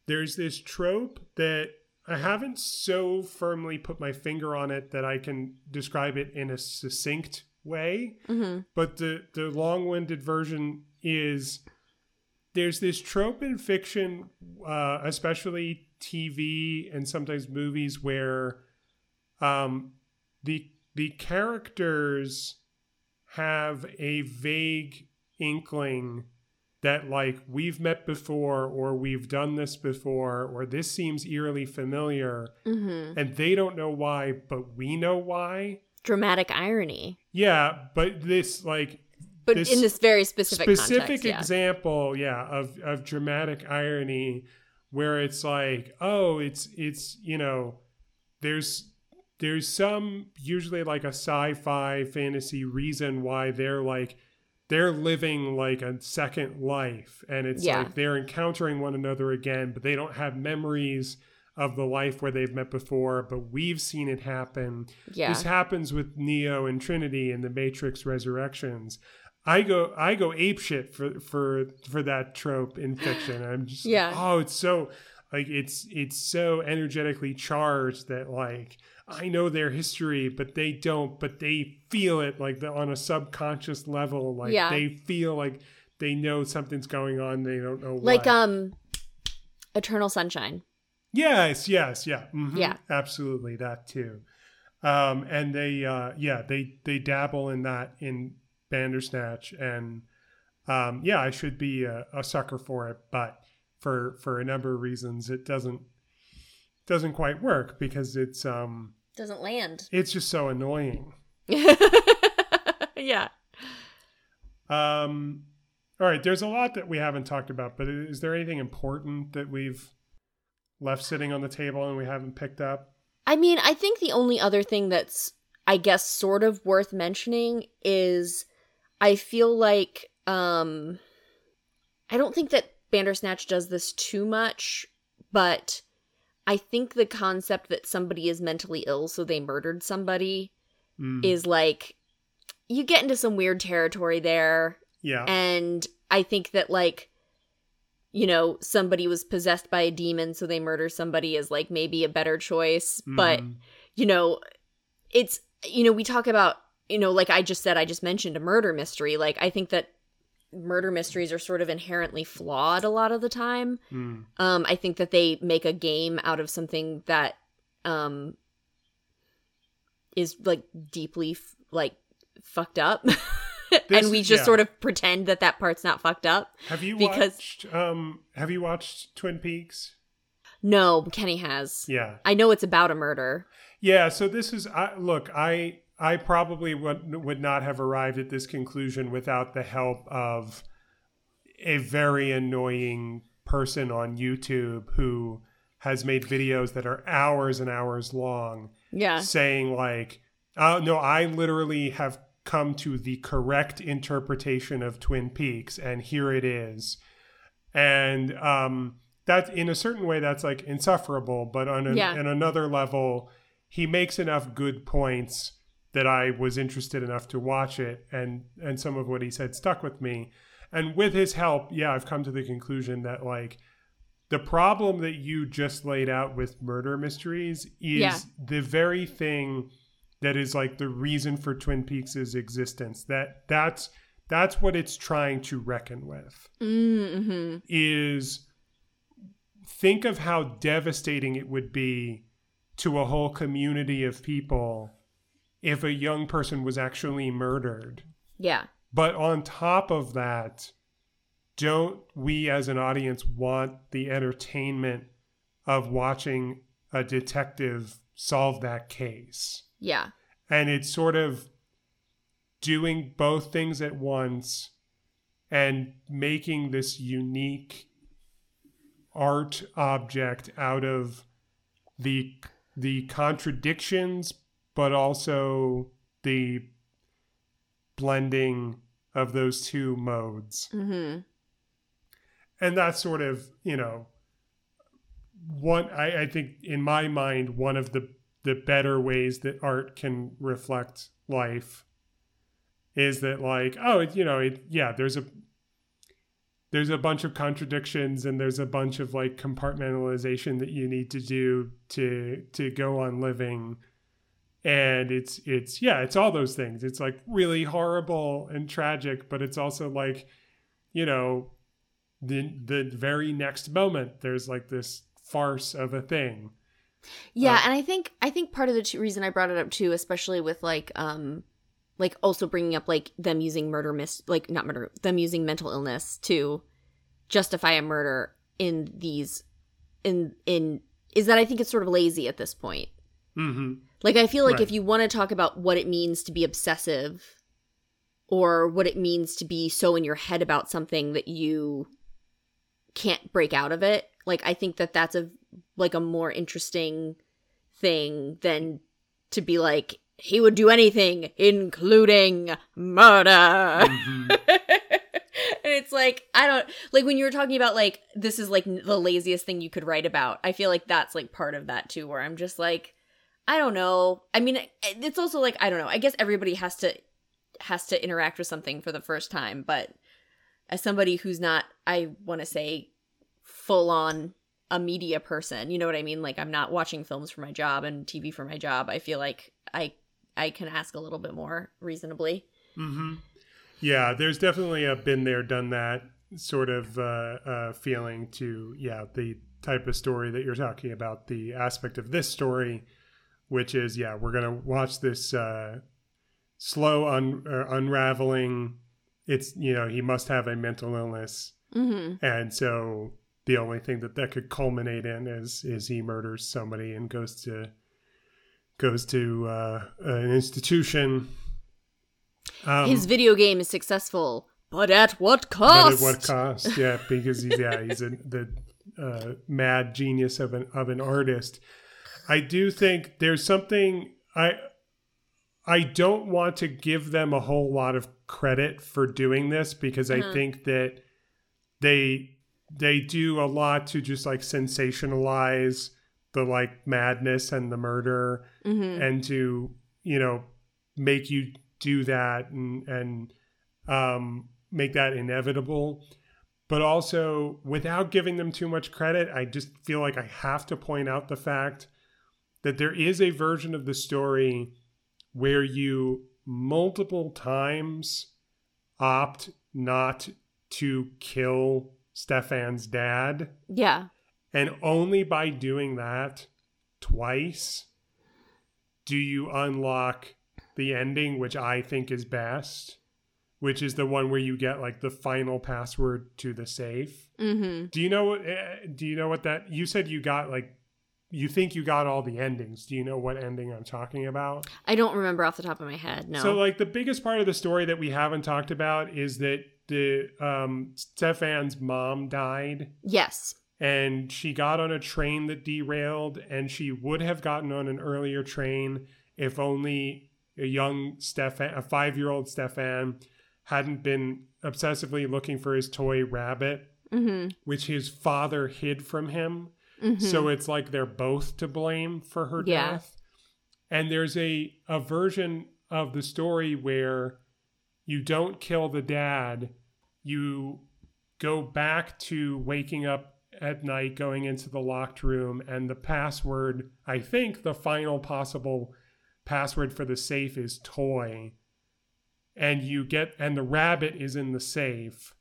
there's this trope that I haven't so firmly put my finger on it that I can describe it in a succinct way hmm but the the long-winded version is there's this trope in fiction uh, especially tv and sometimes movies where um, the the characters have a vague inkling that like we've met before or we've done this before or this seems eerily familiar hmm and they don't know why but we know why? Dramatic irony, yeah but this like but This in this very specific specific context, yeah. example yeah of of dramatic irony where it's like oh it's it's you know there's there's some usually like a sci-fi fantasy reason why they're like they're living like a second life and it's Yeah. like they're encountering one another again but they don't have memories of the life where they've met before but we've seen it happen yeah. this happens with Neo and Trinity in the Matrix Resurrections. I go I go apeshit for for for that trope in fiction. I'm just Yeah. oh, it's so like it's it's so energetically charged that like I know their history, but they don't, but they feel it like the, on a subconscious level. Like Yeah. they feel like they know something's going on. They don't know Like what. um Eternal Sunshine. Yes, yes, yeah. mhm, Yeah. Absolutely that too. Um and they uh yeah, they they dabble in that in Bandersnatch and um yeah, I should be a, a sucker for it, but for for a number of reasons it doesn't doesn't quite work because it's um Doesn't land. it's just so annoying. yeah. Um all right, there's a lot that we haven't talked about, but is there anything important that we've left sitting on the table and we haven't picked up? I mean, I think the only other thing that's, I guess, sort of worth mentioning is I feel like, um, I don't think that Bandersnatch does this too much, but I think the concept that somebody is mentally ill, so they murdered somebody, Mm, is like, you get into some weird territory there. yeah. And I think that, like, you know, somebody was possessed by a demon, so they murder somebody is like maybe a better choice. But Mhm. you know, it's, you know, we talk about, you know, like I just said, I just mentioned a murder mystery. Like, I think that murder mysteries are sort of inherently flawed a lot of the time. Mm. Um, I think that they make a game out of something that, um, is like deeply, f- like, fucked up. And we just yeah. sort of pretend that that part's not fucked up. Have you Because- watched um have you watched Twin Peaks? No, Kenny has. Yeah. I know it's about a murder. Yeah, so this is I look, I I probably would would not have arrived at this conclusion without the help of a very annoying person on YouTube who has made videos that are hours and hours long Yeah. saying like oh no i literally have come to the correct interpretation of twin peaks and here it is and um that in a certain way that's like insufferable but on, a, Yeah. on another level he makes enough good points that i was interested enough to watch it and and some of what he said stuck with me and with his help yeah i've come to the conclusion that like the problem that you just laid out with murder mysteries is Yeah. the very thing that is like the reason for Twin Peaks' existence. That that's that's what it's trying to reckon with. Mm-hmm. Is think of how devastating it would be to a whole community of people if a young person was actually murdered. Yeah. But on top of that, don't we as an audience want the entertainment of watching a detective solve that case? Yeah. And it's sort of doing both things at once and making this unique art object out of the the contradictions but also the blending of those two modes Mm-hmm. and that's sort of you know one I, I think in my mind one of the the better ways that art can reflect life is that like oh it, you know it, yeah there's a there's a bunch of contradictions and there's a bunch of like compartmentalization that you need to do to to go on living and it's it's yeah it's all those things it's like really horrible and tragic but it's also like you know the the very next moment there's like this farce of a thing Yeah, Uh, and I think I think part of the reason I brought it up too, especially with like um like also bringing up like them using murder mis like not murder them using mental illness to justify a murder in these in in is that I think it's sort of lazy at this point. mm-hmm. Like I feel like Right. if you want to talk about what it means to be obsessive or what it means to be so in your head about something that you can't break out of it, like I think that that's a like a more interesting thing than to be like he would do anything including murder. Mhm. and it's like I don't like when you were talking about like this is like the laziest thing you could write about. I feel like that's like part of that too where I'm just like I don't know. I mean it's also like I don't know. I guess everybody has to has to interact with something for the first time, but as somebody who's not I want to say full on a media person. You know what I mean? Like I'm not watching films for my job and TV for my job. I feel like I I can ask a little bit more reasonably. Mm-hmm. Yeah, there's definitely a been there, done that sort of uh, uh, feeling to yeah the type of story that you're talking about. The aspect of this story, which is yeah, we're gonna watch this uh, slow un- uh, unraveling. It's you know he must have a mental illness, Mm-hmm. and so the only thing that that could culminate in is is he murders somebody and goes to goes to uh, an institution. Um, His video game is successful, but at what but cost? at what cost? Yeah, because he's yeah he's a, the uh, mad genius of an of an artist. I do think there's something I I don't want to give them a whole lot of credit for doing this because I Uh-huh. think that they they do a lot to just like sensationalize the like madness and the murder Mm-hmm. and to you know make you do that and and um, make that inevitable but also without giving them too much credit i just feel like i have to point out the fact that there is a version of the story where you multiple times opt not to kill stefan's dad Yeah. and only by doing that twice do you unlock the ending, which I think is best, which is the one where you get like the final password to the safe. Mm-hmm. Do you know what? eh, Do you know what that? You said you got like, you think you got all the endings. Do you know what ending I'm talking about? I don't remember off the top of my head. No. So, like, the biggest part of the story that we haven't talked about is that the um, Stefan's mom died yes. and she got on a train that derailed and she would have gotten on an earlier train if only a young Stefan a 5-year-old Stefan hadn't been obsessively looking for his toy rabbit Mm-hmm. which his father hid from him mm-hmm. so it's like they're both to blame for her Yeah. death and there's a a version of the story where you don't kill the dad you go back to waking up at night going into the locked room and the password i think the final possible password for the safe is toy and you get and the rabbit is in the safe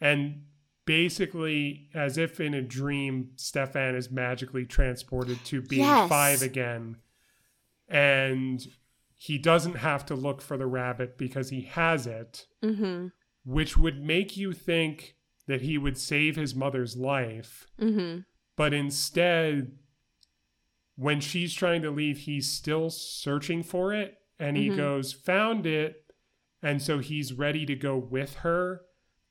and basically as if in a dream stefan is magically transported to being Yes. five again and he doesn't have to look for the rabbit because he has it Mm-hmm. which would make you think that he would save his mother's life Mm-hmm. but instead when she's trying to leave he's still searching for it and he Mhm. goes found it and so he's ready to go with her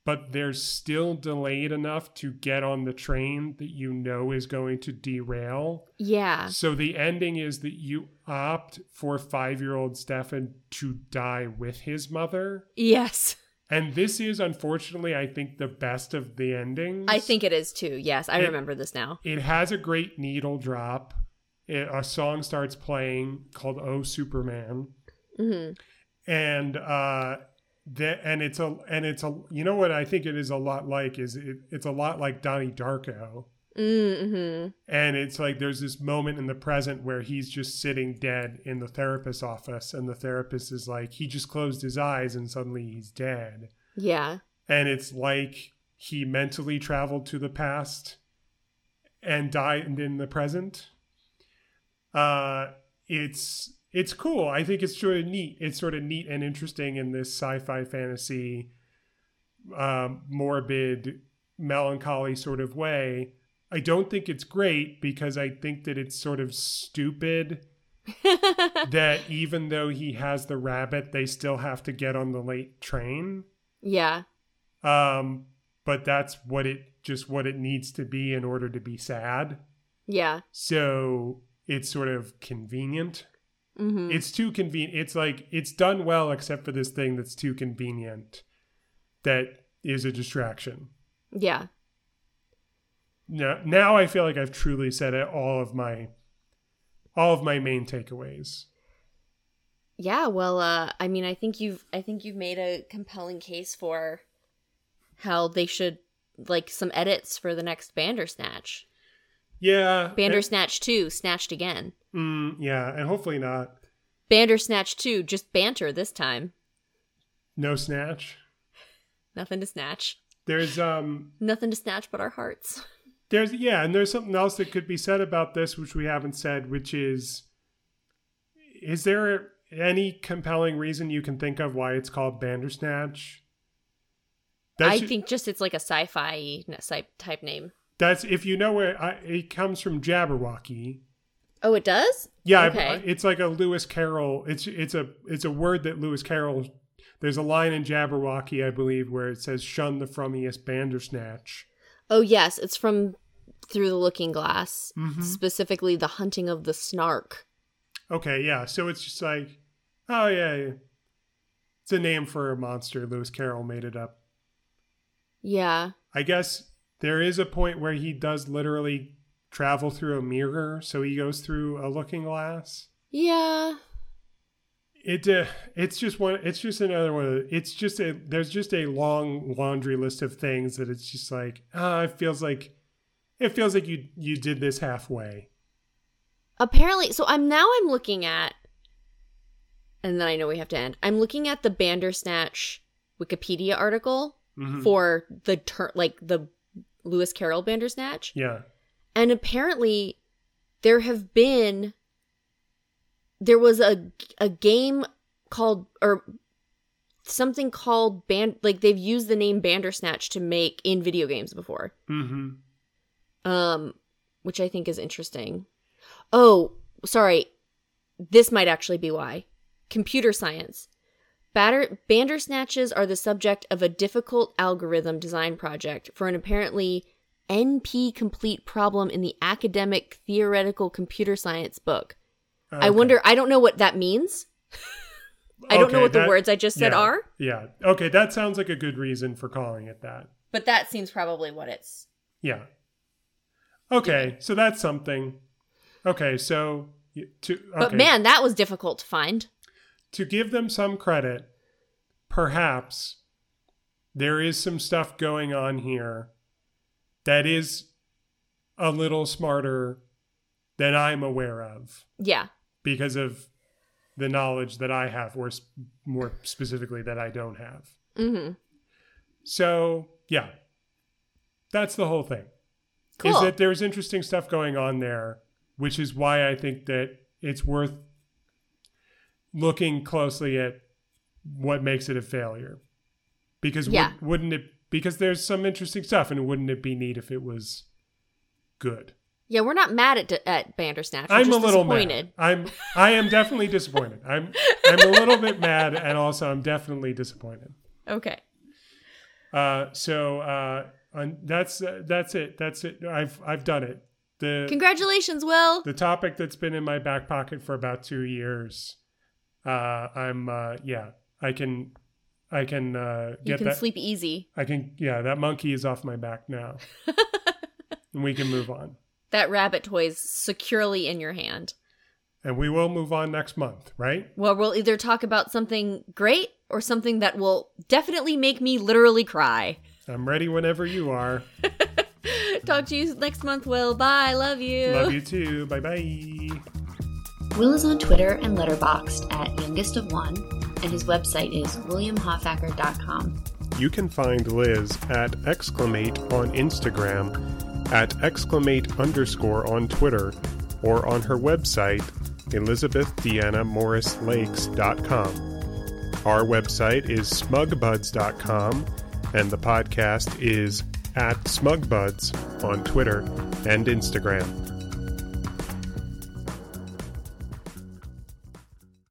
but there's still delayed enough to get on the train that you know is going to derail Yeah. so the ending is that you opt for 5-year-old Stefan to die with his mother Yes. and this is unfortunately i think the best of the endings I think it is too. Yes, I It- remember this now. it has a great needle drop. It, a song starts playing called "Oh Superman," Mm-hmm. and uh, that and it's a and it's a you know what I think it is a lot like is it, it's a lot like Donnie Darko, Mm-hmm. and it's like there's this moment in the present where he's just sitting dead in the therapist's office, and the therapist is like he just closed his eyes and suddenly he's dead, Yeah. and it's like he mentally traveled to the past and died in the present. Uh, it's it's cool. I think it's sort of neat. It's sort of neat and interesting in this sci-fi fantasy, um, morbid, melancholy sort of way. I don't think it's great because I think that it's sort of stupid that even though he has the rabbit, they still have to get on the late train. yeah. Um, but that's what it just what it needs to be in order to be sad. Yeah. So it's sort of convenient. Mm-hmm. It's too convenient. It's like it's done well, except for this thing that's too convenient. That is a distraction. Yeah. Now, now I feel like I've truly said it, all of my, all of my main takeaways. Yeah, well, uh, I mean, I think you've, I think you've made a compelling case for how they should, like, some edits for the next Bandersnatch. Yeah. Bandersnatch 2, snatched again. Mm, yeah, and hopefully not. Bandersnatch 2, just banter this time. No snatch. Nothing to snatch. There's um Nothing to snatch but our hearts. there's yeah, and there's something else that could be said about this which we haven't said, which is is there any compelling reason you can think of why it's called Bandersnatch? I ju- think just it's like a sci-fi type name. that's if you know where I, it comes from Jabberwocky. Oh, it does? Yeah, I- Okay. it's like a Lewis Carroll. It's it's a it's a word that Lewis Carroll. There's a line in Jabberwocky, I believe, where it says "Shun the frumious Bandersnatch." Oh, yes, it's from Through the Looking Glass, Mhm. specifically The Hunting of the Snark. Okay, yeah. So it's just like, oh yeah, yeah. it's a name for a monster. Lewis Carroll made it up. Yeah. I guess there is a point where he does literally travel through a mirror, so he goes through a looking glass. Yeah. It uh, it's just one. It's just another one. Of, it's just a. There's just a long laundry list of things that it's just like. Ah, it feels like. It feels like you you did this halfway. Apparently, so I'm now I'm looking at and then I know we have to end. I'm looking at the Bandersnatch Wikipedia article Mhm. for the turn like the Lewis Carroll Bandersnatch. Yeah. And apparently there have been there was a a game called or something called band like they've used the name Bandersnatch to make in video games before. Mm-hmm. Um which I think is interesting. Oh, sorry. This might actually be why. Computer science. Batter- Bandersnatches are the subject of a difficult algorithm design project for an apparently NP complete problem in the academic theoretical computer science book. I wonder, I don't know what that means. I don't know Okay, what the words I just said yeah, are, Yeah. Okay, that sounds like a good reason for calling it that. but that seems probably what it's. Yeah. Okay, so that's something. Okay, so to okay, But man, that was difficult to find. to give them some credit, perhaps there is some stuff going on here that is a little smarter than I'm aware of Yeah. because of the knowledge that I have, or s- more specifically, that I don't have. Mm-hmm. So, yeah, that's the whole thing. Cool. Is that there's interesting stuff going on there, which is why I think that it's worth looking closely at what makes it a failure. Because would- Yeah. wouldn't it? Because there's some interesting stuff, and wouldn't it be neat if it was good? Yeah, we're not mad at at Bandersnatch. We're I'm a little disappointed. mad. I'm I am definitely disappointed. I'm I'm a little bit mad, and also I'm definitely disappointed. Okay. Uh, so uh, that's uh, that's it. That's it. I've I've done it. The Congratulations, Will. the topic that's been in my back pocket for about two years. Uh, I'm uh, yeah. I can I can uh, You get can that. sleep easy. I can yeah. That monkey is off my back now, and we can move on. That rabbit toy's securely in your hand. And we will move on next month, right? Well, we'll either talk about something great or something that will definitely make me literally cry. I'm ready whenever you are. Talk to you next month, Will. Bye. Love you. Love you too. Bye bye. Will is on Twitter and Letterboxd at Youngest of One, and his website is williamhoffacker.com. You can find Liz at exclamate on Instagram, at exclamate underscore on Twitter, or on her website, elizabethdeannamorrislakes.com. Our website is smugbuds.com, and the podcast is at smugbuds on Twitter and Instagram.